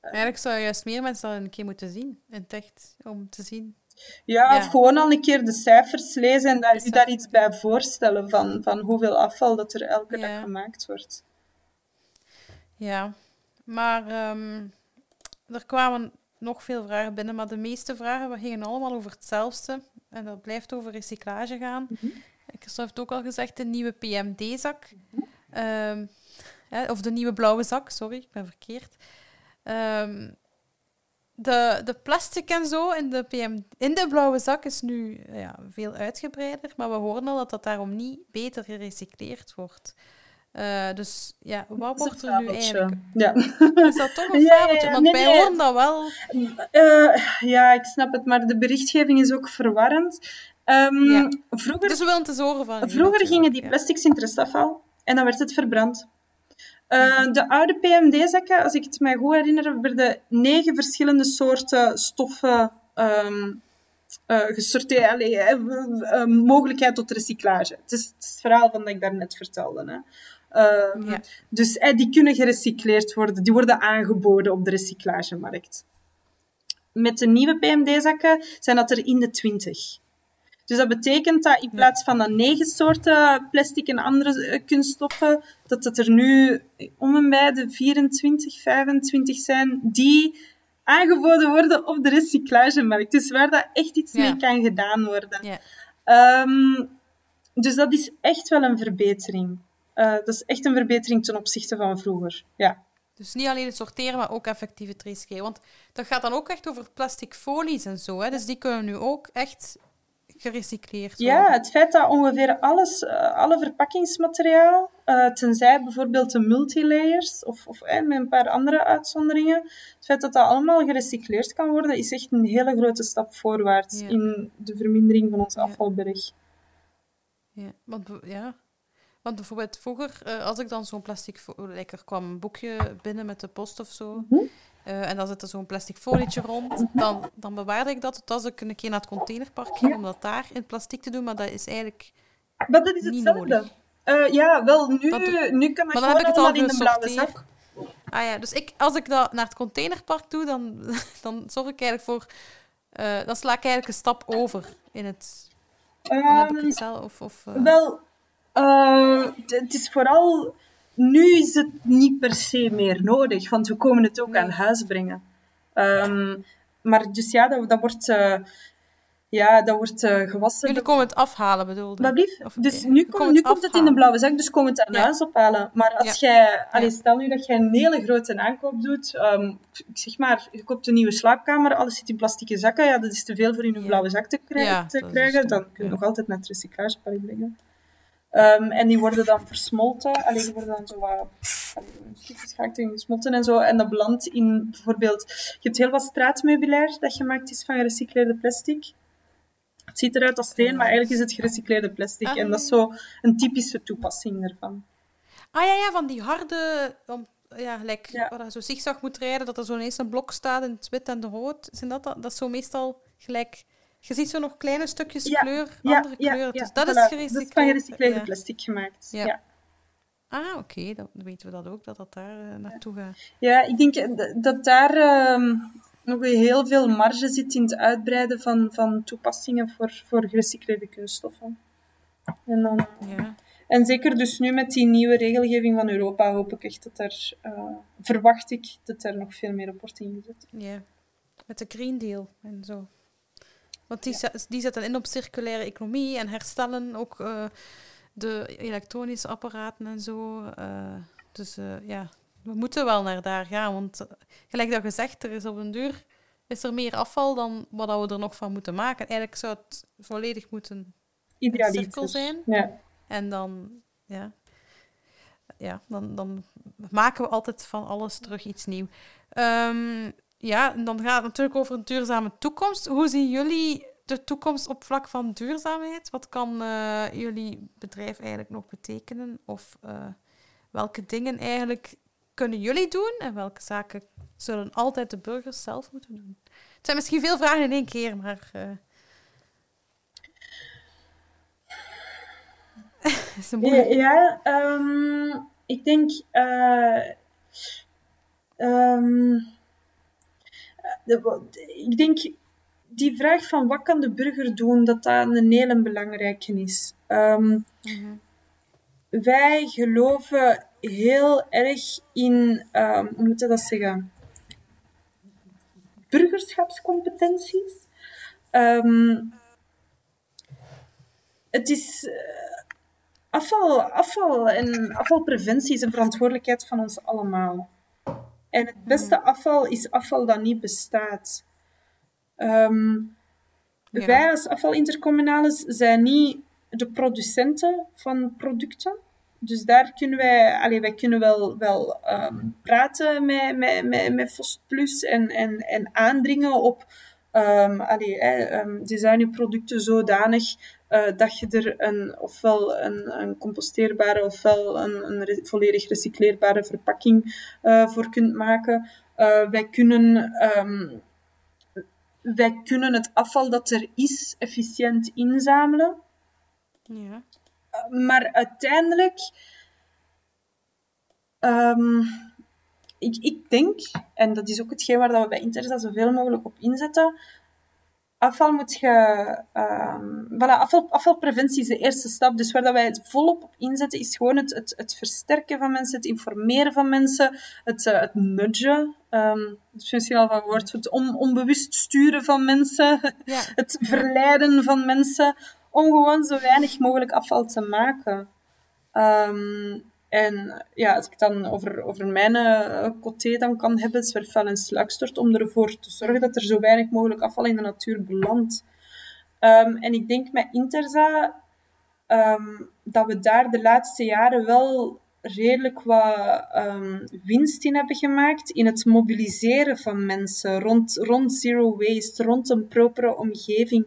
Eigenlijk zou je juist meer mensen dat een keer moeten zien. In het echt, om te zien. Ja, Ja. of gewoon al een keer de cijfers lezen en daar, je daar iets bij voorstellen van, van hoeveel afval dat er elke Ja. dag gemaakt wordt. Ja, maar ehm, er kwamen nog veel vragen binnen, maar de meeste vragen gingen allemaal over hetzelfde. En dat blijft over recyclage gaan. Christophe heeft ook al gezegd, de nieuwe PMD-zak. Ehm, hè, of de nieuwe blauwe zak, sorry, ik ben verkeerd. Ehm, de, de plastic en zo in de, PM, in de blauwe zak is nu ja, veel uitgebreider, maar we horen al dat dat daarom niet beter gerecycleerd wordt. Eh, dus ja, wat wordt er nu eigenlijk? Ja. Is dat toch een fabeltje? ja. Want Nee, wij nee. horen dat wel. Eh, ja, ik snap het, maar de berichtgeving is ook verwarrend. Ehm, Ja. Vroeger, Dus we willen het eens horen van vroeger gingen die plastics in het restafval en dan werd het verbrand. Eh, De oude PMD-zakken, als ik het mij goed herinner, werden negen verschillende soorten stoffen ehm, eh, gesorteerd. Allee, eh, mogelijkheid tot recyclage. Het is, het is het verhaal van dat ik daarnet vertelde. Hè. Ehm, Ja. Dus die kunnen gerecycleerd worden. Die worden aangeboden op de recyclagemarkt. Met de nieuwe PMD-zakken zijn dat er in de 20. Dus dat betekent dat in plaats van de negen soorten plastic en andere eh, kunststoffen, dat het er nu om en bij de 24, 25 zijn die aangeboden worden op de recyclagemarkt. Dus waar dat echt iets Ja. mee kan gedaan worden. Ja. Ehm, dus dat is echt wel een verbetering. Eh, dat is echt een verbetering ten opzichte van vroeger. Ja. Dus niet alleen het sorteren, maar ook effectief het recycleren. Want dat gaat dan ook echt over plastic folies en zo. Hè? Dus die kunnen nu ook echt gerecycleerd worden. Ja, het feit dat ongeveer alles, eh, alle verpakkingsmateriaal, eh, tenzij bijvoorbeeld de multilayers of, of eh, met een paar andere uitzonderingen, het feit dat dat allemaal gerecycleerd kan worden, is echt een hele grote stap voorwaarts Ja. in de vermindering van ons Ja. afvalberg. Ja, want, ja. want bijvoorbeeld vroeger, als ik dan zo'n plastic... fo- like, er kwam een boekje binnen met de post of zo, Mhm. Eh, en dan zit er zo'n plastic folietje rond, dan, dan bewaarde ik dat. Tot als ik een keer naar het containerpark ging, om dat daar in plastic te doen, maar dat is eigenlijk... Maar dat is hetzelfde. Eh, ja, wel, nu, nu kan dat maar dan heb ik het al in de blauwe zak. Ah ja, dus ik, als ik dat naar het containerpark doe, dan, dan zorg ik eigenlijk voor... eh, dan sla ik eigenlijk een stap over in het... Dan heb ik het zelf... Of, of, Wel, het is vooral... Nu is het niet per se meer nodig, want we komen het ook aan huis brengen. Ehm, maar dus ja, dat, dat wordt... eh, Ja, dat wordt uh, gewassen. Jullie komen het afhalen, bedoelde? Dus nu, kom, nu komt het in de blauwe zak, dus komen het aan ja. huis ophalen. Maar als ja. jij... Allee, stel nu dat jij een hele grote aankoop doet. Um, ik zeg maar, je koopt een nieuwe slaapkamer, alles zit in plastieke zakken. Ja, dat is te veel voor in een blauwe zak te, krijgen. te krijgen. Dan kun je nog altijd naar het recyclagepark brengen. Um, en die worden dan versmolten. Alleen die worden dan zo wat stukjes gehakt en gesmolten en zo. En dat belandt in bijvoorbeeld... Je hebt heel wat straatmeubilair dat gemaakt is van gerecycleerde plastic. Het ziet eruit als steen, maar eigenlijk is het gerecycleerde plastic. En dat is zo een typische toepassing daarvan. Ah ja, ja van die harde... Om, ja, gelijk ja. waar je zo zigzag moet rijden, dat er zo ineens een blok staat in het wit en de rood. Zijn dat, dat is zo meestal gelijk... Je ziet zo nog kleine stukjes ja, kleur, ja, andere kleur. Dus dat, voilà. is gerecycleerd. dat is van gerecycleerde plastic gemaakt. Ja. Ah, oké. Okay. Dan weten we dat ook, dat dat daar uh, naartoe gaat. Ja, ik denk dat daar... Uh, nog heel veel marge zit in het uitbreiden van, van toepassingen voor, voor gerecycleerde kunststoffen. En, dan, ja. en zeker dus nu met die nieuwe regelgeving van Europa hoop ik echt dat er, uh, verwacht ik dat er nog veel meer op wordt ingezet. Ja, met de Green Deal en zo. Want die, ja. die zetten in op circulaire economie en herstellen ook uh, de elektronische apparaten en zo. Uh, dus ja, we moeten wel naar daar gaan. Want gelijk dat gezegd, er is op een duur is er meer afval dan wat we er nog van moeten maken. Eigenlijk zou het volledig moeten een cirkel zijn. Ja. En dan, ja, ja dan, dan maken we altijd van alles terug iets nieuw. Um, ja, en dan gaat het natuurlijk over een duurzame toekomst. Hoe zien jullie de toekomst op vlak van duurzaamheid? Wat kan uh, jullie bedrijf eigenlijk nog betekenen? Of uh, welke dingen eigenlijk kunnen jullie doen en welke zaken zullen altijd de burgers zelf moeten doen? Het zijn misschien veel vragen in één keer, maar. Uh... is een ja, ja um, ik denk. Um, de, ik denk die vraag van wat kan de burger doen, dat dat een hele belangrijke is. Um, mm -hmm. Wij geloven heel erg in, um, hoe moet je dat zeggen? Burgerschapscompetenties. Um, het is uh, afval, afval en afvalpreventie is een verantwoordelijkheid van ons allemaal. En het beste afval is afval dat niet bestaat. Um, ja. Wij als afvalintercommunales zijn niet de producenten van producten. Dus daar kunnen wij, allee, wij kunnen wel, wel um, praten met, met, met, met Fost Plus en, en, en aandringen op um, allee, eh, um, design je producten zodanig uh, dat je er een, ofwel een, een composteerbare ofwel een, een re volledig recycleerbare verpakking uh, voor kunt maken. Uh, wij kunnen wij kunnen het afval dat er is efficiënt inzamelen. Ja. Maar uiteindelijk, um, ik, ik denk, en dat is ook hetgeen waar we bij Interza zoveel mogelijk op inzetten, afval moet je... Um, voilà, afval, afvalpreventie is de eerste stap. Dus waar dat wij het volop op inzetten, is gewoon het, het, het versterken van mensen, het informeren van mensen, het, uh, het nudgen. Um, dat is misschien al van woord. Het on, onbewust sturen van mensen, ja. het verleiden van mensen, om gewoon zo weinig mogelijk afval te maken. Um, en ja, als ik dan over, over mijn uh, coté dan kan hebben, zwerfvuil en sluikstort, om ervoor te zorgen dat er zo weinig mogelijk afval in de natuur belandt. Um, en ik denk met Interza um, dat we daar de laatste jaren wel redelijk wat um, winst in hebben gemaakt in het mobiliseren van mensen rond, rond zero waste, rond een propere omgeving.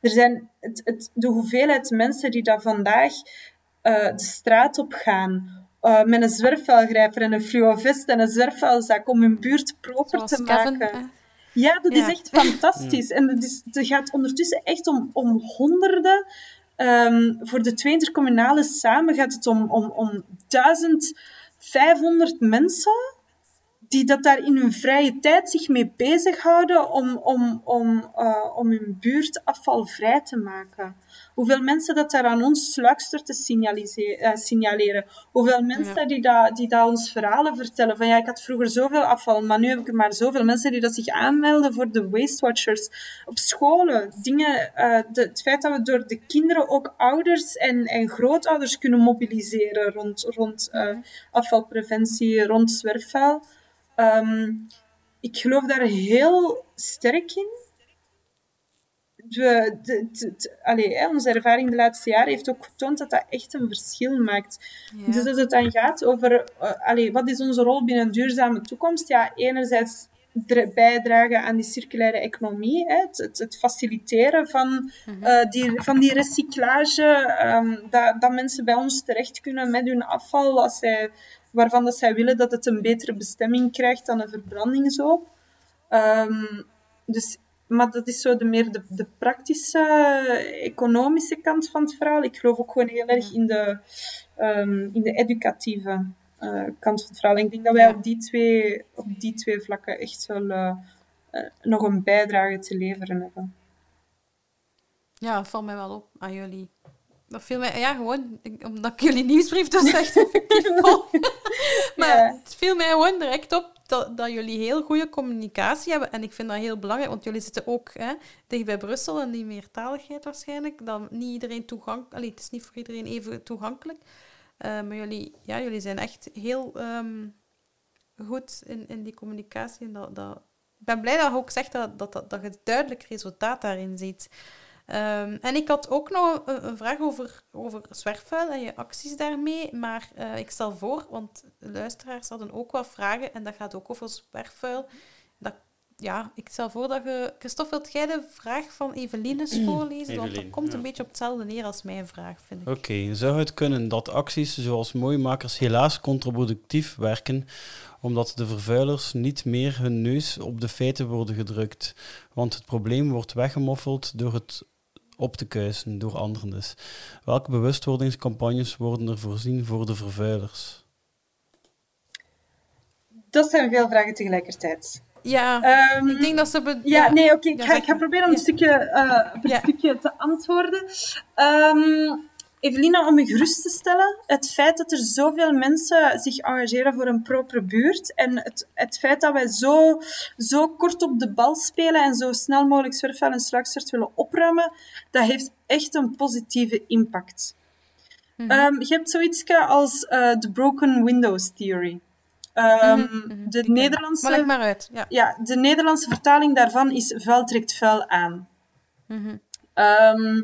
Er zijn het, het, de hoeveelheid mensen die daar vandaag uh, de straat op gaan uh, met een zwerfvuilgrijper en een fluovest en een zwerfvuilzak om hun buurt proper Zoals te Kevin, maken. hè? Ja, dat Ja. is echt fantastisch. En het, is, het gaat ondertussen echt om, om honderden. Ehm, voor de twee intercommunale samen gaat het om, om, om 1500 mensen die dat daar in hun vrije tijd zich mee bezighouden om, om, om, uh, om hun buurt afvalvrij te maken. Hoeveel mensen dat daar aan ons sluikster signalise- eh, signaleren. Hoeveel mensen die, dat, die dat ons verhalen vertellen. Van ja, ik had vroeger zoveel afval, maar nu heb ik er maar zoveel mensen die dat zich aanmelden voor de Waste Watchers. Op scholen, dingen, eh, de, het feit dat we door de kinderen ook ouders en, en grootouders kunnen mobiliseren rond, rond eh, afvalpreventie, rond zwerfvuil. Ehm, ik geloof daar heel sterk in. We, de, de- de- allee, hè, onze ervaring de laatste jaren heeft ook getoond dat dat echt een verschil maakt. Ja. Dus als het dan gaat over eh, allee, wat is onze rol binnen een duurzame toekomst, ja, enerzijds dra- bijdragen aan die circulaire economie, hè, het, het, het faciliteren van, eh, die, van die recyclage, ehm, dat, dat mensen bij ons terecht kunnen met hun afval, als zij, waarvan dat zij willen dat het een betere bestemming krijgt dan een verbrandingshoop. Ehm, dus, maar dat is zo de meer de, de praktische, economische kant van het verhaal. Ik geloof ook gewoon heel erg in de, ehm, in de educatieve eh, kant van het verhaal. En ik denk dat wij op, die twee, op die twee vlakken echt wel eh, eh, nog een bijdrage te leveren hebben. Ja, dat valt mij wel op aan jullie. Dat viel mij, ja, gewoon omdat ik jullie nieuwsbrief dus echt effectief volg. maar Ja. het viel mij gewoon direct op dat, dat jullie heel goede communicatie hebben. En ik vind dat heel belangrijk, want jullie zitten ook hè, dicht bij Brussel en die meertaligheid waarschijnlijk. Dat niet iedereen toegankelijk... Het is niet voor iedereen even toegankelijk. Eh, maar jullie, ja, jullie zijn echt heel ehm, goed in, in die communicatie. En dat, dat, ik ben blij dat je ook zegt dat, dat, dat, dat je duidelijk resultaat daarin ziet. Ehm, en ik had ook nog een, een vraag over, over zwerfvuil en je acties daarmee. Maar eh, ik stel voor, want de luisteraars hadden ook wat vragen en dat gaat ook over zwerfvuil. Dat, ja, ik stel voor dat je... Christophe, wilt jij de vraag van Evelines voorlezen? want dat komt ja. een beetje op hetzelfde neer als mijn vraag, vind ik. Oké, zou het kunnen dat acties zoals mooimakers helaas contraproductief werken, omdat de vervuilers niet meer hun neus op de feiten worden gedrukt, want het probleem wordt weggemoffeld door het op te kuisen door anderen dus. Welke bewustwordingscampagnes worden er voorzien voor de vervuilers? Dat zijn veel vragen tegelijkertijd. Ja, Ehm, ik denk dat ze... Ja, nee, oké. ik, ik ga proberen om een stukje, eh, een Ja. stukje te antwoorden. Ehm, Evelina, om je gerust te stellen, het feit dat er zoveel mensen zich engageren voor een propere buurt en het, het feit dat wij zo, zo kort op de bal spelen en zo snel mogelijk zwerfvuil en sluikstort willen opruimen, dat heeft echt een positieve impact. Ehm, je hebt zoiets als eh, de Broken Windows Theory. Ehm, De ken Nederlandse... Maar maar uit. Ja. Ja, de Nederlandse vertaling daarvan is vuil trekt vuil aan. Ehm,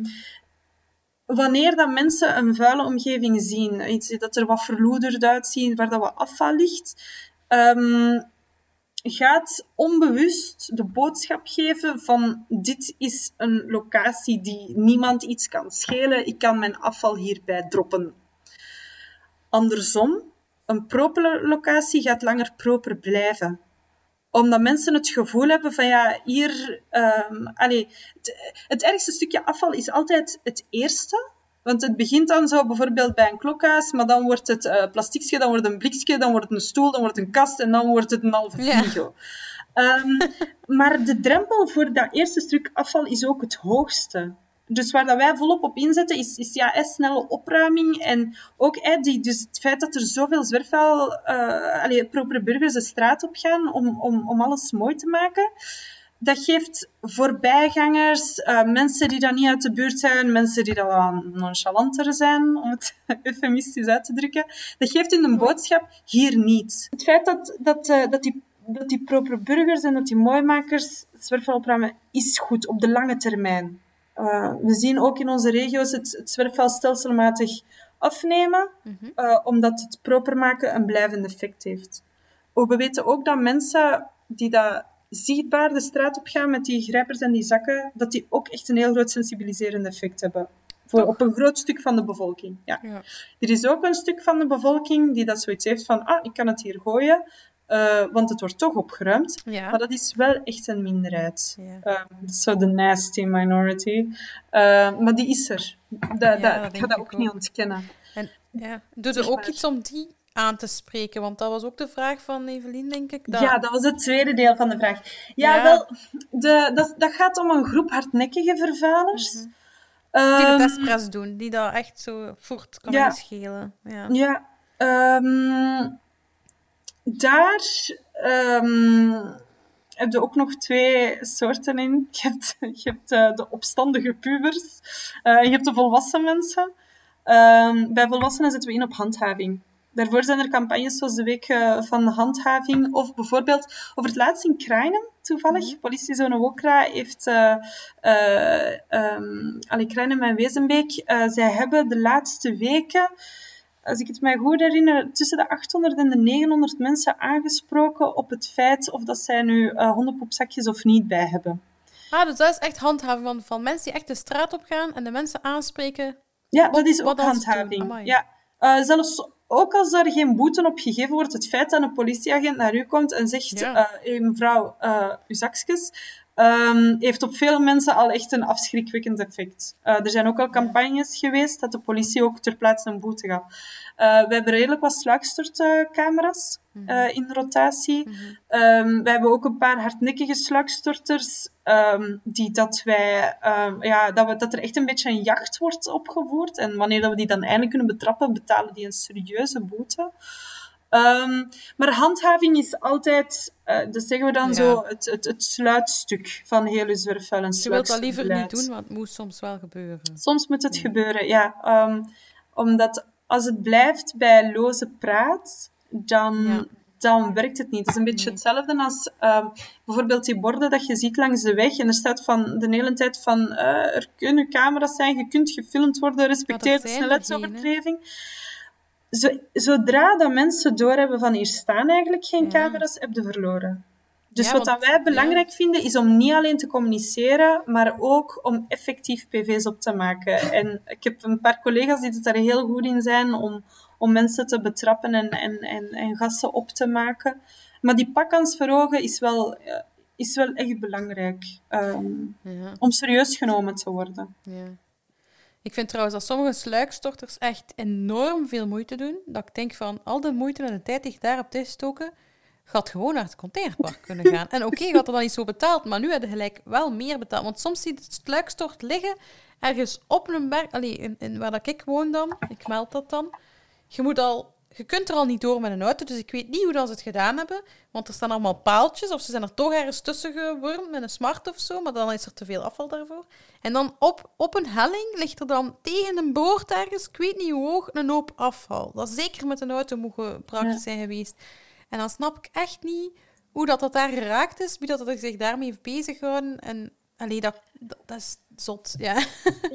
wanneer dat mensen een vuile omgeving zien, iets dat er wat verloederd uitziet, waar dat wat afval ligt, ehm, gaat onbewust de boodschap geven van dit is een locatie die niemand iets kan schelen, ik kan mijn afval hierbij droppen. Andersom, een proper locatie gaat langer proper blijven omdat mensen het gevoel hebben van ja, hier... ehm allee, het, het ergste stukje afval is altijd het eerste. Want het begint dan zo bijvoorbeeld bij een klokhuis, maar dan wordt het uh, plastiekje, dan wordt het een blikje, dan wordt het een stoel, dan wordt het een kast en dan wordt het een halve Ja. frigo. Ehm, maar de drempel voor dat eerste stuk afval is ook het hoogste. Dus waar dat wij volop op inzetten, is, is ja, snelle opruiming. En ook hè, die, dus het feit dat er zoveel zwerfvuil, eh allee, propere burgers de straat op gaan om, om, om alles mooi te maken. Dat geeft voorbijgangers, eh, mensen die dan niet uit de buurt zijn, mensen die dan wat nonchalanter zijn, om het eufemistisch uit te drukken. Dat geeft hun een boodschap, hier niet. Het feit dat, dat, eh, dat die dat die propere burgers en dat die mooimakers zwerfvuil opruimen, is goed op de lange termijn. Uh, we zien ook in onze regio's het, het zwerfvuil stelselmatig afnemen, uh, omdat het proper maken een blijvend effect heeft. We weten ook dat mensen die dat zichtbaar de straat op gaan met die grijpers en die zakken, dat die ook echt een heel groot sensibiliserend effect hebben. Voor, op een groot stuk van de bevolking. Ja. Ja. Er is ook een stuk van de bevolking die dat zoiets heeft van, ah, ik kan het hier gooien, uh, want het wordt toch opgeruimd. Ja. Maar dat is wel echt een minderheid. Ja. Is zo de nasty minority. Uh, maar die is er. Da, da, dat ik ga dat ook ook. niet ontkennen. En ja, er ook iets om die aan te spreken? Want dat was ook de vraag van Evelien, denk ik. Dat... Ja, dat was het tweede deel van de vraag. Ja, Ja. wel, de, dat, dat gaat om een groep hardnekkige vervuilers. Mhm. Die de Ehm, testpress doen, die dat echt zo voort kan Ja. schelen. Ja. Ja, ehm, daar ehm, heb je ook nog twee soorten in. Je hebt, je hebt eh, de opstandige pubers eh, en je hebt de volwassen mensen. Ehm, bij volwassenen zetten we in op handhaving. Daarvoor zijn er campagnes zoals de Week eh, van de Handhaving. Of bijvoorbeeld over het laatst in Kruinen, toevallig. Politiezone Wokra heeft... eh eh allee, Kruinen en Wezenbeek. eh, zij hebben de laatste weken als ik het mij goed herinner, tussen de 800 en de 900 mensen aangesproken op het feit of dat zij nu eh hondenpoepzakjes of niet bij hebben. Ah, dus dat is echt handhaven van, van mensen die echt de straat op gaan en de mensen aanspreken. Ja, dat is ook handhaving. Ja. Eh, zelfs ook als er geen boete op gegeven wordt, het feit dat een politieagent naar u komt en zegt, Ja. eh hey, mevrouw, uw zakjes, ehm, heeft op veel mensen al echt een afschrikwekkend effect. Eh, er zijn ook al campagnes geweest dat de politie ook ter plaatse een boete gaf. Eh, we hebben redelijk wat sluikstortcamera's eh, in rotatie. Ehm, we hebben ook een paar hardnekkige sluikstorters ehm, die dat wij, ja, dat, we, dat er echt een beetje een jacht wordt opgevoerd. En wanneer dat we die dan eindelijk kunnen betrappen, betalen die een serieuze boete. Ehm, maar handhaving is altijd, eh dat zeggen we dan Ja. zo, het, het, het sluitstuk van heel uw zwerfvuil en Je wilt dat liever niet doen, want het moet soms wel gebeuren. Soms moet het gebeuren, ja. Ehm, omdat als het blijft bij loze praat, dan, Ja. dan werkt het niet. Het is een beetje hetzelfde als ehm, bijvoorbeeld die borden dat je ziet langs de weg. En er staat van de hele tijd van eh, er kunnen camera's zijn, je kunt gefilmd worden, respecteer de zijn er snelheidsovertreding. Zo, zodra dat mensen doorhebben van hier staan eigenlijk geen Ja. camera's, heb je verloren. Dus Ja, wat wij belangrijk vinden, is om niet alleen te communiceren, maar ook om effectief PV's op te maken. En ik heb een paar collega's die het daar heel goed in zijn om, om mensen te betrappen en, en, en, en gassen op te maken. Maar die pakkans verhogen is wel, eh, is wel echt belangrijk ehm, Ja, om serieus genomen te worden. ja. Ik vind trouwens dat sommige sluikstorters echt enorm veel moeite doen. Dat ik denk van, al de moeite en de tijd die je daarop te stoken, gaat gewoon naar het containerpark kunnen gaan. En oké, je had er dan niet zo betaald, maar nu heb je gelijk wel meer betaald. Want soms zie je het sluikstort liggen ergens op een berg, allee, in, in waar dat ik woon dan, ik meld dat dan. Je, moet al, je kunt er al niet door met een auto, dus ik weet niet hoe dat ze het gedaan hebben. Want er staan allemaal paaltjes, of ze zijn er toch ergens tussen gewurmd met een smart of zo, maar dan is er te veel afval daarvoor. En dan op, op een helling ligt er dan tegen een boord ergens, ik weet niet hoe hoog, een hoop afval. Dat zeker met een auto moet Ja. zijn geweest. En dan snap ik echt niet hoe dat, dat daar geraakt is, wie dat, dat zich daarmee heeft beziggehouden. En allee, dat, dat, dat is zot, ja.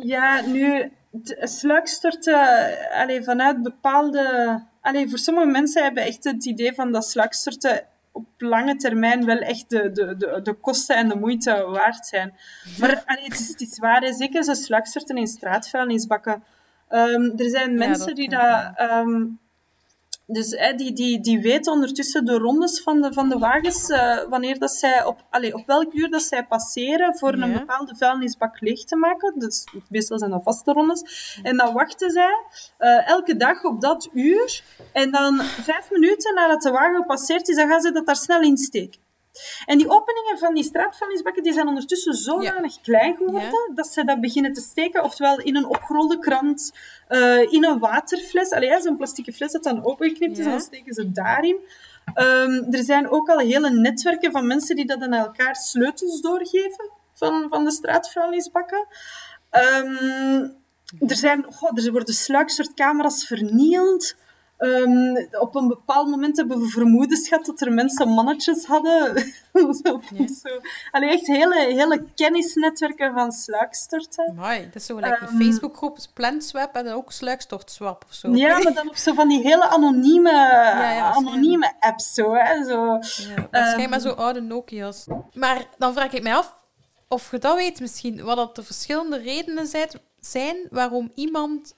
Ja, nu, de sluikstorten, allee, vanuit bepaalde... Allee, voor sommige mensen hebben echt het idee van dat sluikstorten op lange termijn wel echt de, de, de, de kosten en de moeite waard zijn. Maar allee, het, is, het is waar, hè. zeker zo sluikstorten in straatvuilnisbakken. Ehm, er zijn mensen dat die dat... dus hè, die, die, die weten ondertussen de rondes van de, van de wagens, eh, wanneer dat zij op, allee, op welk uur dat zij passeren voor een bepaalde vuilnisbak leeg te maken. Dus meestal zijn dat vaste rondes. En dan wachten zij eh, elke dag op dat uur. En dan vijf minuten nadat de wagen gepasseerd is, dan gaan ze dat daar snel insteken. En die openingen van die straatvuilnisbakken die zijn ondertussen zodanig klein geworden dat ze dat beginnen te steken, oftewel in een opgerolde krant, eh, in een waterfles. Allee, ja, zo'n plastieke fles dat dan opengeknipt is, Ja. en dan steken ze daarin. Ehm, er zijn ook al hele netwerken van mensen die dat aan elkaar sleutels doorgeven van, van de straatvuilnisbakken. Ehm, er, zijn, goh, er worden sluiksoortcamera's vernield. Ehm, op een bepaald moment hebben we vermoedens gehad dat er mensen mannetjes hadden. zo, Ja. zo. Allee, echt hele, hele kennisnetwerken van sluikstorten. Amai, dat is zo gelijk Ehm, een Facebookgroep, Plantswap en ook Sluikstortswap of zo. Ja, maar dan op zo van die hele anonieme, ja, anonieme apps. Zo, hè, zo. Ja, waarschijnlijk maar zo oude Nokia's. Maar dan vraag ik mij af of je dat weet misschien, wat dat de verschillende redenen zijn waarom iemand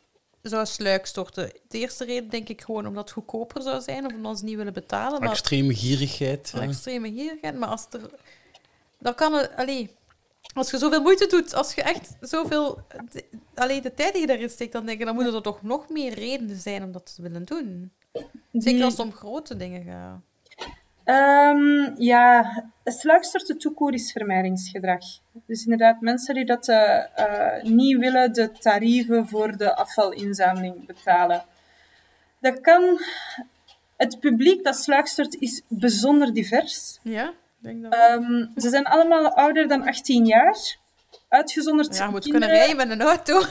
zou sluikstorten. De eerste reden denk ik gewoon omdat het goedkoper zou zijn of omdat ze niet willen betalen. Maar Extreme gierigheid. ja. extreme gierigheid. Maar als er... Dan kan het... Allee, als je zoveel moeite doet, als je echt zoveel... de- Allee, de tijd die je daarin steekt, dan denk ik, dan moeten er toch nog meer redenen zijn om dat te willen doen. Zeker als het om grote dingen gaat. Ehm, ja, sluiksoorten toekoer is vermijdingsgedrag. Dus inderdaad, mensen die dat eh, eh, niet willen de tarieven voor de afvalinzameling betalen. Dat kan... Het publiek dat sluikstort is bijzonder divers. Ja, ik denk dat. Ehm, ze zijn allemaal ouder dan 18 jaar. Uitgezonderd Ja, je moet kinderen. kunnen rijden met een auto.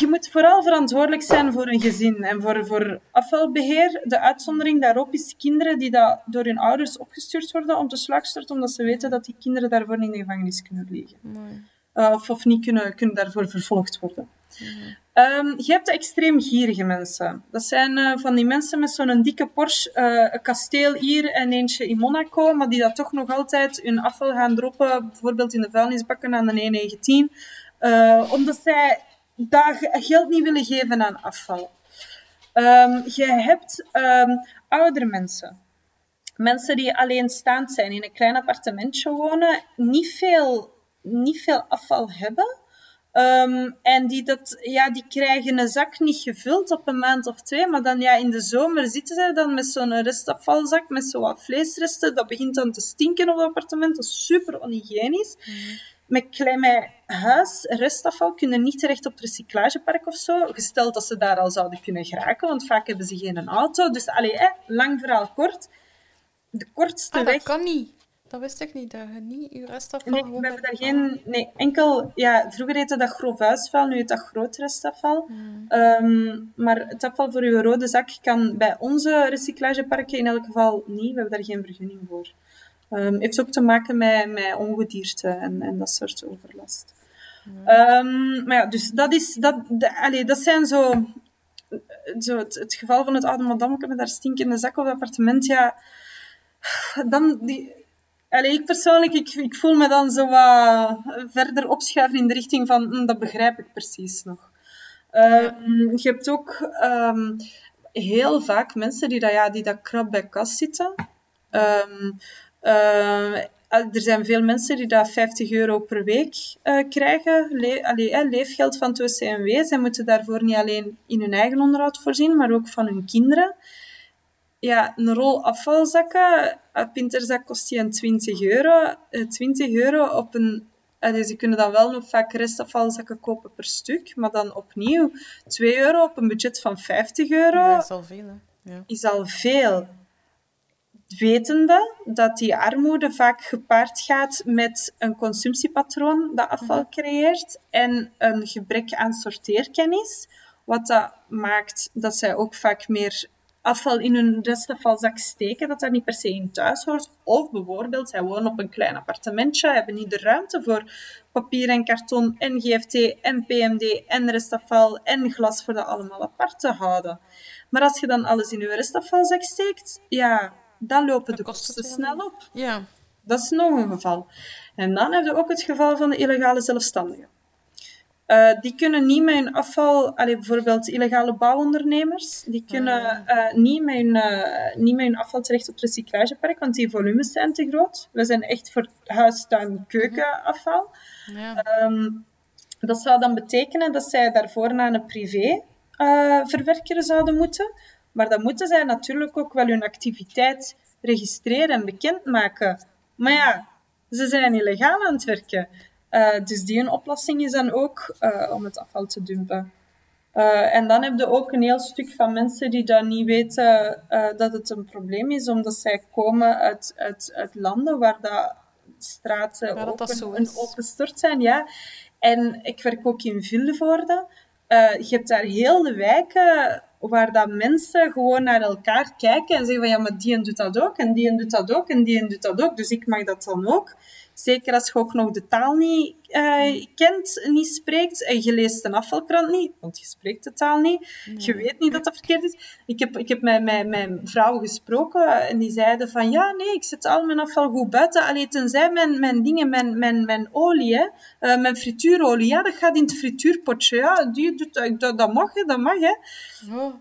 Je moet vooral verantwoordelijk zijn voor een gezin en voor, voor afvalbeheer. De uitzondering daarop is kinderen die dat door hun ouders opgestuurd worden om te sluikstorten, omdat ze weten dat die kinderen daarvoor niet in de gevangenis kunnen liggen. Uh, of, of niet kunnen, kunnen daarvoor vervolgd worden. Ehm, je hebt de extreem gierige mensen. Dat zijn eh, van die mensen met zo'n dikke Porsche, eh, een kasteel hier en eentje in Monaco, maar die dat toch nog altijd hun afval gaan droppen, bijvoorbeeld in de vuilnisbakken aan de E19, eh, omdat zij ge- geld niet willen geven aan afval. Ehm, je hebt ehm, oudere mensen. Mensen die alleenstaand zijn, in een klein appartementje wonen, niet veel, niet veel afval hebben. Ehm, en die, dat, ja, die krijgen een zak niet gevuld op een maand of twee, maar dan ja, in de zomer zitten zij dan met zo'n restafvalzak met zo wat vleesresten. Dat begint dan te stinken op het appartement, dat is super onhygiënisch. Met klein met huis, restafval, kunnen niet terecht op het recyclagepark of zo, gesteld dat ze daar al zouden kunnen geraken, want vaak hebben ze geen auto. Dus allee, hè, lang verhaal kort. De kortste Ah, weg... dat kan niet. Dat wist ik niet, dat je niet je restafval Nee, we hebben daar geen... Nee, enkel... Ja, vroeger heette dat grof huisvuil, nu heet dat groot restafval. Ehm, maar het afval voor uw rode zak kan bij onze recyclageparken in elk geval niet. We hebben daar geen vergunning voor. Ehm heeft ook te maken met, met ongedierte en, en dat soort overlast. Ehm, maar ja, dus dat is... Dat, de, allee, dat zijn zo... zo het, het geval van het oude madamke met haar stinkende zak op het appartement, ja... Dan... Die, Allee, ik persoonlijk, ik, ik voel me dan zo wat verder opschuiven in de richting van, hm, dat begrijp ik precies nog. Ehm, je hebt ook ehm, heel vaak mensen die dat, ja, die dat krap bij kas zitten. Ehm, eh, er zijn veel mensen die dat 50 euro per week eh, krijgen, le allee, hè, leefgeld van het OCMW. Zij moeten daarvoor niet alleen in hun eigen onderhoud voorzien, maar ook van hun kinderen ja, een rol afvalzakken, een pinterzak kost die een 20 euro. Eh, 20 euro op een... ze kunnen dan wel nog vaak restafvalzakken kopen per stuk, maar dan opnieuw 2 euro op een budget van 50 euro Ja, dat is al veel, hè. Ja. is al veel. Wetende dat die armoede vaak gepaard gaat met een consumptiepatroon dat afval creëert en een gebrek aan sorteerkennis, wat dat maakt dat zij ook vaak meer afval in hun restafvalzak steken, dat daar niet per se in thuis hoort. Of bijvoorbeeld, zij wonen op een klein appartementje, hebben niet de ruimte voor papier en karton en GFT en PMD en restafval en glas voor dat allemaal apart te houden. Maar als je dan alles in je restafvalzak steekt, ja, dan lopen de kosten snel op. ja. Dat is nog een geval. En dan heb je ook het geval van de illegale zelfstandigen. Eh, die kunnen niet met hun afval, allee, bijvoorbeeld illegale bouwondernemers, die kunnen eh, niet, met hun, eh, niet met hun afval terecht op het recyclagepark, want die volumes zijn te groot. We zijn echt voor huis, tuin, keukenafval. ja. Ehm, dat zou dan betekenen dat zij daarvoor naar een privé eh, verwerker zouden moeten. Maar dan moeten zij natuurlijk ook wel hun activiteit registreren en bekendmaken. Maar ja, ze zijn illegaal aan het werken. Eh, dus die een oplossing is dan ook eh, om het afval te dumpen. Eh, en dan heb je ook een heel stuk van mensen die dan niet weten dat het een probleem is, omdat zij komen uit, uit, uit landen waar dat straten Waar dat een open stort zijn. Ja. En ik werk ook in Vilvoorde. Eh je hebt daar heel de wijken waar dat mensen gewoon naar elkaar kijken en zeggen van ja, maar die en doet dat ook, en die en doet dat ook, en die en doet dat ook, dus ik mag dat dan ook. Zeker als je ook nog de taal niet eh, kent, niet spreekt, en je leest een afvalkrant niet, want je spreekt de taal niet. Je weet niet dat dat verkeerd is. Ik heb, ik heb met, met, met vrouwen gesproken en die zeiden van ja, nee, ik zet al mijn afval goed buiten. Alleen tenzij mijn, mijn dingen, mijn, mijn, mijn olie, hè, eh, mijn frituurolie, ja, dat gaat in het frituurpotje. Ja, die doet, dat, dat, mag, hè, dat mag. Hè. Oh.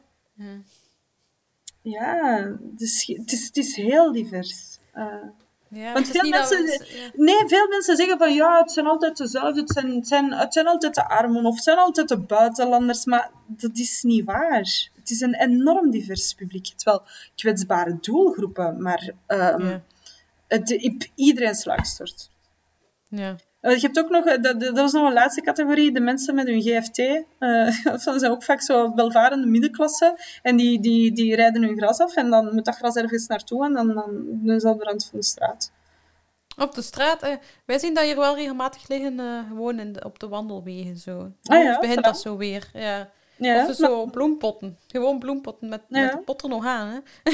Ja, dus, het, is, het is heel divers. Eh, Ja, Want veel mensen- ja. Nee, veel mensen zeggen van ja, het zijn altijd dezelfde, het zijn, het zijn, het zijn altijd de armen of het zijn altijd de buitenlanders, maar dat is niet waar. Het is een enorm divers publiek. Het wel kwetsbare doelgroepen, maar um, Ja. het, iedereen slaagstort. Ja. Uh, je hebt ook nog, dat, dat was nog een laatste categorie, de mensen met hun GFT. Uh, dat zijn ook vaak zo welvarende middenklasse. En die, die, die rijden hun gras af en dan moet dat gras ergens naartoe en dan, dan doen ze op de rand van de straat. Op de straat, eh, wij zien dat hier wel regelmatig liggen, uh, gewoon in de, op de wandelwegen. Zo. Ah, ja, dus begint dat zo weer. Ja. Ja, of dus zo bloempotten. Gewoon bloempotten met, Ja. met de pot er nog aan. Hè.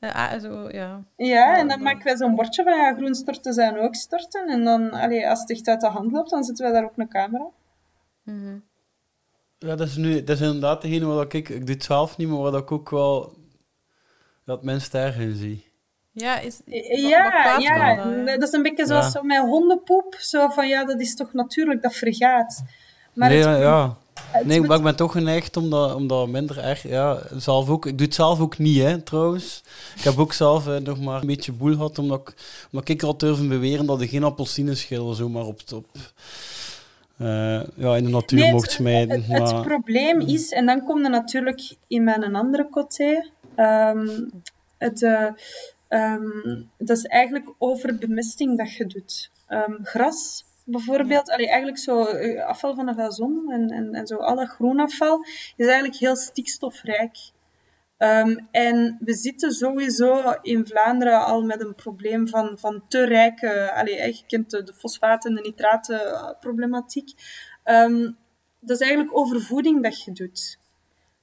Eh, ah, zo, ja. Ja, en dan maken wij zo'n bordje van ja, groen storten zijn ook storten. En dan, allee, als het echt uit de hand loopt, dan zetten wij daar ook een camera. Mhm. Ja, dat is, nu, dat is inderdaad degene waar ik, ik doe het zelf niet, maar waar ik ook wel dat mensen daarin zie. Ja, is, wat- wat Ja, ja, kan dat, is een beetje zoals Ja. zo met hondenpoep. Zo van ja, dat is toch natuurlijk, dat vergaat. Maar nee, het, ja, ja. Het nee, maar ik ben toch geneigd om dat, om dat minder erg... Ja, zelf ook, ik doe het zelf ook niet, hè, trouwens. Ik heb ook zelf eh, nog maar een beetje boel gehad, omdat ik, omdat ik al durf beweren dat je geen appelsineschil zomaar op, op, eh, ja, in de natuur Nee, het- mocht smijten. Het, het maar- probleem is, en dan kom je natuurlijk in mijn andere coté, ehm, het, eh, ehm, dat is eigenlijk over bemesting dat je doet. Ehm, gras bijvoorbeeld, eigenlijk zo eh, afval van een gazon en, en, en zo alle groenafval, is eigenlijk heel stikstofrijk. Ehm, en we zitten sowieso in Vlaanderen al met een probleem van, van te rijke... Allee, hè, je kent de, de fosfaten en de nitraten eh, problematiek. Ehm, dat is eigenlijk overvoeding dat je doet.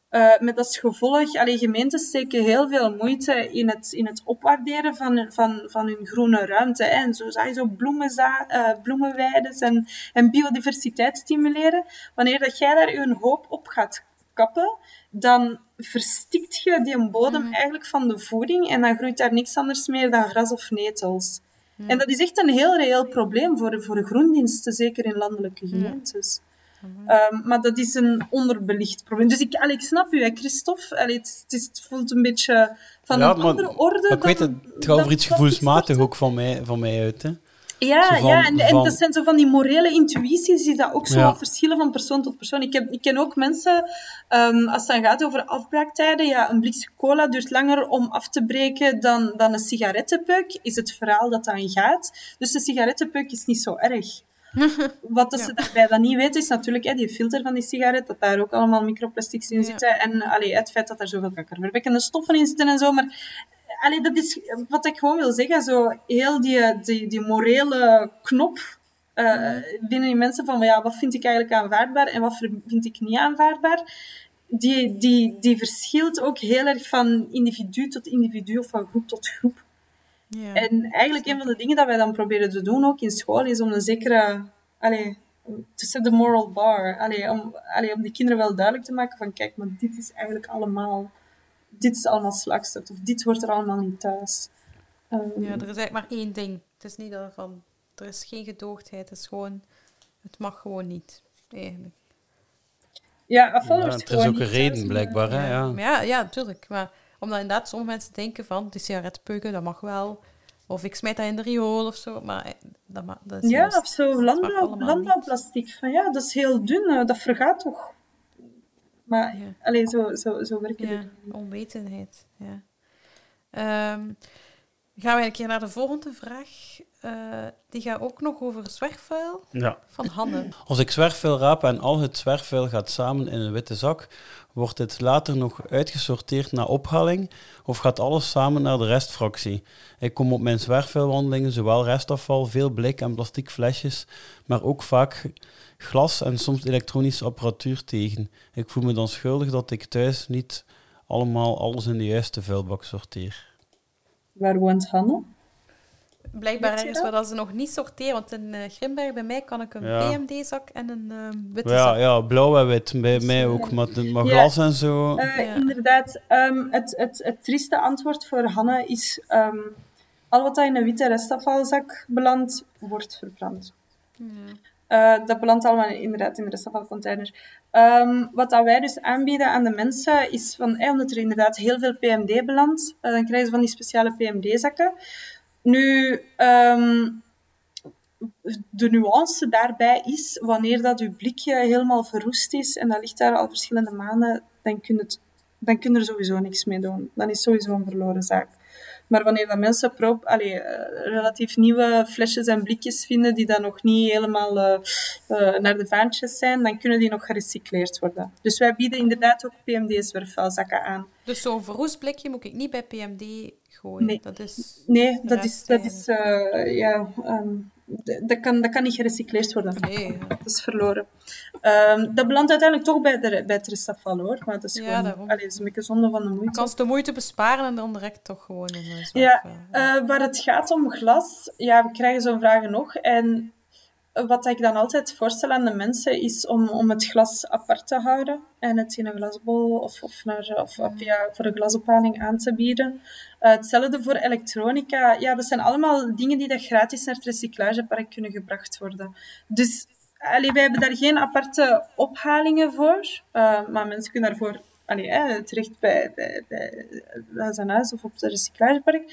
Eh, met als gevolg, allee, gemeenten steken heel veel moeite in het, in het opwaarderen van, hun- van, van hun groene ruimte. Hè. En zo zou je zo bloemenza eh, bloemenweides en, en biodiversiteit stimuleren. Wanneer dat jij daar je hoop op gaat kappen, dan verstikt je die bodem eigenlijk van de voeding en dan groeit daar niks anders meer dan gras of netels. En dat is echt een heel reëel probleem voor, voor de groendiensten, zeker in landelijke gemeentes. Ehm, maar dat is een onderbelicht probleem. Dus ik, allee, ik snap u, hè, Christophe. Allee, het, het, is, het voelt een beetje van Ja, een maar- andere orde. maar ik weet dan- het, het gaat over iets gevoelsmatig ook van mij, van mij uit. Hè. Ja, van- ja en, dat zijn zo van die morele intuïties die dat ook zo Ja. verschillen van persoon tot persoon. Ik, heb, ik ken ook mensen, ehm, als het dan gaat over afbraaktijden, ja, een blikje cola duurt langer om af te breken dan, dan een sigarettenpeuk, is het verhaal dat dan gaat. Dus een sigarettenpeuk is niet zo erg. Wat dat ze daarbij dan niet weten, is natuurlijk hè, die filter van die sigaret, dat daar ook allemaal microplastics in Ja. zitten. En allee, het feit dat er zoveel kankerverwekkende stoffen in zitten en zo. Maar allee, dat is wat ik gewoon wil zeggen. Zo heel die, die, die morele knop eh, binnen die mensen van ja, wat vind ik eigenlijk aanvaardbaar en wat vind ik niet aanvaardbaar. Die, die, die verschilt ook heel erg van individu tot individu of van groep tot groep. Ja. En eigenlijk een van de dingen dat wij dan proberen te doen, ook in school, is om een zekere... Allee, to set the moral bar. Allee, om, allee, om die kinderen wel duidelijk te maken van, kijk, maar dit is eigenlijk allemaal... Dit is allemaal slagstof, of dit hoort er allemaal niet thuis. Ehm, ja, er is eigenlijk maar één ding. Het is niet dat van, er is geen gedoogdheid. Het is gewoon, het mag gewoon niet. Eigenlijk. ja, afval Ja, het is gewoon ook een reden, thuis. blijkbaar. Hè, ja. Ja, ja, natuurlijk. Maar omdat inderdaad sommige mensen denken van, die sigarettenpeuken, dat mag wel. Of ik smijt dat in de riool of zo. Maar eh, dat, ma- dat is Ja, juist- of zo landbouwplastic. Van ja, dat is heel dun, eh, dat vergaat toch. Maar, Ja. allee, zo, zo, zo werken Ja, onwetendheid. Ja. Ehm, gaan we een keer naar de volgende vraag. Eh, die gaat ook nog over zwerfvuil Ja. van Hanne. Als ik zwerfvuil raap en al het zwerfvuil gaat samen in een witte zak, wordt dit later nog uitgesorteerd naar ophaling of gaat alles samen naar de restfractie? Ik kom op mijn zwerfvuilwandelingen zowel restafval, veel blik en plastic flesjes, maar ook vaak glas en soms elektronische apparatuur tegen. Ik voel me dan schuldig dat ik thuis niet allemaal alles in de juiste vuilbak sorteer. Waar woont Hanne? Blijkbaar Weet je ergens dat? waar dat ze nog niet sorteren. Want in eh, Grimberg bij mij kan ik een Ja. PMD-zak en een ehm, witte Ja, zak. ja, blauw en wit, bij Dus, mij eh, ook, maar, maar Ja. glas en zo. Eh, Ja. Inderdaad, ehm, het, het, het trieste antwoord voor Hanne is: ehm, al wat dat in een witte restafvalzak belandt, wordt verbrand. Ja. Eh, dat belandt allemaal inderdaad in de restafvalcontainer. Ehm, wat dat wij dus aanbieden aan de mensen is van, eh, omdat er inderdaad heel veel PMD belandt, eh, dan krijgen ze van die speciale PMD-zakken. Nu, ehm, de nuance daarbij is, wanneer dat uw blikje helemaal verroest is en dat ligt daar al verschillende maanden, dan kun het dan kun je er sowieso niks mee doen. Dan is sowieso een verloren zaak. Maar wanneer dat mensen prop, allee, eh, relatief nieuwe flesjes en blikjes vinden die dan nog niet helemaal uh, uh, naar de vaantjes zijn, dan kunnen die nog gerecycleerd worden. Dus wij bieden inderdaad ook PMD-zwerfvuilzakken aan. Dus zo'n verroest blikje moet ik niet bij PMD gooien? Nee, dat is, nee, dat is, dat is ja... Um, dat kan, dat kan niet gerecycleerd worden. Nee. Dat is verloren. Um, dat belandt uiteindelijk toch bij, de, bij het restafval, hoor. Maar dat is ja, gewoon... Allee, is een beetje zonde van de moeite. Kan ze de moeite besparen en dan direct toch gewoon in Ja, uh, waar het gaat om glas... Ja, we krijgen zo'n vragen nog. En wat ik dan altijd voorstel aan de mensen is om, om het glas apart te houden en het in een glasbol of, of, naar, of, ja, voor een glasophaling aan te bieden. Uh, hetzelfde voor elektronica. Ja, dat zijn allemaal dingen die dat gratis naar het recyclagepark kunnen gebracht worden. Dus allee, wij hebben daar geen aparte ophalingen voor, uh, maar mensen kunnen daarvoor allee, eh, terecht bij, bij, bij, bij zijn huis of op het recyclagepark.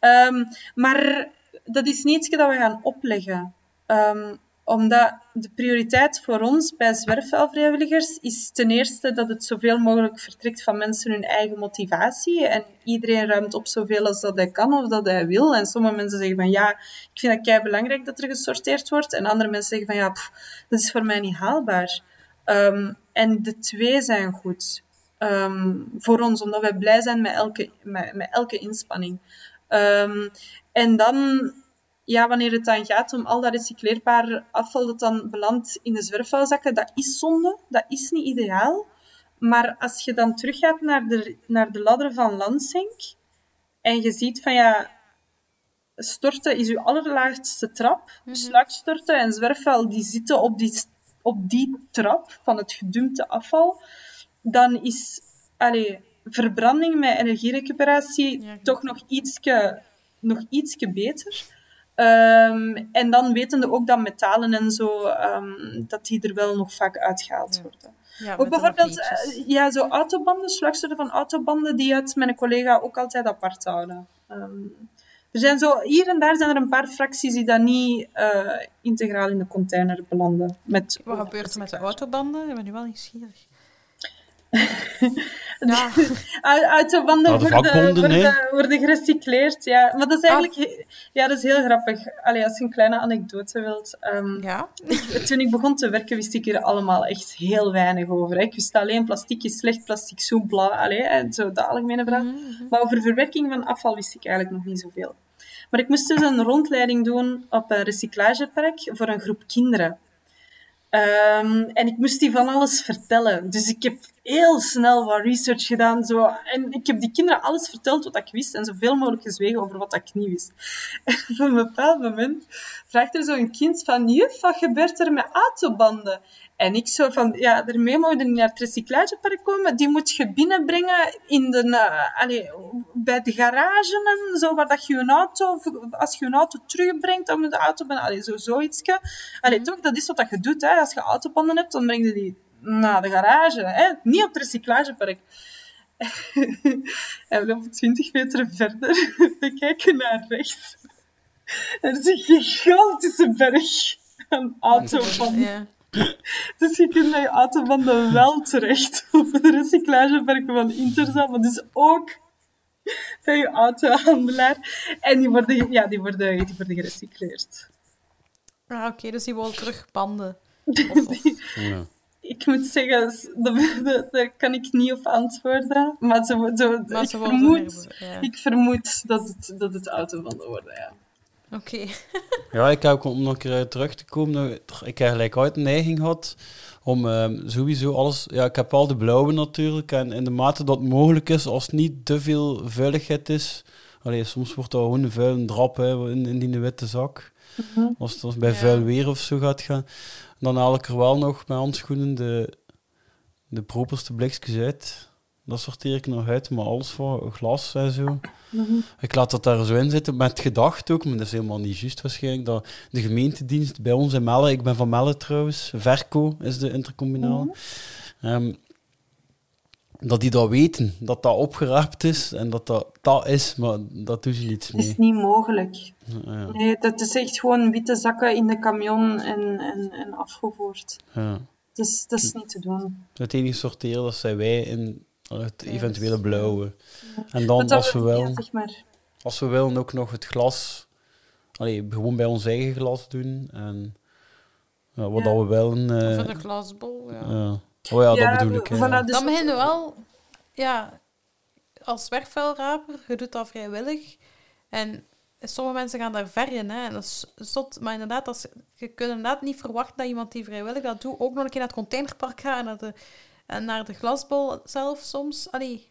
Um, maar dat is niet iets dat we gaan opleggen. Um, omdat de prioriteit voor ons bij zwerfvuilvrijwilligers is ten eerste dat het zoveel mogelijk vertrekt van mensen hun eigen motivatie. En iedereen ruimt op zoveel als dat hij kan of dat hij wil. En sommige mensen zeggen van ja, ik vind het kei belangrijk dat er gesorteerd wordt. En andere mensen zeggen van ja, dat is voor mij niet haalbaar. Um, en de twee zijn goed um, voor ons, omdat wij blij zijn met elke, met, met elke inspanning. en dan ja, wanneer het dan gaat om al dat recycleerbaar afval dat dan belandt in de zwerfvuilzakken, dat is zonde, dat is niet ideaal. Maar als je dan teruggaat naar de, naar de ladder van Lansing en je ziet van ja, storten is uw allerlaagste trap. Mm Sluitstorten en zwerfvuil die zitten op die, op die trap van het gedumpte afval. Dan is allee, verbranding met energierecuperatie toch nog ietske, nog ietske beter. Um, en dan wetende ook dat metalen en zo, um, dat die er wel nog vaak uitgehaald ja. worden. Ja, ook bijvoorbeeld, uh, ja, zo autobanden, slagstukken van autobanden, die uit mijn collega ook altijd apart houden. Um, er zijn zo, hier en daar zijn er een paar fracties die dan niet uh, integraal in de container belanden. Met Wat gebeurt er met de autobanden? Ik ben nu wel nieuwsgierig. Ja. Autobanden Nou, de worden, vakbonden, worden, gerecycleerd, ja. Maar dat is eigenlijk... Ja, dat is heel grappig. Allee, als je een kleine anekdote wilt. Um, Ja? toen ik begon te werken, wist ik hier allemaal echt heel weinig over. Hè. Ik wist alleen plastic is slecht, plastic zo, bla, allee, hè, zo de algemene vraag. Maar over verwerking van afval wist ik eigenlijk nog niet zoveel. Maar ik moest dus een rondleiding doen op een recyclagepark voor een groep kinderen. Um, en ik moest die van alles vertellen. Dus ik heb heel snel wat research gedaan. Zo. En ik heb die kinderen alles verteld wat ik wist. En zoveel mogelijk gezwegen over wat ik niet wist. En op een bepaald moment vraagt er zo'n kind van... Juf, wat gebeurt er met autobanden? En ik zo van... Ja, daarmee moet je niet naar het recyclagepark komen. Die moet je binnenbrengen in de, uh, bij de garage en zo. Waar dat je een auto... Als je een auto terugbrengt, dan moet de auto... Allee, zo zoiets. Allee, toch, dat is wat dat je doet. Hè. Als je autobanden hebt, dan breng je die naar de garage. Hè? Niet op het recyclagepark. en we lopen 20 meter verder. We kijken naar rechts. Er is een gigantische berg aan autobanden. Ja. Dus je kunt met je autobanden wel terecht op het recyclagepark van Interza, maar dus ook bij je autohandelaar. En die worden, ja, die worden, die worden gerecycleerd. Ah, Oké, dus die willen terug banden. Of, of. Ja. ik moet zeggen, daar kan ik niet op antwoorden. Maar, zo, zo, Maar ik, ze worden vermoed, ja. ik vermoed dat het, dat het autobanden worden, ja. Oké. Ja, ik heb ook om nog een keer terug te komen. Ik heb gelijk uit een neiging gehad om ehm, sowieso alles. Ja, ik heb al de blauwe natuurlijk. En in de mate dat het mogelijk is, als het niet te veel vuiligheid is. Allee, soms wordt dat gewoon een vuil drap hè, in, in die witte zak. Als het als het bij Ja. vuil weer of zo gaat gaan. Dan haal ik er wel nog met handschoenen de, de properste blikjes uit. Dat sorteer ik nog uit, maar alles voor glas en zo. Ik laat dat daar zo in zitten met gedacht ook, maar dat is helemaal niet juist waarschijnlijk. Dat de gemeentedienst bij ons in Melle, ik ben van Melle trouwens, Verco is de intercommunale, ehm, dat die dat weten, dat dat opgeraapt is en dat dat, dat is, maar dat doen ze niets Het is niet mogelijk. Ja, Nee, dat is echt gewoon witte zakken in de camion en, en, en afgevoerd. ja. Dat is niet te doen. Het enige sorteren, dat zijn wij in Het eventuele blauwe. En dan, dat als we wel, zeg maar. als we willen, ook nog het glas... Allee, gewoon bij ons eigen glas doen. En ja, wat Ja. dat we willen... Of eh, de glasbol, ja. Oh ja, Ja, dat bedoel ik. voilà, dus- Dan begin je wel, ja, als zwerfvuilraper, je doet dat vrijwillig. En sommige mensen gaan daar ver in, hè. En dat is zot. Maar inderdaad, als, je kunt inderdaad niet verwachten dat iemand die vrijwillig dat doet, ook nog een keer naar het containerpark gaat en naar de, en naar de glasbol zelf soms. Allee,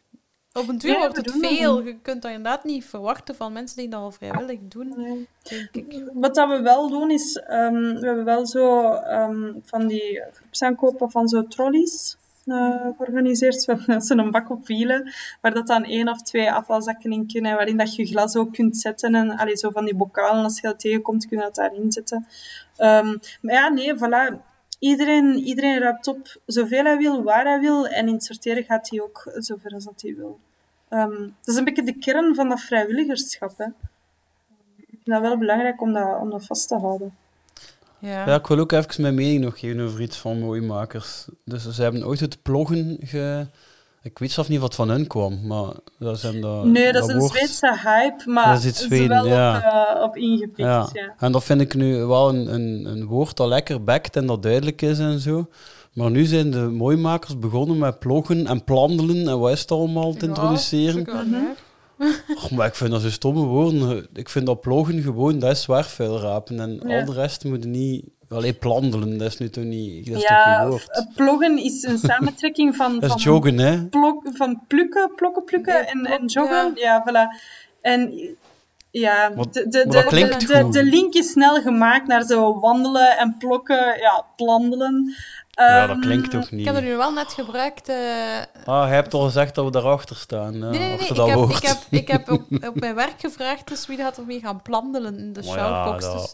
op een duur Ja, wordt het veel. Je kunt dat inderdaad niet verwachten van mensen die dat al vrijwillig doen, Nee. denk ik. Wat dat we wel doen is, ehm, we hebben wel zo ehm, van die groepsaankopen van zo trolleys eh, georganiseerd. We hebben zo'n bak op wielen, waar dat dan één of twee afvalzakken in kunnen, waarin dat je je glas ook kunt zetten. En allee, zo van die bokalen, als je dat tegenkomt, kun je dat daarin zetten. Ehm, maar ja, nee, voilà. Iedereen, iedereen ruimt op zoveel hij wil, waar hij wil. En in het sorteren gaat hij ook zover als dat hij wil. Ehm, dat is een beetje de kern van dat vrijwilligerschap. Hè. Ik vind dat wel belangrijk om dat, om dat vast te houden. Ja. Ja, ik wil ook even mijn mening nog geven over iets van mooimakers. Dus ze hebben ooit het ploggen ge... Ik weet zelf niet wat van hun kwam, maar dat zijn dat... nee, dat is een woord- Zweedse hype, maar Dat is Zweden, wel ja. op, op ingepikt. Ja. Ja. en dat vind ik nu wel een, een, een woord dat lekker bekt en dat duidelijk is en zo. Maar nu zijn de mooimakers begonnen met ploggen en plandelen en wat is het allemaal te Ja, introduceren. Och, maar ik vind dat zo stomme woorden. Ik vind dat ploggen gewoon, dat is zwerfvuilrapen. En Ja. al de rest moeten niet... Alleen plandelen, dat is nu toch niet... Dat is Ja, woord? eh, ploggen is een samentrekking van, Dat is van, joggen, hè? plok, van plukken, plokken plukken Ja, en, en joggen. Ja, voilà. En ja, de, de, de, klinkt de, de, goed. de link is snel gemaakt naar zo wandelen en plokken, ja, plandelen. Ja, dat Ehm, klinkt toch Ik niet. heb er nu wel net gebruikt. eh, Ah, je hebt al gezegd dat we daarachter staan. Ja, Nee, nee, Ik dat heb, ik heb, ik heb op, op mijn werk gevraagd, dus wie gaat er mee gaan plandelen in de ja, shoutbox. dat- Dus,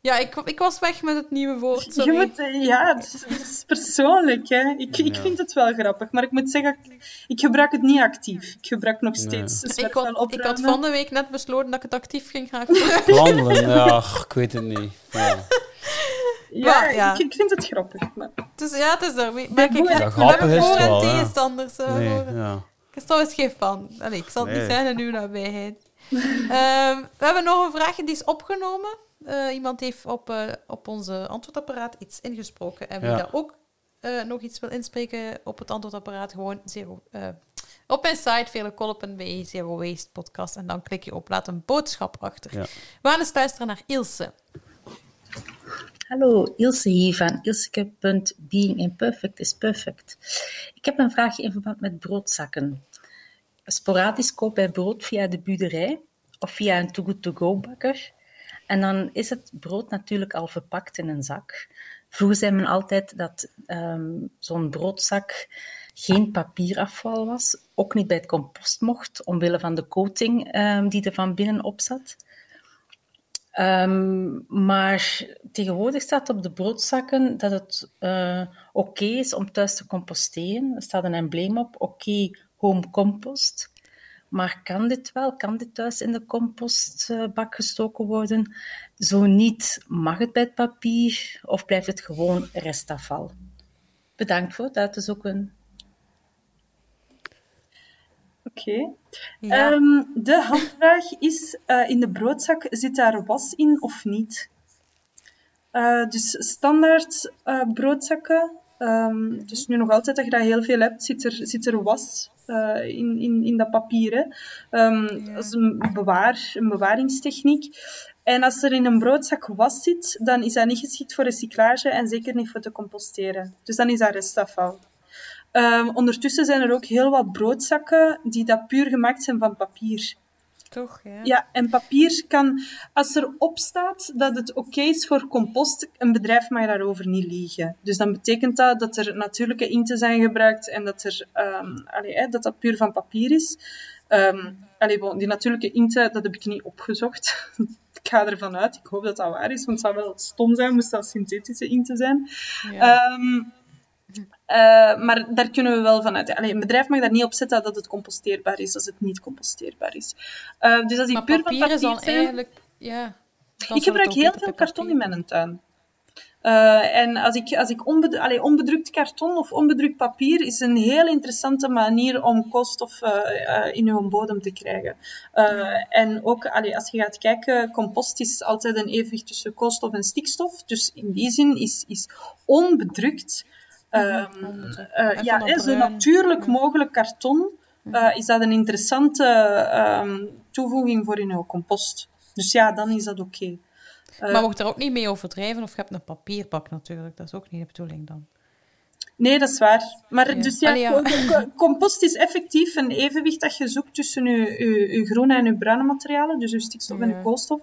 ja, ik, ik was weg met het nieuwe woord. Je moet, ja, het is, het is persoonlijk. Hè. Ik, ik Ja. vind het wel grappig, maar ik moet zeggen, ik, ik gebruik het niet actief. Ik gebruik nog Nee. steeds ik, had, ik had van de week net besloten dat ik het actief ging gaan gebruiken. Planden, ja, ach, ik weet het niet. Ja. Ja, Maar, ja. Ik, ik vind het grappig. Maar... Dus ja, het is er. Ik, Ja, grappig hebben is voor- het en wel, ja. tegenstanders. Nee, voor- ja. Ik is trouwens geen fan. Allee, ik zal het Nee. niet zeggen in uw nabijheid. We hebben nog een vraag die is opgenomen. Eh, iemand heeft op, eh, op onze antwoordapparaat iets ingesproken. En wie Ja. daar ook eh, nog iets wil inspreken op het antwoordapparaat, gewoon zero, eh, op mijn site velekolpen.be, Zero Waste Podcast. En dan klik je op laat een boodschap achter. Ja. We gaan eens luisteren naar Ilse. Hallo, Ilse hier van Ilseke.being imperfect is perfect. Ik heb een vraagje in verband met broodzakken. Sporadisch koop bij brood via de buderij of via een Too En dan is het brood natuurlijk al verpakt in een zak. Vroeger zei men altijd dat ehm, zo'n broodzak geen papierafval was, ook niet bij het compost mocht, omwille van de coating ehm, die er van binnen op zat. Ehm, maar tegenwoordig staat op de broodzakken dat het eh, oké is om thuis te composteren. Er staat een embleem op, oké home compost. Maar kan dit wel? Kan dit thuis in de compostbak gestoken worden? Zo niet, mag het bij het papier of blijft het gewoon restafval? Bedankt voor het uit te zoeken. Oké. Ja. Ehm, de handvraag is, eh, in de broodzak zit daar was in of niet? Eh, dus standaard eh, broodzakken, ehm, dus nu nog altijd dat je dat heel veel hebt, zit er, zit er was eh, in, in, in dat papier. Hè. Ehm, Dat is een, bewaar, een bewaringstechniek. En als er in een broodzak was zit, dan is dat niet geschikt voor recyclage en zeker niet voor te composteren. Dus dan is dat restafval. Ehm, ondertussen zijn er ook heel wat broodzakken die dat puur gemaakt zijn van papier. Toch, ja. Ja, en papier kan, als er op staat dat het oké is voor compost, een bedrijf mag daarover niet liegen. Dus dan betekent dat dat er natuurlijke inten zijn gebruikt en dat er, ehm, allee, dat dat puur van papier is. Ehm allee, bon, die natuurlijke inten, dat heb ik niet opgezocht. ik ga ervan uit, ik hoop dat dat waar is, want het zou wel stom zijn moest dat synthetische inten zijn. Ja. Ehm, eh, maar daar kunnen we wel vanuit. Allee, een bedrijf mag daar niet op zetten dat het composteerbaar is als het niet composteerbaar is. Eh, dus als die maar puur papier van is dan zijn... eigenlijk... Ja. Ik gebruik heel veel karton in mijn tuin. Uh, en als ik, als ik onbedrukt, allee, onbedrukt karton of onbedrukt papier is een heel interessante manier om koolstof uh, uh, in uw bodem te krijgen. en ook allee, als je gaat kijken, compost is altijd een evenwicht tussen koolstof en stikstof. Dus in die zin is, is onbedrukt. Um, ja, is zo natuurlijk mogelijk karton. is dat een interessante um, toevoeging voor in uw compost. Dus ja, dan is dat oké. Okay. Uh, maar mocht er ook niet mee overdrijven of je hebt een papierbak natuurlijk. Dat is ook niet de bedoeling dan. Nee, dat is waar. Maar ja. dus ja, Allee, ja. compost is effectief een evenwicht dat je zoekt tussen je, je, groene en je bruine materialen, dus je stikstof en je koolstof.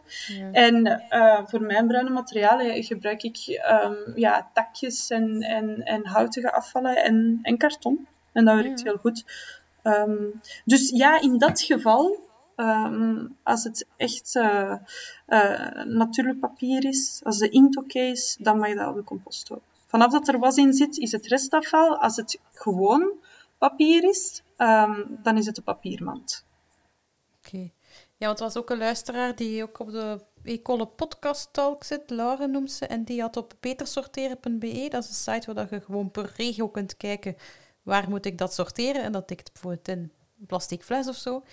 En uh, voor mijn bruine materialen gebruik ik um, ja, takjes en, en, en houtige afvallen en, en karton. En dat werkt heel goed. Um, dus ja, in dat geval Um, als het echt uh, uh, natuurlijk papier is, als de inkt oké is, dan mag je dat op de compost ook. Vanaf dat er was in zit, is het restafval. Als het gewoon papier is, um, dan is het een papiermand. Oké. Ja, want er was ook een luisteraar die ook op de Ecole Podcast Talk zit, Laura noemt ze, en die had op betersorteren.be, dat is een site waar je gewoon per regio kunt kijken waar moet ik dat sorteren, en dat tikt bijvoorbeeld in een plastic fles of zo.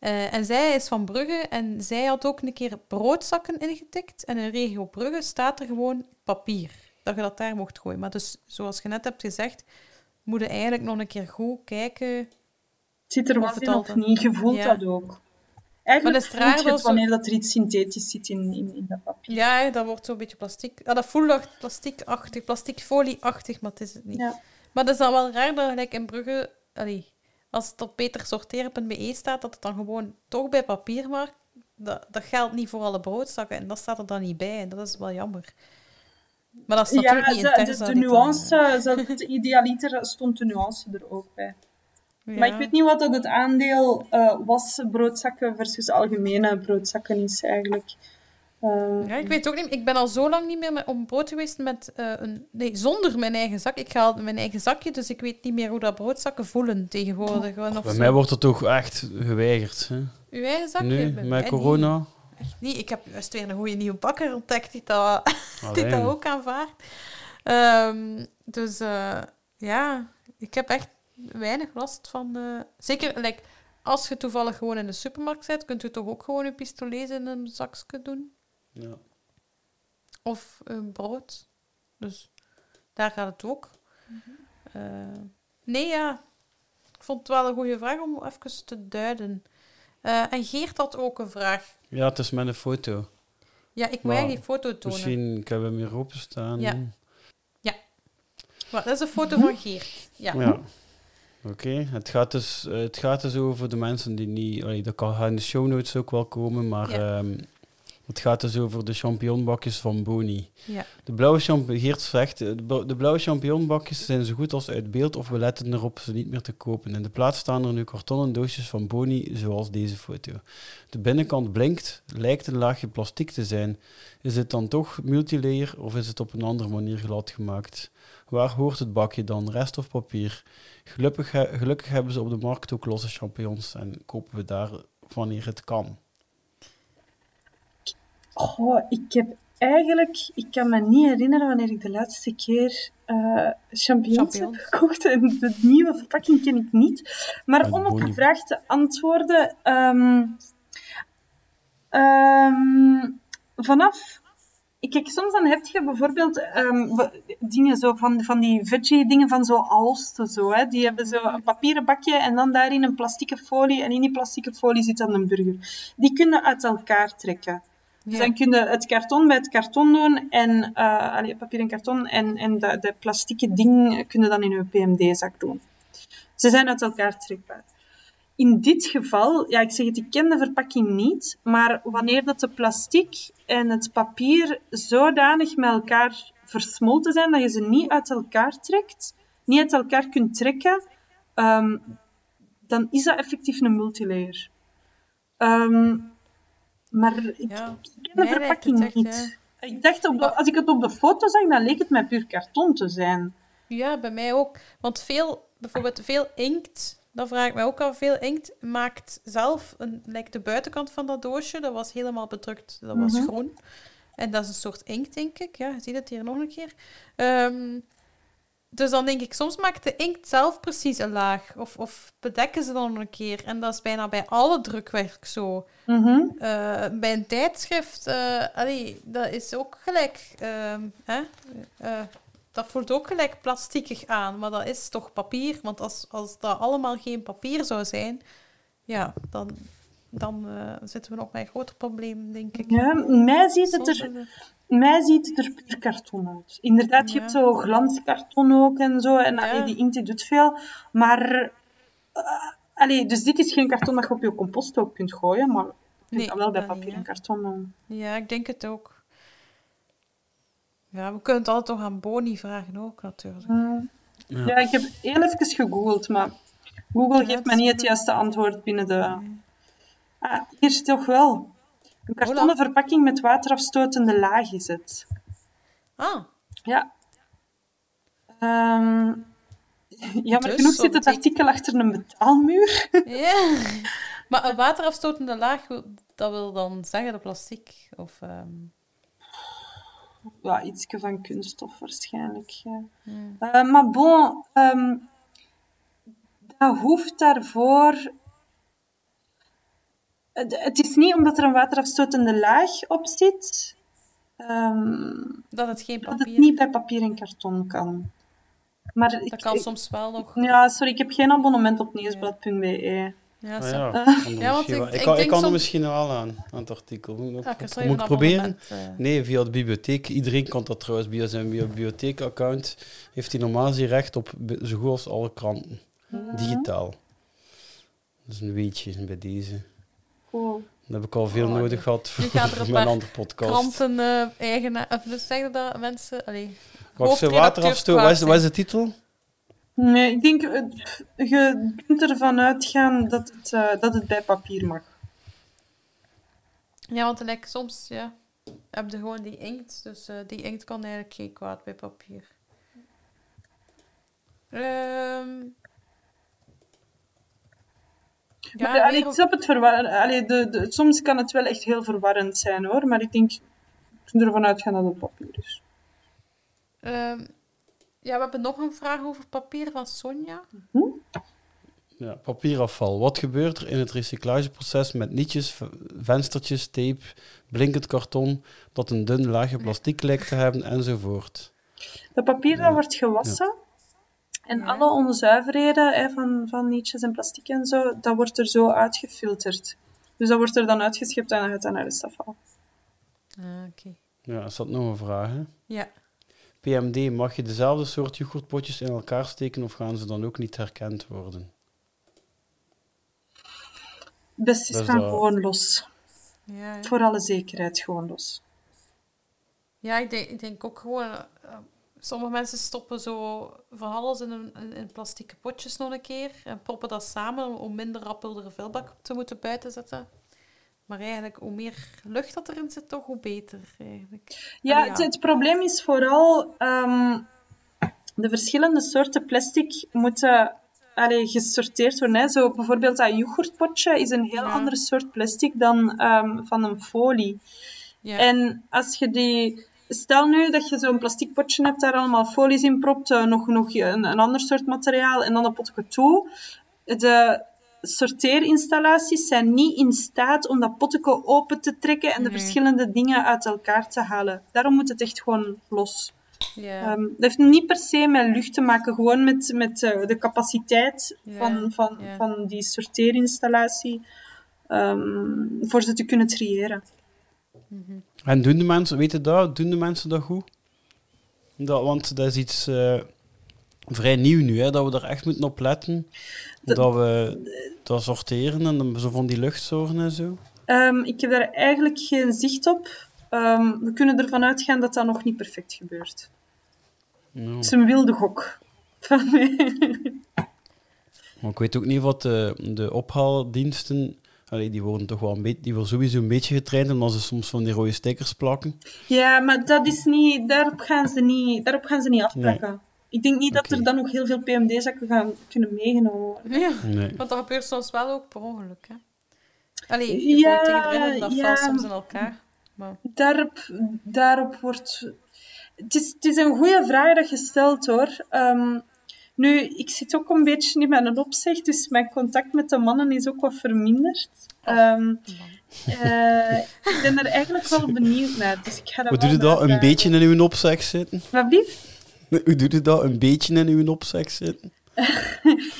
Uh, en zij is van Brugge en zij had ook een keer broodzakken ingetikt. En in regio Brugge staat er gewoon papier. Dat je dat daar mocht gooien. Maar dus, zoals je net hebt gezegd, moet je eigenlijk nog een keer goed kijken. Zit er wat in of niet? Je voelt ja. dat ook. Eigenlijk maar voelt je het wanneer dat er iets synthetisch zit in, in, in dat papier. Ja, dat wordt zo'n beetje plastic. Ja, dat voelt plasticachtig, plasticfolieachtig, maar het is het niet. Ja. Maar dat is dan wel raar dat gelijk in Brugge... Allee, als het op betersorteren.be staat, dat het dan gewoon toch bij papier mag, dat, dat geldt niet voor alle broodzakken. En dat staat er dan niet bij. En dat is wel jammer. Maar dat staat natuurlijk niet in de, de, de nuance, dan... het idealiter stond de nuance er ook bij. Ja. Maar ik weet niet wat dat het aandeel uh, was broodzakken versus algemene broodzakken is eigenlijk. Uh, ja, ik weet ook niet. Ik ben al zo lang niet meer met, op brood geweest met, uh, een, nee, zonder mijn eigen zak. Ik ga mijn eigen zakje, dus ik weet niet meer hoe dat broodzakken voelen tegenwoordig. Of bij mij wordt het toch echt geweigerd. Hè? Uw eigen zakje? Nu, met corona? Niet. Echt niet. Ik heb juist weer een goede nieuwe bakker ontdekt die dat, die dat ook aanvaardt. Um, dus uh, ja, ik heb echt weinig last van... Uh, zeker, like, als je toevallig gewoon in de supermarkt zit, kunt u toch ook gewoon een pistolet in een zakje doen? Ja. Of een brood. Dus daar gaat het ook. Mm nee, ja. Ik vond het wel een goede vraag om even te duiden. Uh, en Geert had ook een vraag. Ja, het is met een foto. Ja, ik moet die foto tonen. Misschien, ik heb hem hier openstaan. Ja. Ja. Maar dat is een foto van Geert. Ja. ja. Oké, het, gaat dus, het gaat dus over de mensen die niet... Allee, dat kan in de show notes ook wel komen, maar... Ja. Um, het gaat dus over de champignonbakjes van Boni. Ja. De blauwe Geert zegt, de blauwe champignonbakjes zijn zo goed als uit beeld of we letten erop ze niet meer te kopen. In de plaats staan er nu kartonnen doosjes van Boni, zoals deze foto. De binnenkant blinkt, lijkt een laagje plastic te zijn. Is het dan toch multilayer of is het op een andere manier glad gemaakt? Waar hoort het bakje dan? Rest of papier? Gelukkig, gelukkig hebben ze op de markt ook losse champignons en kopen we daar wanneer het kan. Oh, ik heb eigenlijk, ik kan me niet herinneren wanneer ik de laatste keer uh, champignons, heb gekocht. En de nieuwe verpakking ken ik niet. Maar om op de vraag te antwoorden, um, um, vanaf Kijk, soms dan heb je bijvoorbeeld um, dingen zo van, van die veggie dingen van zo Alst. Zo, hè. Die hebben zo een papieren bakje en dan daarin een plastieke folie. En in die plastieke folie zit dan een burger. Die kunnen uit elkaar trekken. Dus dan kun je het karton bij het karton doen en uh, allee, papier en karton en, en de, de plastieke ding kunnen dan in je PMD-zak doen. Ze zijn uit elkaar trekbaar. In dit geval, ja, ik zeg het, ik ken de verpakking niet, maar wanneer dat de plastic en het papier zodanig met elkaar versmolten zijn dat je ze niet uit elkaar trekt, niet uit elkaar kunt trekken, um, dan is dat effectief een multilayer. Um, maar ik, ja. Ik ken de verpakking echt, niet. Ik dacht, op de, als ik het op de foto zag, dan leek het mij puur karton te zijn. Ja, bij mij ook. Want veel, bijvoorbeeld veel inkt, dat vraag ik mij ook al, veel inkt maakt zelf, een, like de buitenkant van dat doosje, dat was helemaal bedrukt, dat was mhm. groen. En dat is een soort inkt, denk ik. Ja, je ziet het hier nog een keer. Ehm, dus dan denk ik, soms maakt de inkt zelf precies een laag. Of, of bedekken ze dan een keer. En dat is bijna bij alle drukwerk zo. Mhm. Eh, bij een tijdschrift, eh allee, dat is ook gelijk. ehm, hè? Eh, dat voelt ook gelijk plastiekig aan, maar dat is toch papier. Want als, als dat allemaal geen papier zou zijn, ja, dan, dan zitten we nog met een groter probleem, denk ik. Ja, mij ziet het er, mij ziet het er puur karton uit. Inderdaad, je hebt zo glanskarton ook en zo. En Ja. allee, die inkt doet veel. Maar, eh, allee, dus dit is geen karton dat je op je compost ook kunt gooien. Maar kunt Nee, dat wel bij dat papier en karton. Ja, ik denk het ook. Ja, we kunnen het altijd nog aan Boni vragen ook, natuurlijk. Ja. Ja, ik heb heel even gegoogeld, maar Google Ja, geeft me niet het juiste antwoord binnen de... Ah, hier toch wel. Een kartonnen Hola. verpakking met waterafstotende laag is het. Ah, Ja. Ehm jammer Dus, genoeg zit het artikel achter een betaalmuur. ja. Maar een waterafstotende laag, dat wil dan zeggen de plastic? Of, ehm, ja, ietsje van kunststof waarschijnlijk. Ja. Eh, maar bon, ehm, dat hoeft daarvoor. Het, is niet omdat er een waterafstotende laag op zit, ehm, dat het geen dat het papier... niet bij papier en karton kan. Maar ik, Dat kan ik- soms wel nog. ja, sorry, ik heb geen abonnement op nieuwsblad.be. Ja, Ah, zo. ja, Eh. kan Ja, want misschien wel- ik- ik, ik kan, ik er misschien wel aan, aan het artikel. Moet, Ja, ik moet proberen? eh, Nee, via de bibliotheek. Iedereen kan dat trouwens. Via zijn bibliotheekaccount heeft hij normaal gezien recht op zo goed als alle kranten. Digitaal. Dat is een weetje bij deze. Cool. Dat heb ik al veel Oh, nodig nee. gehad voor, er een mijn andere podcast. Kranten, eh eigenaar... Of dus zeggen dat mensen... Allee, Wacht, ze water afstoten. Wat is, wat is de titel? Nee, ik denk, eh, je kunt ervan uitgaan dat het, eh, dat het bij papier mag. Ja, want like, soms ja, heb je gewoon die inkt. Dus eh, die inkt kan eigenlijk geen kwaad bij papier. Maar, ja, allee, ik op- snap het verwarren. Allee, de, de, soms kan het wel echt heel verwarrend zijn hoor, maar ik denk, ik kunt ervan uitgaan dat het papier is. ehm, ja, we hebben nog een vraag over papier van Sonja. Ja, papierafval. Wat gebeurt er in het recyclageproces met nietjes, venstertjes, tape, blinkend karton, dat een dun laagje plastic lijkt te hebben, enzovoort? Dat papier dat wordt gewassen en Ja. alle onzuiverheden hè, van, van nietjes en plastic en zo, dat wordt er zo uitgefilterd. Dus dat wordt er dan uitgeschept en dan gaat dat naar de stafval. Ah, oké. Ja, is dat nog een vraag? Hè? Ja. PMD, mag je dezelfde soort yoghurtpotjes in elkaar steken of gaan ze dan ook niet herkend worden? Best is gaan dat- gewoon los. Ja, ja. Voor alle zekerheid gewoon los. ja ik, denk, ik denk ook gewoon... sommige mensen stoppen zo van alles in, een, in, plastieke potjes nog een keer en proppen dat samen om- minder rap de vuilbak te moeten buiten zetten. Maar eigenlijk, hoe meer lucht dat erin zit, toch hoe beter eigenlijk. Ja, Het, het probleem is vooral ehm, de verschillende soorten plastic moeten allee, gesorteerd worden. Hè. Zo, bijvoorbeeld dat yoghurtpotje is een heel Ja. ander soort plastic dan ehm, van een folie. Ja. En als je die... Stel nu dat je zo'n plastic potje hebt, daar allemaal folies in propt, eh, nog, nog een, een ander soort materiaal, en dan een potje toe. De sorteerinstallaties zijn niet in staat om dat potje open te trekken en de Nee. verschillende dingen uit elkaar te halen. Daarom moet het echt gewoon los. Ehm, dat heeft niet per se met lucht te maken, gewoon met, met eh, de capaciteit van, van, van die sorteerinstallatie ehm, voor ze te kunnen triëren. En doen de mensen, weten dat, doen de mensen dat goed? Dat, want dat is iets eh, vrij nieuw nu, hè, dat we daar echt moeten op letten. Dat we dat sorteren en dan zo van die luchtzorgen en zo. Ehm, ik heb daar eigenlijk geen zicht op. Ehm, we kunnen ervan uitgaan dat dat nog niet perfect gebeurt. Ja. Het is een wilde gok. Van mij. Maar ik weet ook niet wat de, de ophaaldiensten... Allee, die worden toch wel een beetje, die worden sowieso een beetje getraind, omdat ze soms van die rode stickers plakken. ja, maar dat is niet, daarop, gaan ze niet, daarop gaan ze niet afpakken. Ik denk niet dat er dan nog heel veel PMD-zakken gaan kunnen meegenomen worden. Ja, Nee. want dat gebeurt soms wel ook per ongeluk. Hè? Allee, je Ja, erin en dat ja. valt soms in elkaar. Maar... Daarop, daarop wordt... Het is, het is een goede vraag dat je stelt, hoor. Ehm, nu, ik zit ook een beetje in mijn opzicht, dus mijn contact met de mannen is ook wat verminderd. Um, uh, ik ben er eigenlijk wel benieuwd naar. Dus ik ga Hoe doe je dat? Een beetje in uw opzicht zitten? Wat blieft? Hoe doe je dat? Een beetje in uw opzicht zitten?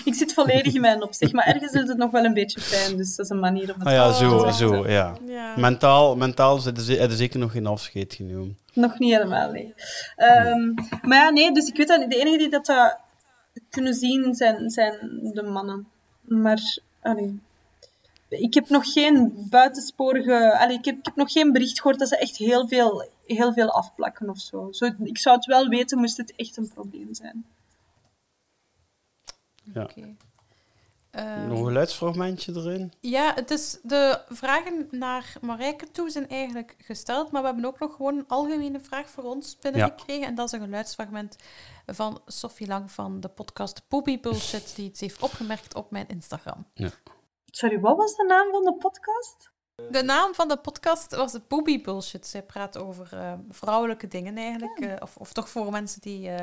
ik zit volledig in mijn opzicht, maar ergens is het nog wel een beetje fijn, dus dat is een manier om het ah, ja, zo, te zo, ja. ja. Mentaal, mentaal hebben ze zeker nog geen afscheid genomen. Nog niet helemaal, nee. Um, maar ja, nee, dus ik weet dat de enige die dat, dat kunnen zien zijn, zijn de mannen. Maar, allee, ik heb nog geen buitensporige... Allee, ik, heb, ik heb nog geen bericht gehoord dat ze echt heel veel, heel veel afplakken of zo. zo. Ik zou het wel weten, moest het echt een probleem zijn. Ja. Okay. Nog een geluidsfragmentje erin? Ja, het is de vragen naar Marijke toe zijn eigenlijk gesteld, maar we hebben ook nog gewoon een algemene vraag voor ons binnengekregen. Ja. En dat is een geluidsfragment van Sophie Lang van de podcast Poopy Bullshit, die iets heeft opgemerkt op mijn Instagram. Ja. Sorry, wat was de naam van de podcast? De naam van de podcast was de Poopy Bullshit. Zij praat over uh, vrouwelijke dingen eigenlijk, uh, of, of toch voor mensen die uh,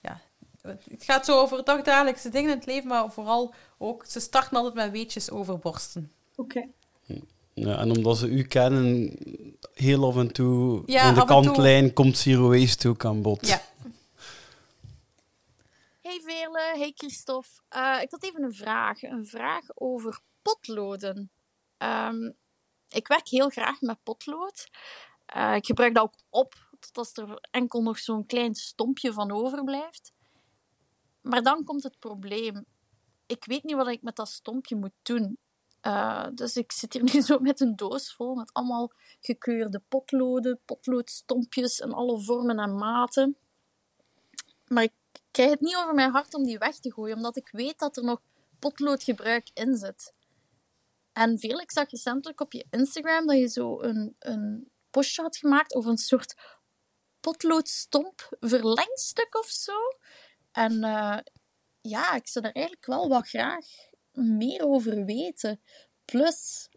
ja, het gaat zo over dagdagelijkse dingen in het leven, maar vooral ook, ze starten altijd met weetjes over borsten. Oké. Ja, en omdat ze u kennen, heel af en toe ja, in de kantlijn komt Zero Waste ook aan bod. Ja. Hey hey Christophe. Uh, ik had even een vraag. Een vraag over potloden. Um, ik werk heel graag met potlood. Uh, ik gebruik dat ook op, tot er enkel nog zo'n klein stompje van overblijft. Maar dan komt het probleem. Ik weet niet wat ik met dat stompje moet doen. Uh, dus ik zit hier nu zo met een doos vol met allemaal gekeurde potloden, potloodstompjes en alle vormen en maten. Maar ik krijg het niet over mijn hart om die weg te gooien, omdat ik weet dat er nog potloodgebruik in zit. En veel, ik zag recentelijk op je Instagram dat je zo een, een postje had gemaakt over een soort potloodstomp verlengstuk of zo. En uh, ja, ik zou er eigenlijk wel wat graag meer over weten. Plus,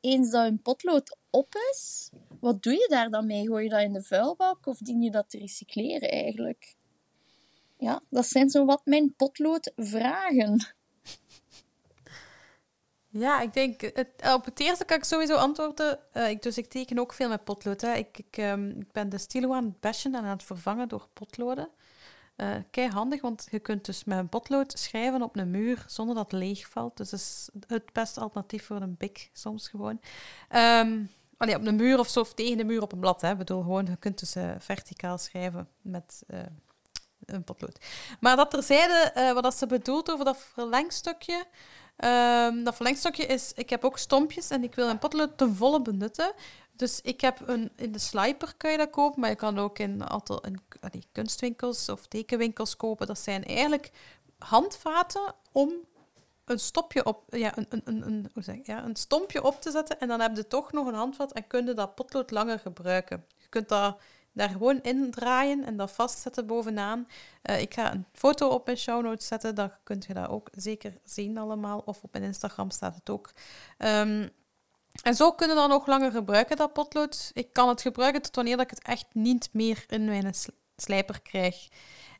eens dat een potlood op is, wat doe je daar dan mee? Gooi je dat in de vuilbak of dien je dat te recycleren eigenlijk? Ja, dat zijn zo wat mijn potloodvragen. Ja, ik denk, het, op het eerste kan ik sowieso antwoorden. Uh, ik, dus ik teken ook veel met potlood. Hè. Ik, ik, um, ik ben de stilo aan het bashen en aan het vervangen door potloden. Uh, kei handig, want je kunt dus met een potlood schrijven op een muur zonder dat het leeg valt. Dus dat is het beste alternatief voor een bik soms gewoon. Um, allee, op een muur of zo, of tegen de muur op een blad. Hè. Ik bedoel, gewoon, je kunt dus uh, verticaal schrijven met een potlood. Maar dat terzijde, uh, wat ze bedoelt over dat verlengstukje... Um, dat verlengstukje is, ik heb ook stompjes en ik wil een potlood ten volle benutten. Dus ik heb een, in de Sliper kan je dat kopen, maar je kan ook in, aantal, in kunstwinkels of tekenwinkels kopen. Dat zijn eigenlijk handvaten om een stopje op, ja, een, een, een, hoe zeg, ja, een stompje op te zetten en dan heb je toch nog een handvat en kun je dat potlood langer gebruiken. Je kunt dat daar gewoon in draaien en dat vastzetten bovenaan. Uh, ik ga een foto op mijn show notes zetten, dan kunt je dat ook zeker zien allemaal. Of op mijn Instagram staat het ook. Um, en zo kunnen we dan nog langer gebruiken, dat potlood. Ik kan het gebruiken tot wanneer ik het echt niet meer in mijn slijper krijg.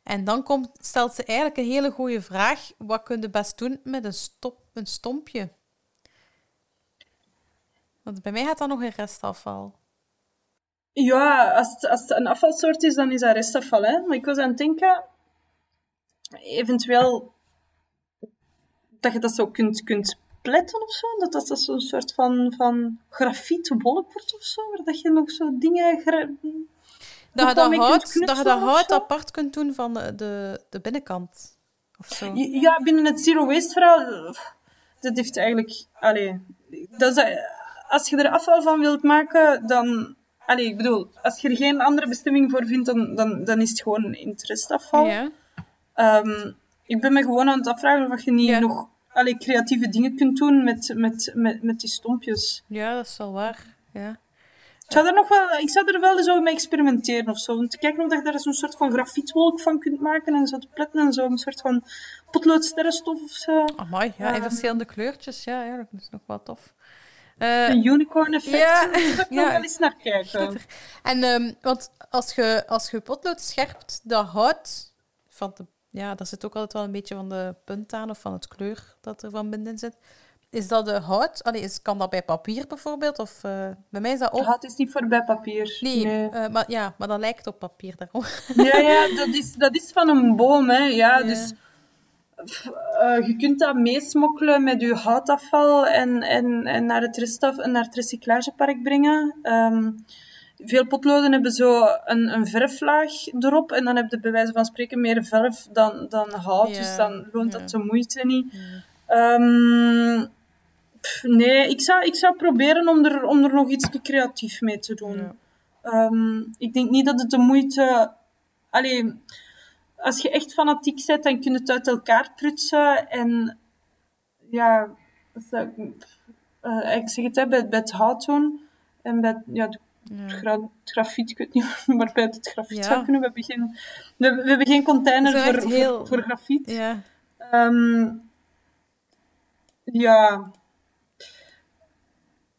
En dan komt, stelt ze eigenlijk een hele goede vraag. Wat kun je best doen met een, stop, een stompje? Want bij mij gaat dat nog in restafval. Ja, als het, als het een afvalsoort is, dan is dat restafval. Hè? Maar ik was aan het denken, eventueel dat je dat zo kunt, kunt pletten of zo. Dat dat, zo'n soort van, van grafietwolk wordt of zo. Waar dat je nog zo dingen... Dat je dat, hout, dat, je dat hout apart kunt doen van de, de, de binnenkant. Of zo. Ja, binnen het zero waste verhaal... Dat heeft eigenlijk... Allee, dat is, als je er afval van wilt maken, dan... Allee, ik bedoel, als je er geen andere bestemming voor vindt, dan, dan, dan is het gewoon interestafval. Ja. Um, ik ben me gewoon aan het afvragen of je niet ja. nog allee, creatieve dingen kunt doen met, met, met, met die stompjes. Ja, dat is wel waar. Ja. Ik zou, er nog wel, ik zou er wel zo mee experimenteren of zo. Om te kijken of je daar zo'n soort van grafietwolk van kunt maken en zo te pletten en zo. Een soort van potloodsterrenstof of zo. Amai, ja, in verschillende kleurtjes. Ja, ja, dat is nog wel tof. Eh, Een unicorn effect. ja, Daar ik ja. nog wel eens naar kijken. En, ehm, want als je, als je potlood scherpt, dat hout van de... Ja, daar zit ook altijd wel een beetje van de punt aan, of van het kleur dat er van binnen zit. Is dat de hout? Allee, is, kan dat bij papier bijvoorbeeld? Of eh, bij mij is dat ook... Hout is niet voor bij papier. Nee, nee. eh, maar, ja, maar dat lijkt op papier daarom. Ja, ja dat, is, dat is van een boom, hè. Ja, Ja. dus eh, je kunt dat meesmokkelen met je houtafval en, en, en naar, het restaf, naar het recyclagepark brengen. Ehm, veel potloden hebben zo een, een verflaag erop en dan heb je bij wijze van spreken meer verf dan, dan hout, dus dan loont dat de moeite niet. Ehm, pff, nee, ik zou, ik zou proberen om er, om er nog iets creatief mee te doen. Ehm, ik denk niet dat het de moeite... Allee, als je echt fanatiek bent, dan kun je het uit elkaar prutsen. En ja, dat zou ik, zeg het, hè, bij, bij het hout doen. En bij ja, de Ja. gra- het grafiet, ik weet niet waar bij het grafiet Ja. zou kunnen. We hebben geen, we, hebben- we hebben geen container voor, heel- voor grafiet. Ja. Ehm, ja.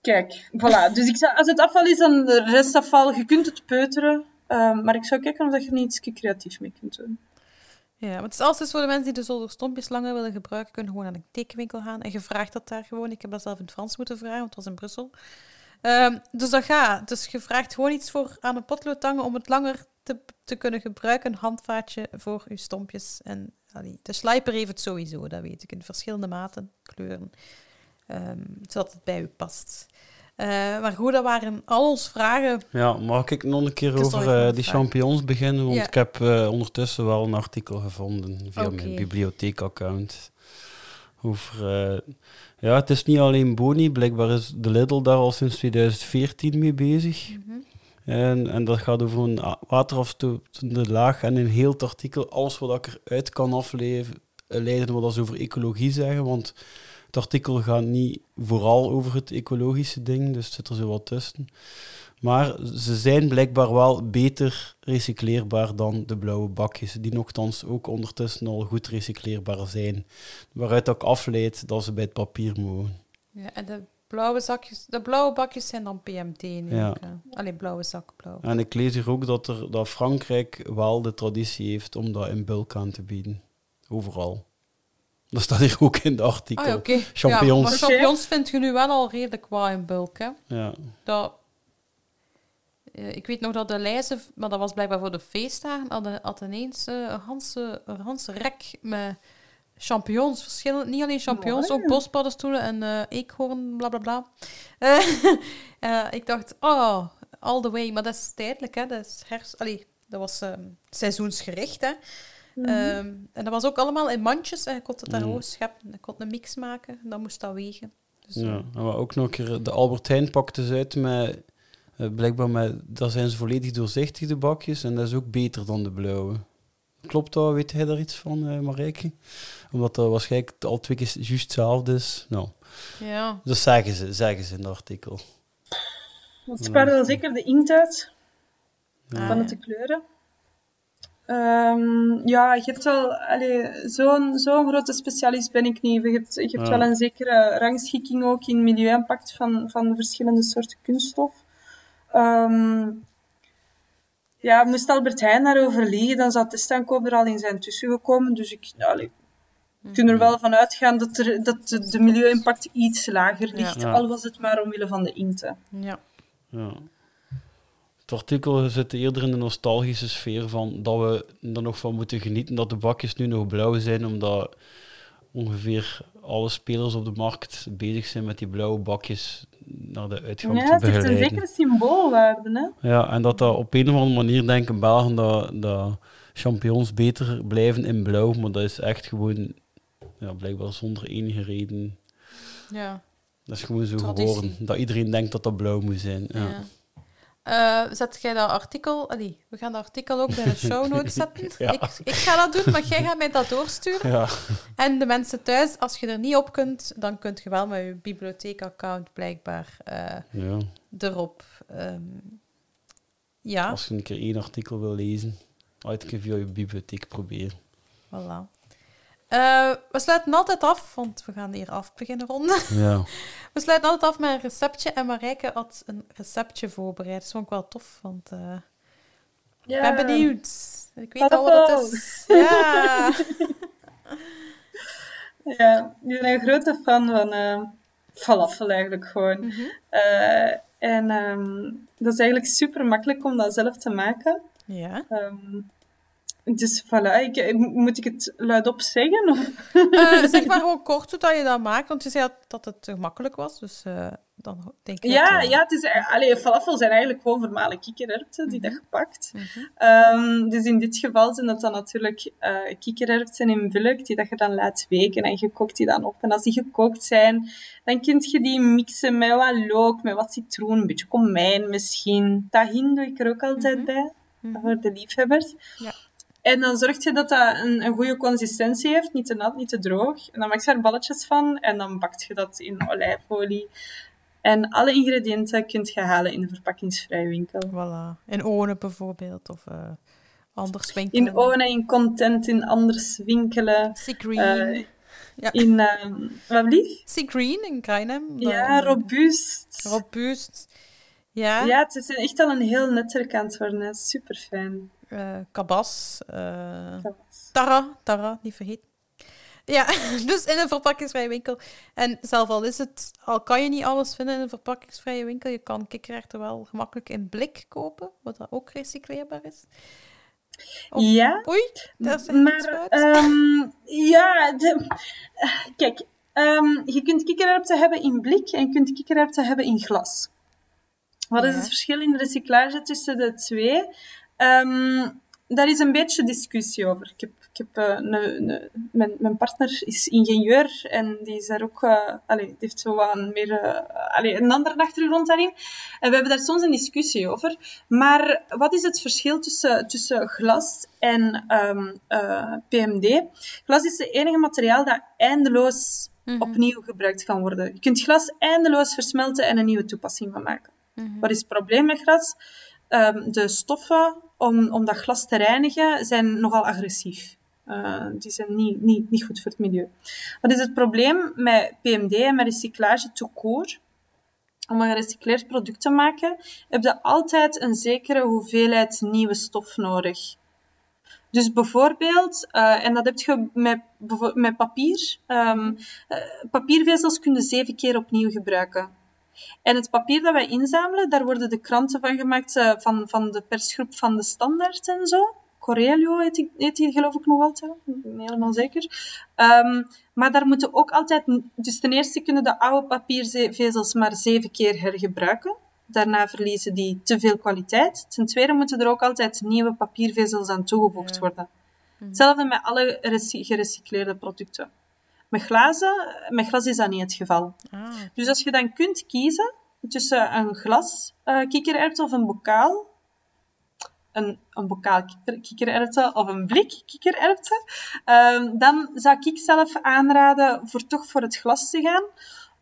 Kijk, voilà. Dus ik zou, als het afval is, dan de restafval. Je kunt het peuteren. ehm, maar ik zou kijken of dat je er iets creatief mee kunt doen. Ja, maar het is altijd voor de mensen die de zolderstompjes langer willen gebruiken, kunnen gewoon naar een tekenwinkel gaan. En je vraagt dat daar gewoon. Ik heb dat zelf in het Frans moeten vragen, want het was in Brussel. Ehm, dus dat gaat. Dus je vraagt gewoon iets voor aan een potloodtangen om het langer te, te kunnen gebruiken. Een handvaatje voor je stompjes. En allee, de sliper heeft het sowieso, dat weet ik. In verschillende maten, kleuren. ehm, zodat het bij u past. Eh, maar goed, dat waren al onze vragen. Ja, mag ik nog een keer over nog die champignons beginnen? Want Ja. ik heb eh, ondertussen wel een artikel gevonden via mijn bibliotheekaccount. Over, ja, het is niet alleen Boni, blijkbaar is de Lidl daar al sinds 2014 mee bezig. Mhm. En, en dat gaat over een waterafstotende laag. En in heel het artikel, alles wat ik eruit kan afleiden, leiden wat ze over ecologie zeggen. Want het artikel gaat niet vooral over het ecologische ding, dus het zit er zo wat tussen. Maar ze zijn blijkbaar wel beter recycleerbaar dan de blauwe bakjes, die nogthans ook ondertussen al goed recycleerbaar zijn. Waaruit dat ik afleid dat ze bij het papier mogen. Ja, en de blauwe zakjes, de blauwe bakjes zijn dan PMT nu. Ja. ook, hè. Allee, blauwe zak, blauw. En ik lees hier ook dat, er, dat Frankrijk wel de traditie heeft om dat in bulk aan te bieden. Overal. Dat staat hier ook in de artikel. Ah, ja, oké. Champignons. Ja, maar champignons vind je nu wel al redelijk wat in bulk, hè. Ja. Dat, eh, ik weet nog dat de lijzen, maar dat was blijkbaar voor de feestdagen, hadden, had ineens eh, een ganse, een ganse rek met champignons. Verschillende, niet alleen champignons, Mooi. ook bospaddenstoelen en eh eekhoorn, bla bla bla. Eh, eh, ik dacht, oh, all the way. Maar dat is tijdelijk, hè. Dat, is hers Allee, dat was ehm, seizoensgericht, hè. Ehm, en dat was ook allemaal in mandjes. En je kon het daar Mhm. gewoon scheppen. Je kon een mix maken. En dan moest dat wegen. Dus, eh, ja. En wat ook nog een keer, de Albert Heijn pakte ze uit met, eh, blijkbaar met, daar zijn ze volledig doorzichtig, de bakjes. En dat is ook beter dan de blauwe. Klopt dat? Weet jij daar iets van, eh Marijke? Omdat dat waarschijnlijk al twee keer juist hetzelfde is. Nou, ja. dat zeggen ze, zeggen ze in het artikel. Het spaart wel zeker de inkt uit Ah, van ja. het te kleuren. Ehm, ja, je hebt wel... allee, Zo'n zo'n grote specialist ben ik niet. Je hebt, je hebt Ja. wel een zekere rangschikking ook in milieu-impact van, van de verschillende soorten kunststof. Ehm, ja, moest Albert Heijn daarover liegen, dan zou testaankoop er al in zijn tussengekomen. Dus ik allee, ik kan er wel van uitgaan dat, er, dat de, de milieu-impact iets lager ligt. Ja. Al was het maar omwille van de inkten. ja. Ja. Het artikel zit eerder in de nostalgische sfeer van dat we er nog van moeten genieten dat de bakjes nu nog blauw zijn, omdat ongeveer alle spelers op de markt bezig zijn met die blauwe bakjes naar de uitgang Ja, te het heeft een begeleiden. zekere symboolwaarde. Hè? Ja, en dat dat op een of andere manier denken Belgen dat, dat champignons beter blijven in blauw, maar dat is echt gewoon ja, blijkbaar zonder enige reden. ja. Dat is gewoon zo Traditie. geworden, dat iedereen denkt dat dat blauw moet zijn. Ja. Ja. Eh, zet jij dat artikel... Allee, we gaan dat artikel ook bij de show notes zetten. Ja. Ik, ik ga dat doen, maar jij gaat mij dat doorsturen. Ja. En de mensen thuis, als je er niet op kunt, dan kunt je wel met je bibliotheekaccount blijkbaar eh, ja. erop. ehm, ja, Als je een keer één artikel wil lezen, uit een keer via je bibliotheek proberen. voilà. Eh, we sluiten altijd af, want we gaan hier af beginnen ronden. Ja. We sluiten altijd af met een receptje en Marijke had een receptje voorbereid. Dat vond ik wel tof, want eh, ik ben benieuwd. Ik weet al wat het is. Ja. Ja, ik ben een grote fan van eh, falafel eigenlijk gewoon. Eh, en ehm, dat is eigenlijk super makkelijk om dat zelf te maken. ja. Ehm, dus voilà, ik, ik- moet ik het luidop zeggen? Of? Eh, zeg maar gewoon kort hoe dat je dat maakt, want je zei dat- het gemakkelijk was. Dus eh, dan denk ik Ja, dat, eh, ja het is, eh, allee, falafel zijn eigenlijk gewoon vermalen kikkererwten die dat gepakt. mhm. Ehm, dus in dit geval zijn dat dan natuurlijk eh kikkererwten in bulk, die dat je dan laat weken en je kookt die dan op. En als die gekookt zijn, dan kun je die mixen met wat look, met wat citroen, een beetje komijn misschien. Tahin doe ik er ook altijd bij, Mhm. voor de liefhebbers. Ja. En dan zorg je dat dat een, een goede consistentie heeft, niet te nat, niet te droog. En dan maak je er balletjes van en dan bakt je dat in olijfolie. En alle ingrediënten kunt je halen in de verpakkingsvrije winkel. Voilà. In One bijvoorbeeld, of eh, anders winkelen. In One, in Content, in anders winkelen. Sea Green. Eh, ja. In, ehm wat lief? Sea Green in Kruinem. Ja, robuust. Robuust. Ja. Ja, het is echt al een heel netwerk aan het worden. Super fijn. Eh, Kabas. eh, Tara, Tara, niet vergeten. Ja, dus in een verpakkingsvrije winkel. En zelf al is het, al kan je niet alles vinden in een verpakkingsvrije winkel, je kan kikkererwten wel gemakkelijk in blik kopen, wat dat ook recycleerbaar is. Of- Ja, Oei, daar is maar ehm, ja, de, kijk, ehm, je kunt kikkererwten hebben in blik en je kunt kikkererwten hebben in glas. Wat is Ja. het verschil in de recyclage tussen de twee? Ehm, daar is een beetje discussie over. Ik heb, ik heb, eh, mijn, mijn partner is ingenieur en die is daar ook, allee, die heeft zo wat een, meer, allee, een andere achtergrond daarin. En we hebben daar soms een discussie over. Maar wat is het verschil tussen, tussen glas en ehm, eh, PMD? Glas is het enige materiaal dat eindeloos Mhm. opnieuw gebruikt kan worden. Je kunt glas eindeloos versmelten en een nieuwe toepassing van maken. Mhm. Wat is het probleem met glas? Ehm, de stoffen om, om dat glas te reinigen zijn nogal agressief. Eh, die zijn niet, niet, niet goed voor het milieu. Wat is het probleem met PMD en met recyclage tout court? Om een gerecycleerd product te maken, heb je altijd een zekere hoeveelheid nieuwe stof nodig. Dus bijvoorbeeld, eh, en dat heb je met, met papier. ehm, eh, papiervezels kun je zeven keer opnieuw gebruiken. En het papier dat wij inzamelen, daar worden de kranten van gemaakt eh, van, van de persgroep van de Standaard en zo. Corelio heet die, heet die geloof ik nog altijd, helemaal zeker. Ehm, maar daar moeten ook altijd... Dus ten eerste kunnen de oude papiervezels maar zeven keer hergebruiken. Daarna verliezen die te veel kwaliteit. Ten tweede moeten er ook altijd nieuwe papiervezels aan toegevoegd Ja. worden. Hetzelfde met alle gerecycleerde producten. Met, glazen, met glas is dat niet het geval. Ah, Dus als je dan kunt kiezen tussen een glas eh kikkererwten of een bokaal, een, een bokaal kikker- kikkererwten of een blik kikkererwten, ehm, dan zou ik zelf aanraden voor toch voor het glas te gaan.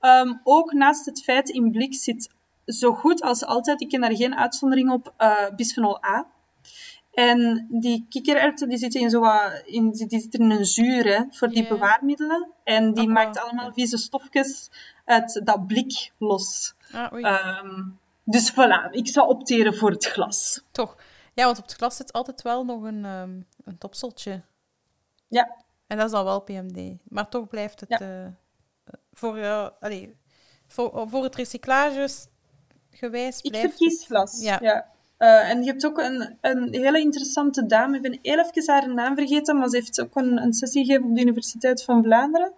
Ehm, ook naast het feit in blik zit zo goed als altijd, ik ken daar geen uitzondering op, eh, bisphenol A. En die kikkererwten die zitten in, zo wat, in, die zitten in een zuur hè, voor die bewaarmiddelen. En die Aqua. maakt allemaal vieze stofjes uit dat blik los. ah. Ehm, dus voilà, ik zou opteren voor het glas. Toch. Ja, want op het glas zit altijd wel nog een, ehm, een topseltje. Ja, En dat is dan wel PMD. Maar toch blijft het Ja. eh, voor, allee, voor, voor het recyclages gewijs ik blijft verkies het- glas. Ja. Ja. Eh, en je hebt ook een, een hele interessante dame. Ik ben heel even haar naam vergeten, maar ze heeft ook een, een sessie gegeven op de Universiteit van Vlaanderen.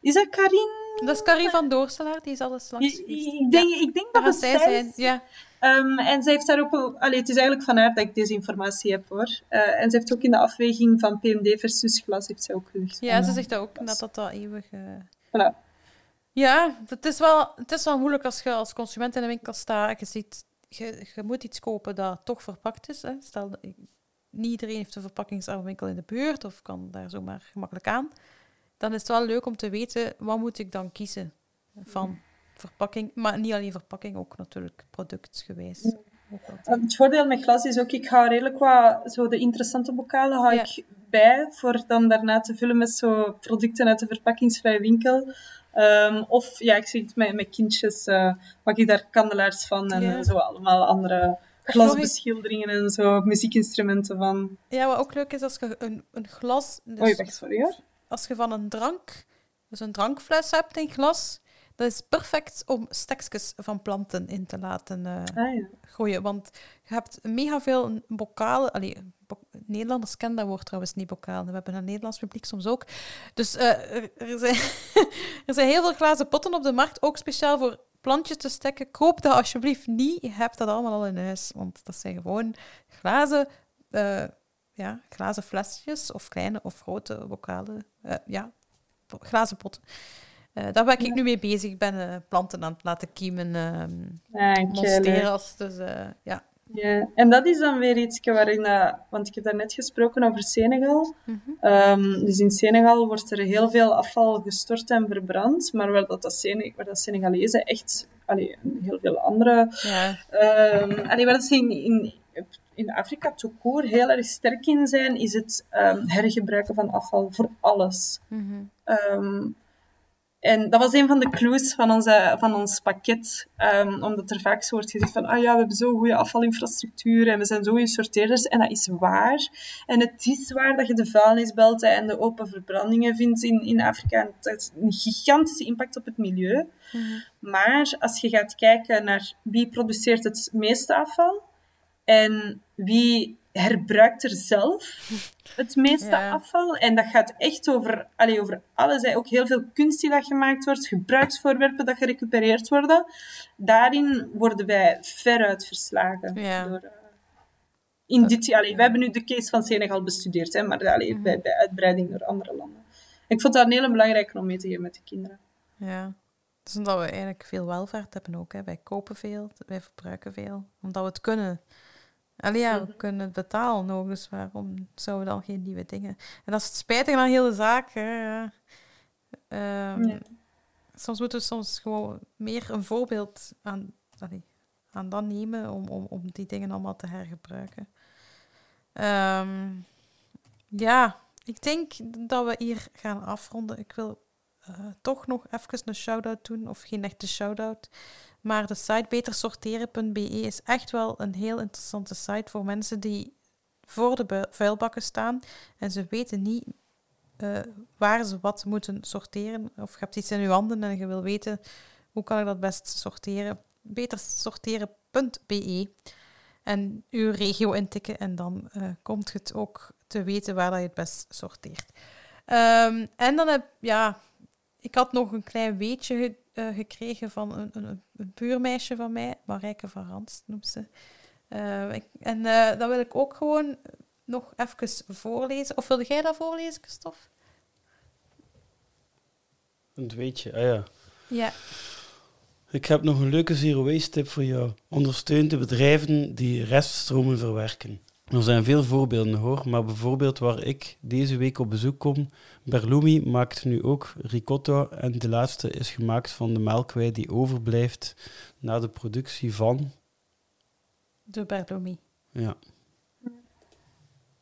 Is dat Karin? Dat is Carrie van Doorselaar, die is alles langs Ik, denk, ik denk dat het zij zij zijn. Ja. Ehm, en zij heeft daar ook... Allee, het is eigenlijk van haar dat ik deze informatie heb, hoor. Eh, en ze heeft ook in de afweging van PMD versus glas heeft zij ook gezegd. ja, ze zegt dat ook, glas. dat dat, dat eeuwig... eh, Voilà. Ja, het is, wel, het is wel moeilijk als je als consument in de winkel staat en je ziet... Je, je moet iets kopen dat toch verpakt is. Hè. Stel, niet iedereen heeft een verpakkingsarme winkel in de buurt of kan daar zomaar gemakkelijk aan. Dan is het wel leuk om te weten, wat moet ik dan kiezen van verpakking. Maar niet alleen verpakking, ook natuurlijk productgewijs. Wel. Het voordeel met glas is ook, ik ga redelijk wat, zo de interessante bokalen, Ja. ik bij voor dan daarna te vullen met zo producten uit de verpakkingsvrije winkel. Ehm, of ja, ik zie het met, met kindjes, uh, maak ik daar kandelaars van en Ja. zo allemaal andere glasbeschilderingen en zo, muziekinstrumenten van. Ja, wat ook leuk is als je een, een glas... dus Oei, wacht, sorry hoor. als je van een drank, dus een drankfles hebt in glas, dat is perfect om stekjes van planten in te laten eh, Ah, ja. gooien. Want je hebt mega veel bokalen. Allee, Nederlanders kennen dat woord trouwens niet, bokalen. We hebben een Nederlands publiek soms ook. Dus eh, er, er zijn, er zijn heel veel glazen potten op de markt, ook speciaal voor plantjes te stekken. Koop dat alsjeblieft niet. Je hebt dat allemaal al in huis. Want dat zijn gewoon glazen, eh, ja, glazen flesjes, of kleine of grote bokalen. Eh, ja, glazen potten. Daar ben ik nu mee bezig. Ik ben planten aan het laten kiemen. ehm Ah, kei leuk. monsteras. Dus ja. Ja, en dat is dan weer iets waarin, eh, want ik heb daarnet gesproken over Senegal. Mhm. Ehm, dus in Senegal wordt er heel veel afval gestort en verbrand, maar waar dat, dat, waar dat Senegalezen echt, allee, heel veel andere, ja. allee, waar dat ze in, in, in Afrika court heel erg sterk in zijn, is het ehm, hergebruiken van afval voor alles. Ehm, en dat was een van de clues van, onze, van ons pakket. ehm, omdat er vaak zo wordt gezegd van, ah ja, we hebben zo'n goede afvalinfrastructuur en we zijn zo goede sorteerders. En dat is waar. En het is waar dat je de vuilnisbelten en de open verbrandingen vindt in, in Afrika. En dat is een gigantische impact op het milieu. Maar als je gaat kijken naar wie produceert het meeste afval en wie herbruikt er zelf het meeste Ja. afval. En dat gaat echt over, allee, over alles. Hè. Ook heel veel kunst die dat gemaakt wordt, gebruiksvoorwerpen dat gerecupereerd worden. Daarin worden wij veruit verslagen. Ja. Door, eh, in dit, allee, wij hebben nu de case van Senegal bestudeerd, hè, maar allee, Mhm. bij, bij uitbreiding door andere landen. Ik vond dat een hele belangrijke om mee te geven met de kinderen. Ja. Dus omdat we eigenlijk veel welvaart hebben ook. Hè. Wij kopen veel, wij verbruiken veel. Omdat we het kunnen. Allee, ja, we kunnen het betalen ook. Dus waarom zouden we dan geen nieuwe dingen... En dat is het spijtige aan heel de zaak. Hè. ja. Ehm, Ja. Soms moeten we soms gewoon meer een voorbeeld aan, allee, aan dat nemen om, om, om die dingen allemaal te hergebruiken. Ehm, ja, ik denk dat we hier gaan afronden. Ik wil eh, toch nog even een shout-out doen, of geen echte shout-out. Maar de site betersorteren.be is echt wel een heel interessante site voor mensen die voor de vuilbakken staan en ze weten niet eh, waar ze wat moeten sorteren. Of je hebt iets in je handen en je wil weten hoe kan ik dat best sorteren. Betersorteren.be en uw regio intikken en dan eh, komt het ook te weten waar dat je het best sorteert. Ehm, en dan heb ja, ik had nog een klein weetje eh, gekregen van een, een, een buurmeisje van mij, Marijke van Rans noemt ze. Eh, ik- en eh, dat wil ik ook gewoon nog even voorlezen. Of wilde jij dat voorlezen, Christophe? Een weetje, ah ja. Ja. Ik heb nog een leuke zero waste tip voor jou. Ondersteun de bedrijven die reststromen verwerken. Er zijn veel voorbeelden hoor, maar bijvoorbeeld waar ik deze week op bezoek kom, Berlumi maakt nu ook ricotta en de laatste is gemaakt van de melkwei die overblijft na de productie van... De Berlomi. Ja,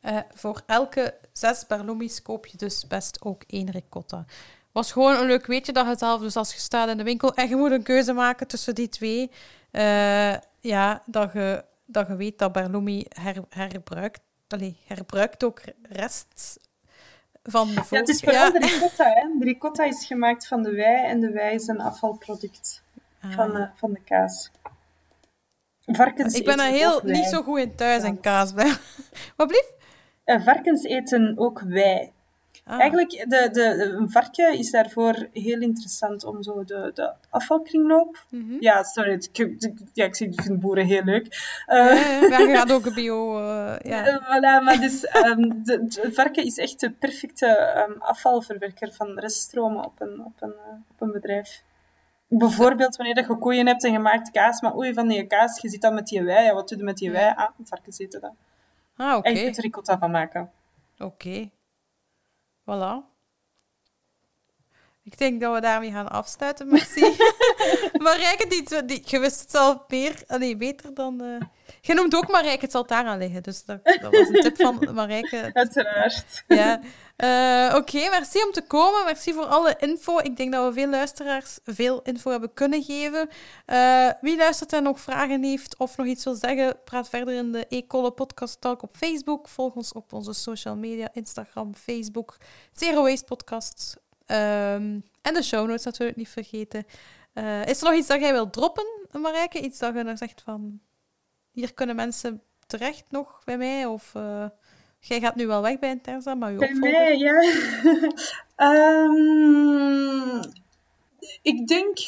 Eh, voor elke zes Berlomis koop je dus best ook één ricotta. Was gewoon een leuk weetje dat je het zelf, dus als je staat in de winkel en je moet een keuze maken tussen die twee, eh, ja, dat je, dat je weet dat Berlomi her, herbruikt, herbruikt ook rest van de Ja, het is vooral de ricotta. Hè. De ricotta is gemaakt van de wei en de wei is een afvalproduct Ah. van, de, van de kaas. Varkens Ik ben er eten heel niet zo goed in thuis en kaas. bij. Wat blieft? Eh, varkens eten ook wei. Ah. Eigenlijk, de, de, een varken is daarvoor heel interessant om zo de, de afvalkringloop... Mhm. Ja, sorry, ik, ik- ja, ik vind boeren heel leuk. Eh, Ja, ja, je gaat ook een bio... eh, ja. Eh, voilà, maar dus, ehm, de, de varken is echt de perfecte ehm, afvalverwerker van reststromen op een, op, een, eh, op een bedrijf. Bijvoorbeeld wanneer je koeien hebt en je maakt kaas, maar oei, van die kaas, je zit dan met die wei. Ja, wat doe je met die wei? Ah, varkens eten dat. Ah, oké. En je kunt er ricotta van maken. Oké. Voilà. Ik denk dat we daarmee gaan afsluiten. Merci. Marijke, die, die, je wist het zelf meer, nee, beter dan... Uh... Je noemt ook Marijke, het zal daar aan liggen. Dus dat, dat was een tip van Marijke. Uiteraard. Ja. Uh, Oké, merci om te komen. Merci voor alle info. Ik denk dat we veel luisteraars veel info hebben kunnen geven. Uh, wie luistert en nog vragen heeft of nog iets wil zeggen, praat verder in de E-Colle Podcast Talk op Facebook. Volg ons op onze social media, Instagram, Facebook, Zero Waste Podcast. Um, en de show notes natuurlijk niet vergeten. Uh, is er nog iets dat jij wilt droppen, Marijke? Iets dat je dan zegt van... Hier kunnen mensen terecht nog bij mij? Of... Jij gaat nu wel weg bij Interza, maar je Bij mij, ja. um, ik denk,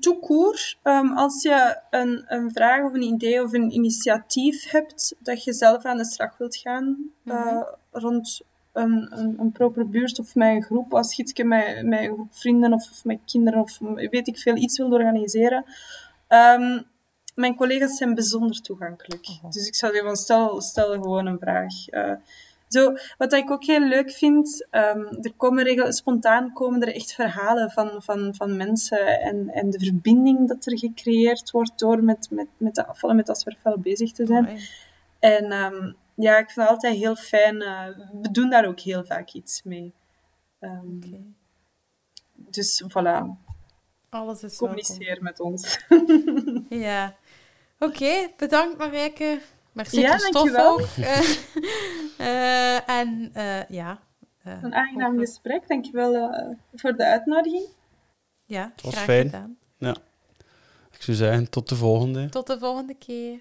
toekoer, um, als je een, een vraag of een idee of een initiatief hebt dat je zelf aan de slag wilt gaan mm -hmm. uh, rond een, een, een proper buurt of met een groep, als je met, met een groep vrienden of, of met kinderen of weet ik veel, iets wilt organiseren, um, mijn collega's zijn bijzonder toegankelijk. Dus ik zou zeggen stel, stel gewoon een vraag. Uh, zo, wat ik ook heel leuk vind, um, er komen regel, spontaan komen er echt verhalen van, van, van mensen en, en de verbinding dat er gecreëerd wordt door met, met, met de afvallen, met dat bezig te zijn. Oh, en um, ja, ik vind het altijd heel fijn. Uh, we doen daar ook heel vaak iets mee. Um, okay. Dus voilà. Alles is Communiceer met ons. ja. Oké, okay, bedankt Marijke. Merci ja, Christophe ook. uh, en uh, ja. Uh, een aangenaam gesprek. Dankjewel uh, voor de uitnodiging. Ja, Het was graag fijn. gedaan. Ja. Ik zou zeggen, tot de volgende. Tot de volgende keer.